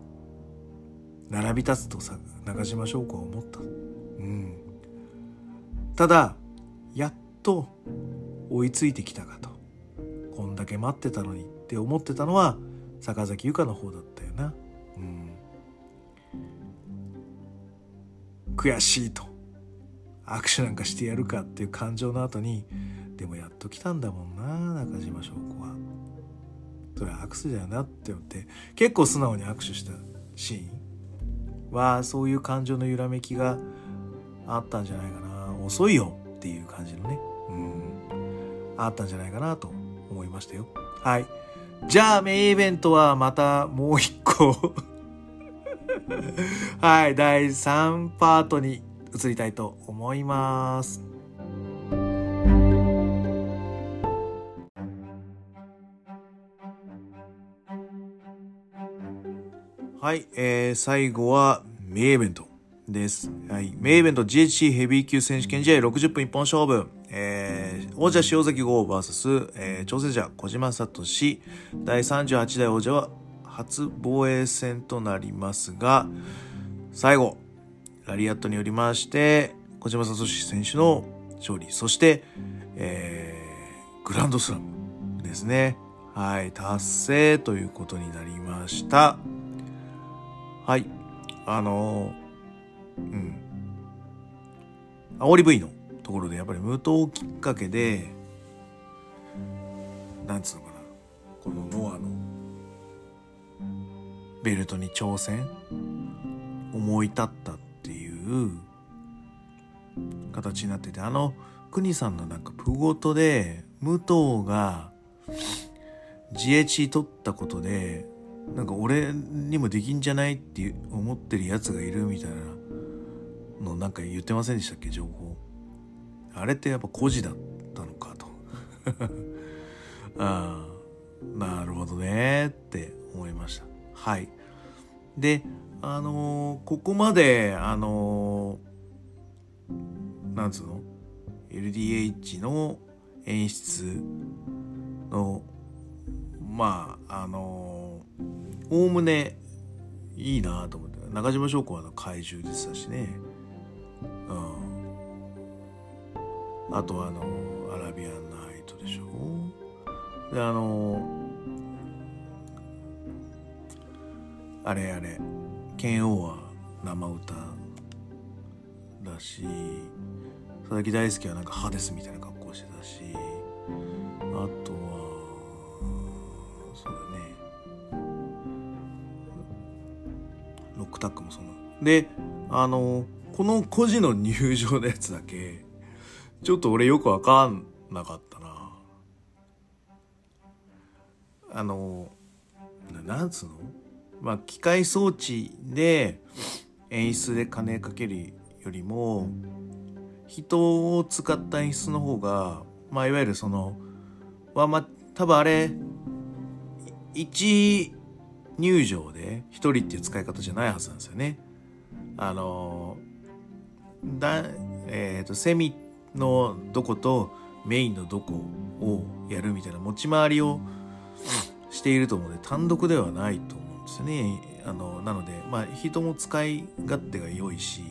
並び立つとさ中島翔子は思った。うん、ただやっと追いついてきたかとこんだけ待ってたのにって思ってたのは坂崎由香の方だったよな。うん、悔しいと握手なんかしてやるかっていう感情の後にでもやっと来たんだもんな中島翔子は。それは握手だよなって思って結構素直に握手したシーンはそういう感情の揺らめきがあったんじゃないかな。遅いよっていう感じのね。うん。あったんじゃないかなと思いましたよ。はい。じゃあメインイベントはまたもう一個。はい、第3パートに移りたいと思います。はい、えー、最後はメイベントです。はい、メイイベント GHC ヘビー級選手権試合60分一本勝負。えー、王者塩崎豪 VS、えー、挑戦者小島聡第38代王者は初防衛戦となりますが、最後、ラリアットによりまして、小島聡選手の勝利、そして、えー、グランドスラムですね。はい、達成ということになりました。はい、あのー、うん。煽り V のところでやっぱり無糖きっかけで、なんつうのかな、このノアのベルトに挑戦思い立ったっていう形になっててあの国さんのなんかプゴトで武藤が GH 取ったことでなんか俺にもできんじゃないって思ってるやつがいるみたいなのなんか言ってませんでしたっけ？情報。あれってやっぱ孤児だったのかと。ああなるほどねって思いました。はい。であのーここまであのーなんつうの？LDH の演出のまああのおおむねいいなと思って。中島翔子はの怪獣でしたしね。うん。あとはあのアラビアンナイトでしょ。であのあれあれ。剣王は生歌だし佐々木大輔はなんかハデスみたいなロックタックもそんなであのこの孤児の入場のやつだけちょっと俺よくわかんなかったな。あのななんつうの？まあ機械装置で演出で金かけるよりも人を使った演出の方がまあいわゆるそのはまあ多分あれ1入場で1人っていう使い方じゃないはずなんですよね。あのだえっ、とセミのどことメインのどこをやるみたいな持ち回りをしていると思うので単独ではないと思うんですよね。あのなのでまあ人も使い勝手が良いし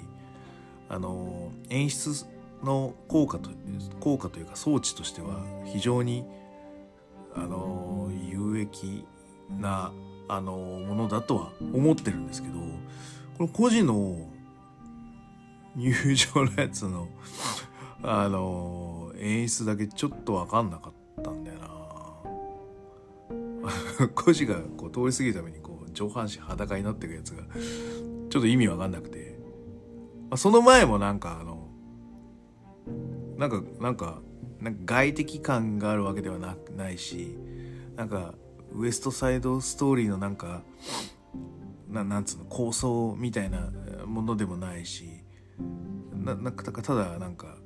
あの演出の効果と効果というか装置としては非常にあの有益なあのものだとは思ってるんですけどこの個人の入場のやつのあの演出だけちょっと分かんなかったんだよな。個人がこう通り過ぎるためにこう上半身裸になっていくやつがちょっと意味わかんなくて、まあ、その前もなんかあのなんかなんかなんか外的感があるわけではなないしなんかウエストサイドストーリーのなんかななんつうの構想みたいなものでもないしななんかただなんか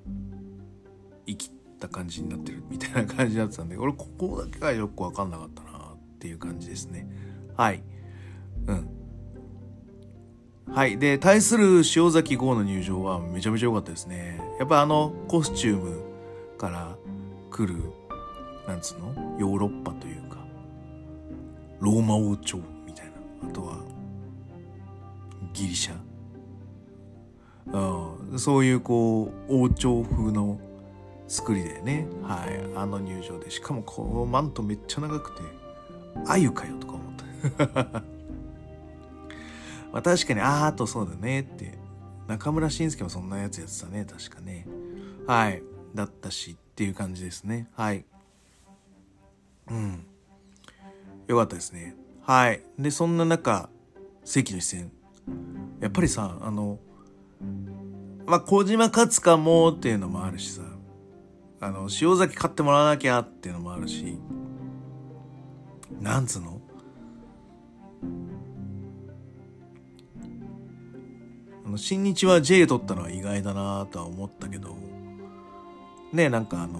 生きた感じになってるみたいな感じになってたんで俺ここだけがよく分かんなかったなっていう感じですね。はい。うん。はい。で対する塩崎豪の入場はめちゃめちゃ良かったですね。やっぱあのコスチュームから来るなんつうのヨーロッパというローマ王朝みたいな。あとはギリシャ、うん、そういうこう王朝風の作りでね。はい。あの入場で。しかもこのマントめっちゃ長くてあゆかよとか思った。まあ確かにあーあとそうだねって。中村慎介もそんなやつやってたね。確かね。はい。だったしっていう感じですね。はい。うん。よかったですね。はい。でそんな中関の視線。やっぱりさあのまあ小島勝つかもっていうのもあるしさ。あの塩崎買ってもらわなきゃっていうのもあるし。なんつうの？あの新日は J 取ったのは意外だなとは思ったけど。ねなんかあの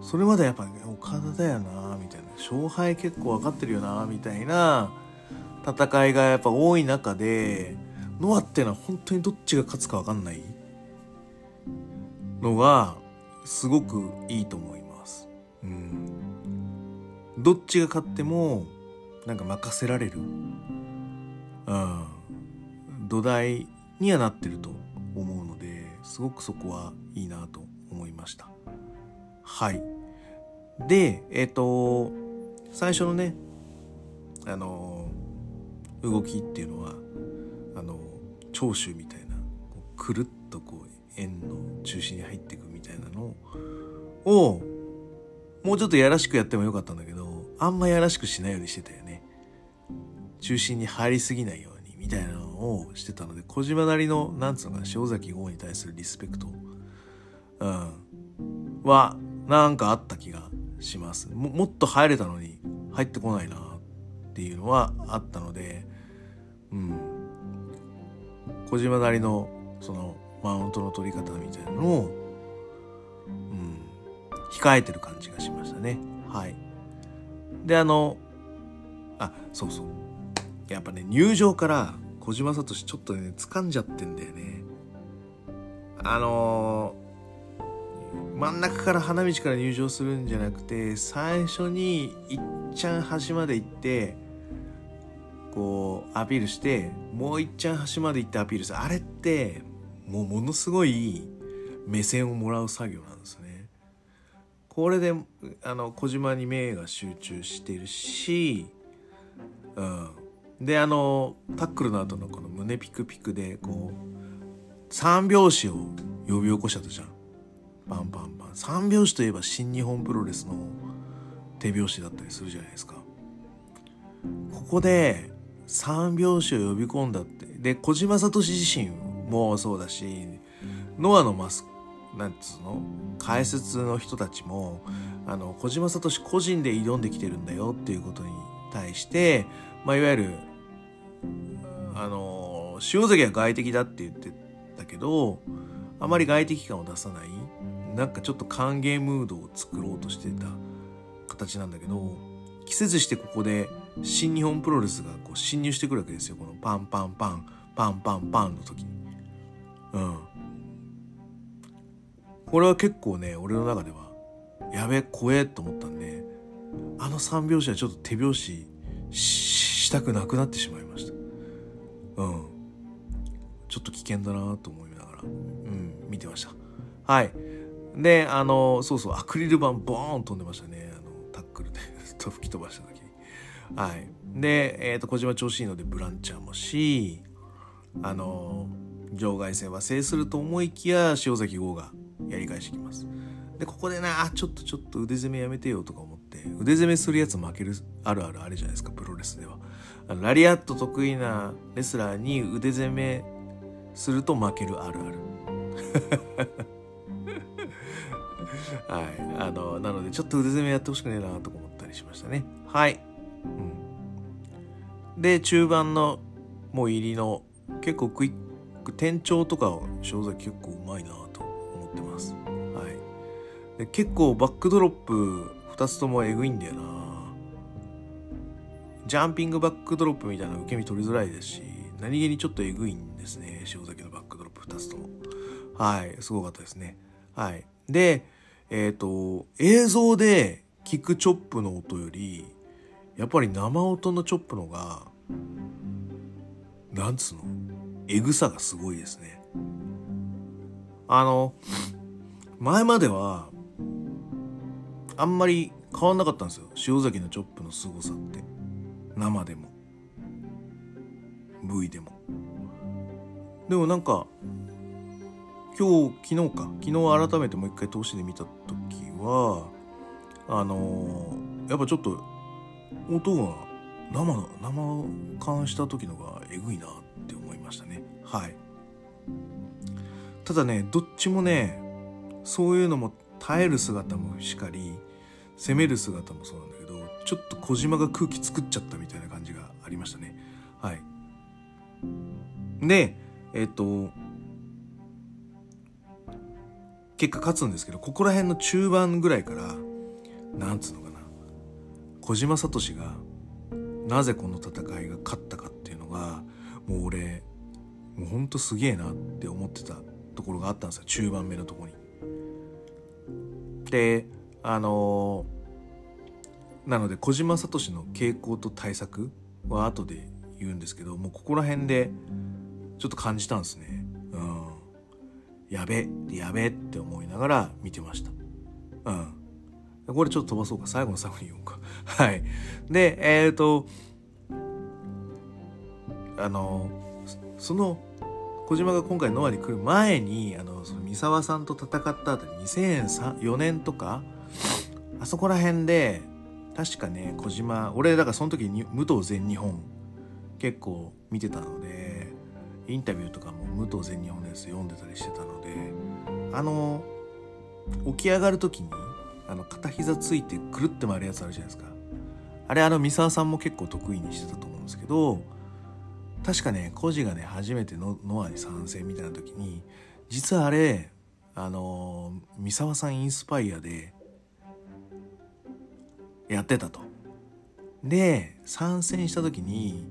それまでやっぱ岡田だよな。勝敗結構分かってるよなみたいな戦いがやっぱ多い中でノアってのは本当にどっちが勝つか分かんないのがすごくいいと思います。うん、どっちが勝ってもなんか任せられる、うん、土台にはなってると思うのですごくそこはいいなと思いました。はい。で、えっ、ー、と、最初のね、あの、動きっていうのは、あの、長州みたいな、くるっとこう、円の中心に入っていくみたいなのを、もうちょっとやらしくやってもよかったんだけど、あんまやらしくしないようにしてたよね。中心に入りすぎないように、みたいなのをしてたので、小島なりの、なんつうのかな、塩崎豪に対するリスペクト、うん、は、なんかあった気がしますも。もっと入れたのに、入ってこないな、っていうのはあったので、うん。小島なりの、その、マウントの取り方みたいなのを、うん、控えてる感じがしましたね。はい。で、あの、あ、そうそう。やっぱね、入場から小島聡ちょっとね、掴んじゃってんだよね。あのー、真ん中から花道から入場するんじゃなくて、最初にいっちゃん端まで行って、こう、アピールして、もういっちゃん端まで行ってアピールする。あれって、もうものすごい目線をもらう作業なんですね。これであの小島に目が集中してるし、うん、であのタックルの後のこの胸ピクピクでこう三拍子を呼び起こしちゃったじゃん。パンパンパン。三拍子といえば新日本プロレスの手拍子だったりするじゃないですか。ここで三拍子を呼び込んだって。で、小島聡自身もそうだしノアのマスなんつうの？解説の人たちもあの小島聡個人で挑んできてるんだよっていうことに対して、まあ、いわゆるあの塩崎は外敵だって言ってたけどあまり外敵感を出さないなんかちょっと歓迎ムードを作ろうとしてた形なんだけど季節してここで新日本プロレスがこう侵入してくるわけですよ。このパンパンパンパンパンパンの時に。うん。これは結構ね俺の中ではやべえ怖えと思ったんであの3拍子はちょっと手拍子したくなくなってしまいました。うん。ちょっと危険だなと思いながらうん見てました。はい。であのそうそうアクリル板ボーン飛んでましたね。あのタックルで 吹き飛ばした時に。はい。で、えーと、小島調子いいのでブランチャーもしあの場外戦は制すると思いきや塩崎豪がやり返してきます。でここでなあちょっとちょっと腕攻めやめてよとか思って腕攻めするやつ負けるあるあるあれじゃないですかプロレスでは。あのラリアット得意なレスラーに腕攻めすると負けるあるある。はいあのなのでちょっと腕攻めやってほしくねえなとか思ったりしましたねはい、うん、で中盤のもう入りの結構クイック転調とか正直結構うまいなと思ってます。はい。で結構バックドロップ2つともえぐいんだよな。ジャンピングバックドロップみたいな受け身取りづらいですし、何気にちょっとえぐいんですね。塩崎のバックドロップ2つとも。はい。すごかったですね。はい。で、えっ、ー、と、映像で聞くチョップの音より、やっぱり生音のチョップのが、なんつうのエグさがすごいですね。あの、前までは、あんまり変わんなかったんですよ。塩崎のチョップの凄さって。生でも。V でも。でもなんか、今日、昨日か。昨日改めてもう一回通しで見た時は、あのー、やっぱちょっと、音が生の、生感した時のがえぐいなって思いましたね。はいただねどっちもねそういうのも耐える姿もしかり攻める姿もそうなんだけどちょっと小島が空気作っちゃったみたいな感じがありましたねはいでえっ、と結果勝つんですけどここら辺の中盤ぐらいからなんつうのかな小島聡がなぜこの戦いが勝ったかっていうのがもう俺もうほんとすげえなって思ってたところがあったんですよ中盤目のとこに。であのなので小島聡の傾向と対策は後で言うんですけどもうここら辺でちょっと感じたんですね。うん。やべやべって思いながら見てました。うん。これちょっと飛ばそうか。最後の最後に言おうか。はい。で、えっ、ー、と、あの、その、小島が今回ノアに来る前に、あの、その三沢さんと戦ったあたり、2004年とか、あそこら辺で、確かね、小島、俺、だからその時に武藤全日本結構見てたので、インタビューとかも武藤全日本のやつ読んでたりしてたの、あの、起き上がる時に、あの片膝ついてくるって回るやつあるじゃないですかあれあの三沢さんも結構得意にしてたと思うんですけど確かねコジがね初めてのノアに参戦みたいな時に実はあれあの三沢さんインスパイアでやってたと。で参戦した時に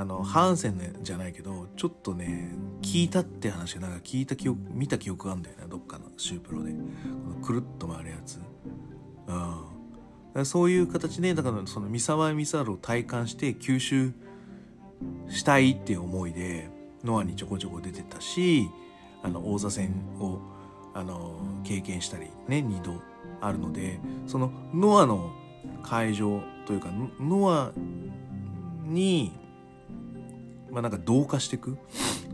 あのハンセンじゃないけどちょっとね聞いたって話がなんか聞いた記憶見た記憶があるんだよねどっかのシュープロで。このくるっと回るやつ。うん。そういう形でだからその三沢三沢を体感して吸収したいっていう思いでノアにちょこちょこ出てたしあの王座戦をあの経験したりね2度あるのでそのノアの会場というかノアにまあ、なんか同化していく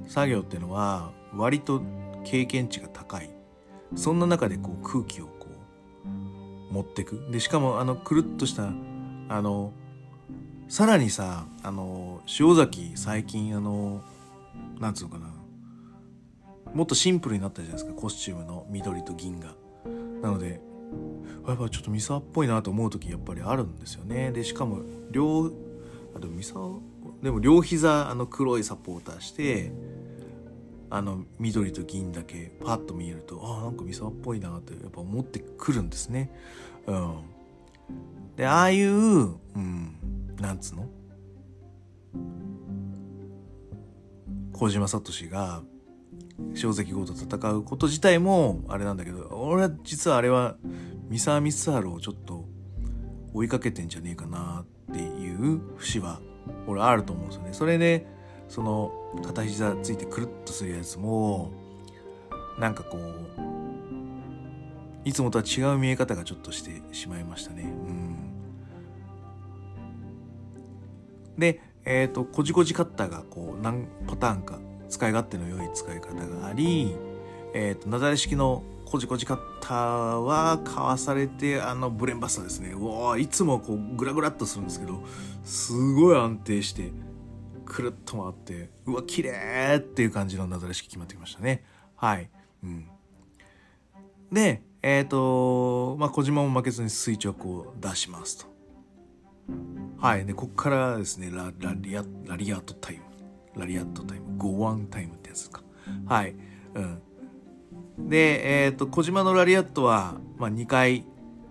作業っていうのは割と経験値が高い。そんな中でこう空気をこう持ってく。でしかもあのくるっとしたあのさらにさあの塩崎最近あのなんつうのかな。もっとシンプルになったじゃないですか。コスチュームの緑と銀が。なのでやっぱちょっと三沢っぽいなと思う時やっぱりあるんですよね。でしかも両あと三沢でも両膝あの黒いサポーターしてあの緑と銀だけパッと見えるとああなんか三沢っぽいなってやっぱ思ってくるんですね。うん、でああいう、うん、なんつうの？小島聡が小関豪と戦うこと自体もあれなんだけど俺は実はあれは三沢光晴をちょっと追いかけてんじゃねえかなっていう節は俺あると思うんですよね。それでその片膝ついてくるっとするやつもなんかこういつもとは違う見え方がちょっとしてしまいましたね。うん、で、えっ、ー、と、こじこじカッターがこう何パターンか使い勝手の良い使い方があり、えっ、ー、と、なだれ式のこじこじカッターはかわされてあのブレンバスターですね。うわいつもこうグラグラっとするんですけどすごい安定してくるっと回ってうわ綺麗っていう感じのなだれ式決まってきましたね。はい。うん。でえっ、ー、とまあ小島も負けずに垂直を出しますと。はい。でこっからですねララリアラリアットタイム。ラリアットタイム。ゴワンタイムってやつか。はい。うん。で、えっ、ー、と、小島のラリアットは、まあ、2回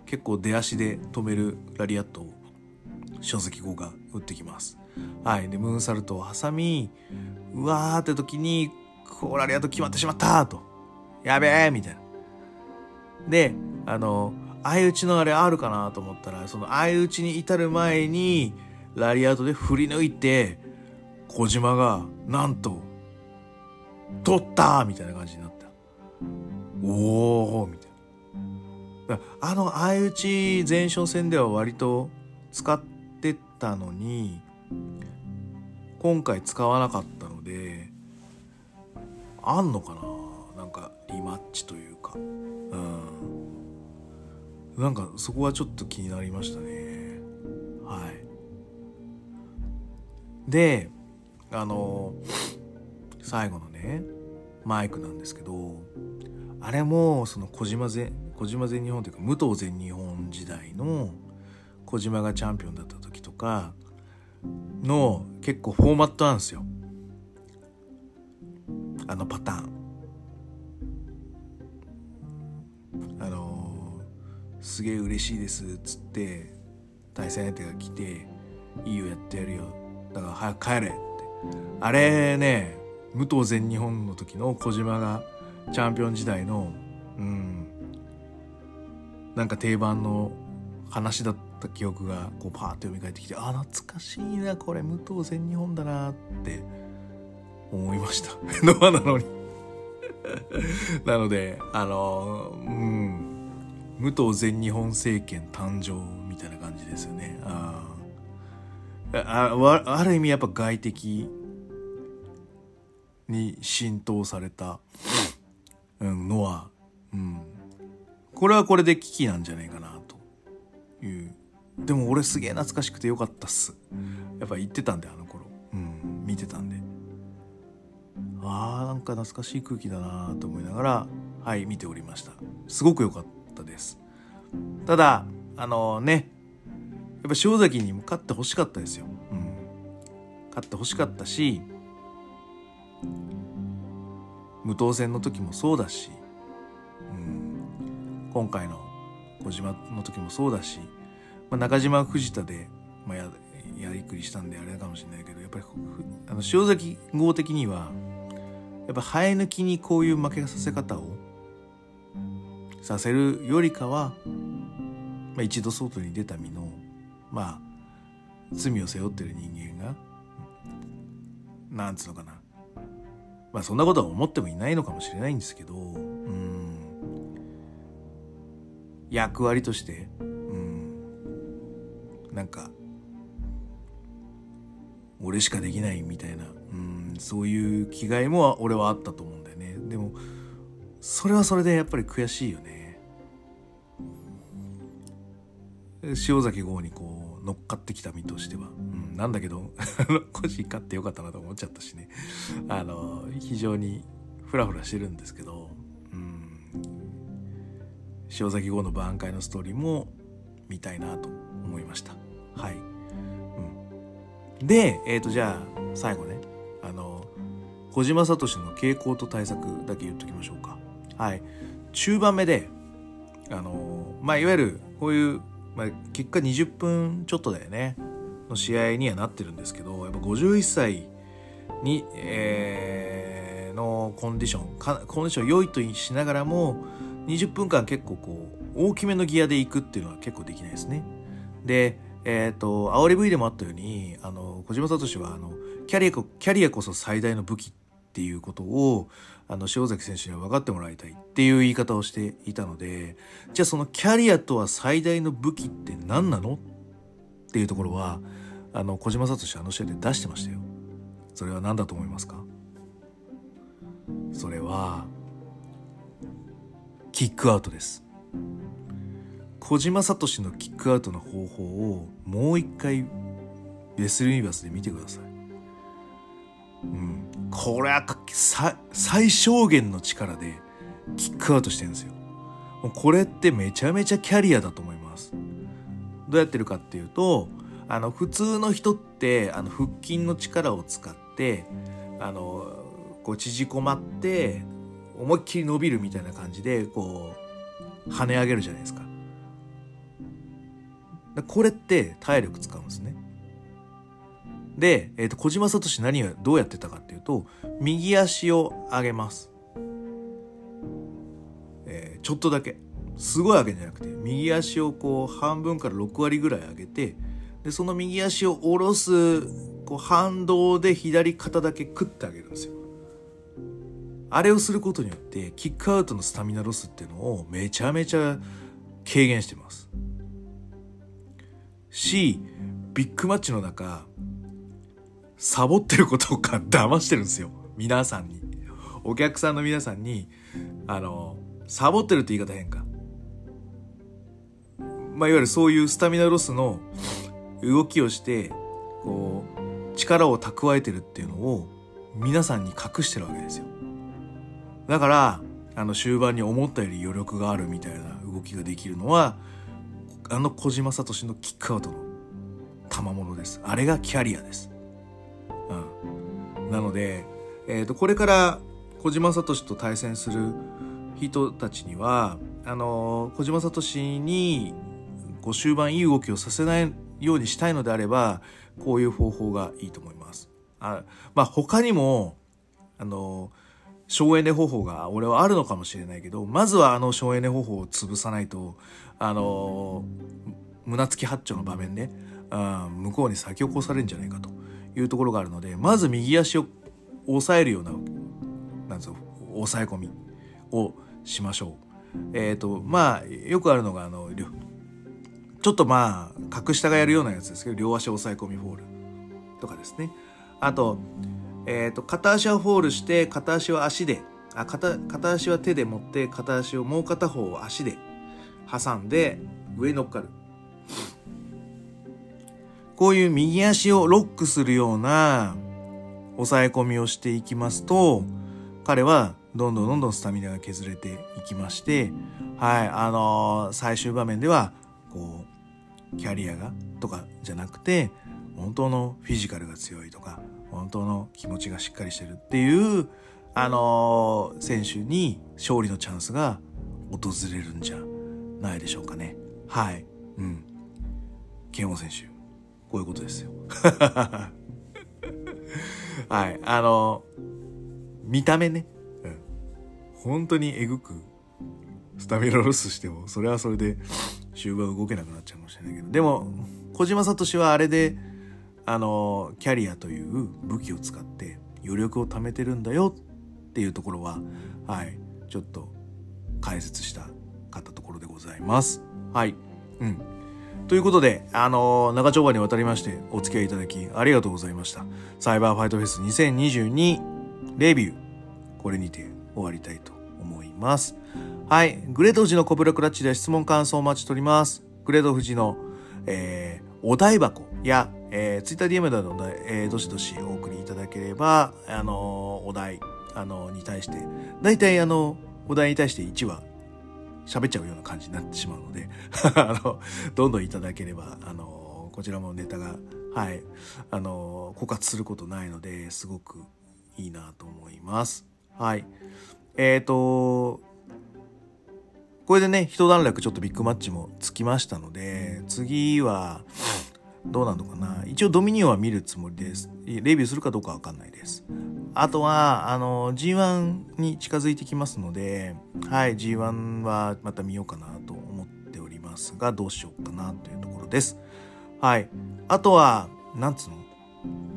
結構出足で止めるラリアットを書籍後が打ってきます。はい。で、ムーンサルトを挟み、うわーって時に、こうラリアット決まってしまったと。やべえみたいな。で、あの、相打ちのあれあるかなと思ったら、その相打ちに至る前に、ラリアットで振り抜いて、小島が、なんと、取ったみたいな感じになって。おおみたいな。あの相打ち前哨戦では割と使ってたのに今回使わなかったのであんのかな？なんかリマッチというか。うん。なんかそこはちょっと気になりましたね。はい。であの最後のねマイクなんですけどあれもその小島全小島全日本というか武藤全日本時代の小島がチャンピオンだった時とかの結構フォーマットなんですよ。あのパターン。あのー、すげえ嬉しいですっつって対戦相手が来ていいよやってやるよ。だから早く帰れって。あれね武藤全日本の時の小島がチャンピオン時代のうんなんか定番の話だった記憶がこうパーッと蘇ってきてあ懐かしいなこれ武藤全日本だなって思いました。ノアなのに。なのであのうん武藤全日本政権誕生みたいな感じですよね。ああある意味やっぱ外敵に浸透された、のは、うん、これはこれで危機なんじゃないかなと。いう。でも俺すげえ懐かしくてよかったっす。やっぱ言ってたんであの頃、うん、見てたんで。あーなんか懐かしい空気だなと思いながらはい見ておりました。すごく良かったです。ただあのね。やっぱ塩崎にも勝ってほしかったですよ、うん、勝ってほしかったし無当選の時もそうだし、うん、今回の小島の時もそうだし、まあ、中島藤田で、まあや、やりくりしたんであれかもしれないけどやっぱりあの塩崎号的にはやっぱ生え抜きにこういう負けさせ方をさせるよりかは、まあ、一度外に出た身のまあ罪を背負ってる人間がなんつうのかなまあそんなことは思ってもいないのかもしれないんですけどうん。役割としてうん。なんか俺しかできないみたいなうん。そういう気概も俺はあったと思うんだよね。でもそれはそれでやっぱり悔しいよね。塩崎号にこう乗っかってきた身としては、うん、なんだけど個人勝ってよかったなと思っちゃったしね。あの非常にフラフラしてるんですけど、うん、塩崎号の挽回のストーリーも見たいなと思いました。はい、うん、でえっ、ー、とじゃあ最後ね。あの小島聡の傾向と対策だけ言っときましょうか。はい。中盤目であのまあいわゆるこういうまあ、結果20分ちょっとだよねの試合にはなってるんですけどやっぱ51歳に、えー、のコンディションコンディション良いとしながらも20分間結構こう大きめのギアで行くっていうのは結構できないですね。でえっ、ー、と煽り V でもあったようにあの小島聡はあのキャリアキャリアこそ最大の武器っていうことをあの塩崎選手には分かってもらいたいっていう言い方をしていたのでじゃあそのキャリアとは最大の武器って何なの？っていうところはあの小島聡あの試合で出してましたよ。それは何だと思いますか？それはキックアウトです。小島聡のキックアウトの方法をもう一回レスルユニバースで見てください。うん、これは最小限の力でキックアウトしてるんですよ。これってめちゃめちゃキャリアだと思います。どうやってるかっていうと、あの普通の人ってあの腹筋の力を使ってあのこう縮こまって思いっきり伸びるみたいな感じでこう跳ね上げるじゃないですか。これって体力使うんですね。で、えー、と小島聡何をどうやってたかっていうと右足を上げます、えー、ちょっとだけ。すごい上げじゃなくて右足をこう半分から6割ぐらい上げてでその右足を下ろすこう反動で左肩だけクッて上げるんですよ。あれをすることによってキックアウトのスタミナロスっていうのをめちゃめちゃ軽減してます。しビッグマッチの中サボってることか 騙してるんですよ。皆さんに。お客さんの皆さんに、あの、サボってるって言い方変か。まあ、いわゆるそういうスタミナロスの動きをして、こう、力を蓄えてるっていうのを皆さんに隠してるわけですよ。だから、あの終盤に思ったより余力があるみたいな動きができるのは、あの小島聡のキックアウトの賜物です。あれがキャリアです。うん、なので、えー、とこれから小島聡と対戦する人たちにはあの小島聡にこう終盤いい動きをさせないようにしたいのであればこういう方法がいいと思います。あまあ他にもあの省エネ方法が俺はあるのかもしれないけどまずはあの省エネ方法を潰さないとあの胸突き八丁の場面で、向こうに先を越されるんじゃないかと。いうところがあるのでまず右足を押さえるようななんつう押さえ込みをしましょう。えっ、ー、とまあよくあるのがあのちょっとまあ格下がやるようなやつですけど両足押さえ込みフォールとかですね。あと,、えーと、片足はフォールして片足は足であ片片足は手で持って片足をもう片方を足で挟んで上に乗っかる。こういう右足をロックするような抑え込みをしていきますと、彼はどんどんどんどんスタミナが削れていきまして、はい、あのー、最終場面では、こう、キャリアがとかじゃなくて、本当のフィジカルが強いとか、本当の気持ちがしっかりしてるっていう、あのー、選手に勝利のチャンスが訪れるんじゃないでしょうかね。はい。うん。ケン選手。こういうことですよ。はい。あの、見た目ね。うん。本当にえぐく、スタミナロスしても、それはそれで終盤動けなくなっちゃうかもしれないけど。でも、小島聡はあれで、あの、キャリアという武器を使って余力を貯めてるんだよっていうところは、はい。ちょっと解説したかったところでございます。はい。うん。ということで、あのー、長丁場にわたりましてお付き合いいただきありがとうございました。サイバーファイトフェス2022レビュー、これにて終わりたいと思います。はい。グレード富士のコブラクラッチで質問感想をお待ちしております。グレード富士の、えー、お題箱や、えー、ツイッター DM などで、えー、どしどしお送りいただければ、あのー、お題、あのー、に対して、大体あの、お題に対して1話喋っちゃうような感じになってしまうので あの、どんどんいただければ、あの、こちらもネタが、はい、あの、枯渇することないので、すごくいいなと思います。はい。えっ、ー、と、これでね、一段落ちょっとビッグマッチもつきましたので、次は、どうなのかな一応ドミニオンは見るつもりです。レビューするかどうかわかんないです。あとは、あの、G1 に近づいてきますので、はい、G1 はまた見ようかなと思っておりますが、どうしようかなというところです。はい。あとは、なんつうの？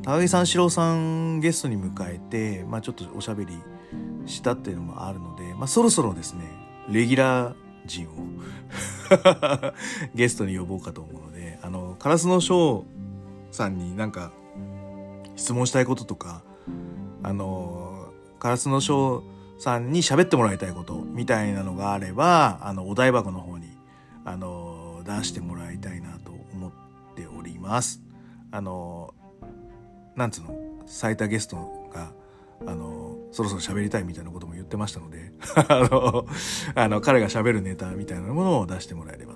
高木三四郎さんゲストに迎えて、まあちょっとおしゃべりしたっていうのもあるので、まあそろそろですね、レギュラー陣を ゲストに呼ぼうかと思うので、あの、カラスのショーさんになんか質問したいこととか、あのカラスのショーさんに喋ってもらいたいことみたいなのがあればあのお台箱の方にあの出してもらいたいなと思っております。あのなんつうの？最多ゲストがあのそろそろ喋りたいみたいなことも言ってましたので あのあの彼が喋るネタみたいなものを出してもらえれば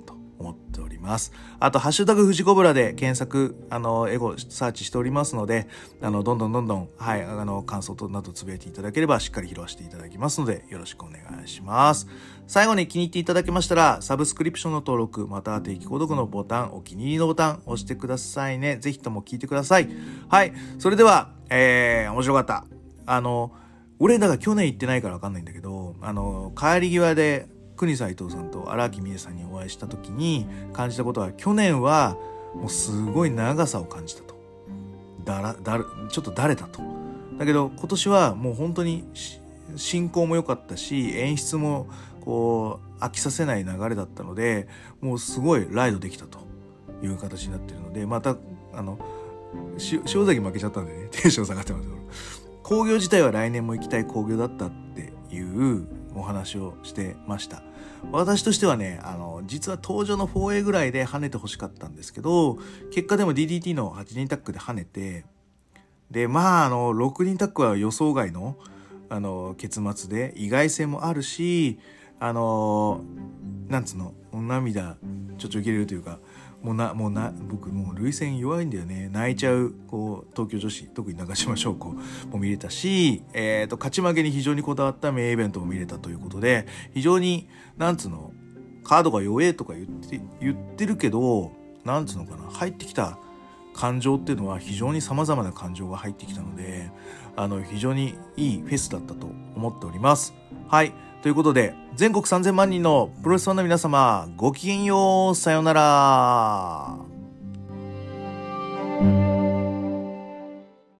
ます。あと、ハッシュタグ富士コブラで検索、あの、エゴサーチしておりますので、あの、どんどんどんどん、はい、あの、感想となどつぶやいていただければ、しっかり拾わせていただきますので、よろしくお願いします。最後に気に入っていただけましたら、サブスクリプションの登録、また定期購読のボタン、お気に入りのボタン、押してくださいね。ぜひとも聞いてください。はい。それでは、えー、面白かった。あの、俺、だから去年行ってないからわかんないんだけど、あの、帰り際で、国斎藤さんと荒木美恵さんにお会いした時に感じたことは去年はもうすごい長さを感じたと。だらだらちょっとだれたと。だけど今年はもう本当に進行も良かったし演出もこう飽きさせない流れだったのでもうすごいライドできたと。いう形になってるのでまたあの塩崎負けちゃったんでねテンション下がってますけど。工業自体は来年も行きたい工業だったっていうお話をしてました。私としてはね、あの、実は登場の 4A ぐらいで跳ねて欲しかったんですけど、結果でも DDT の8人タックで跳ねて、で、まあ、あの、6人タックは予想外の、あの、結末で意外性もあるし、あの、なんつうの、涙、ちょっと受けれるというか、もうなもうな僕もう涙腺弱いんだよね。泣いちゃうこう東京女子特に長島翔子も見れたし、えーと、勝ち負けに非常にこだわった名イベントも見れたということで非常になんつうのカードが弱えとか言って言ってるけどなんつうのかな入ってきた感情っていうのは非常に様々な感情が入ってきたのであの非常にいいフェスだったと思っております。はい。ということで全国3000万人のプロレスファンの皆様ごきげんようさようなら。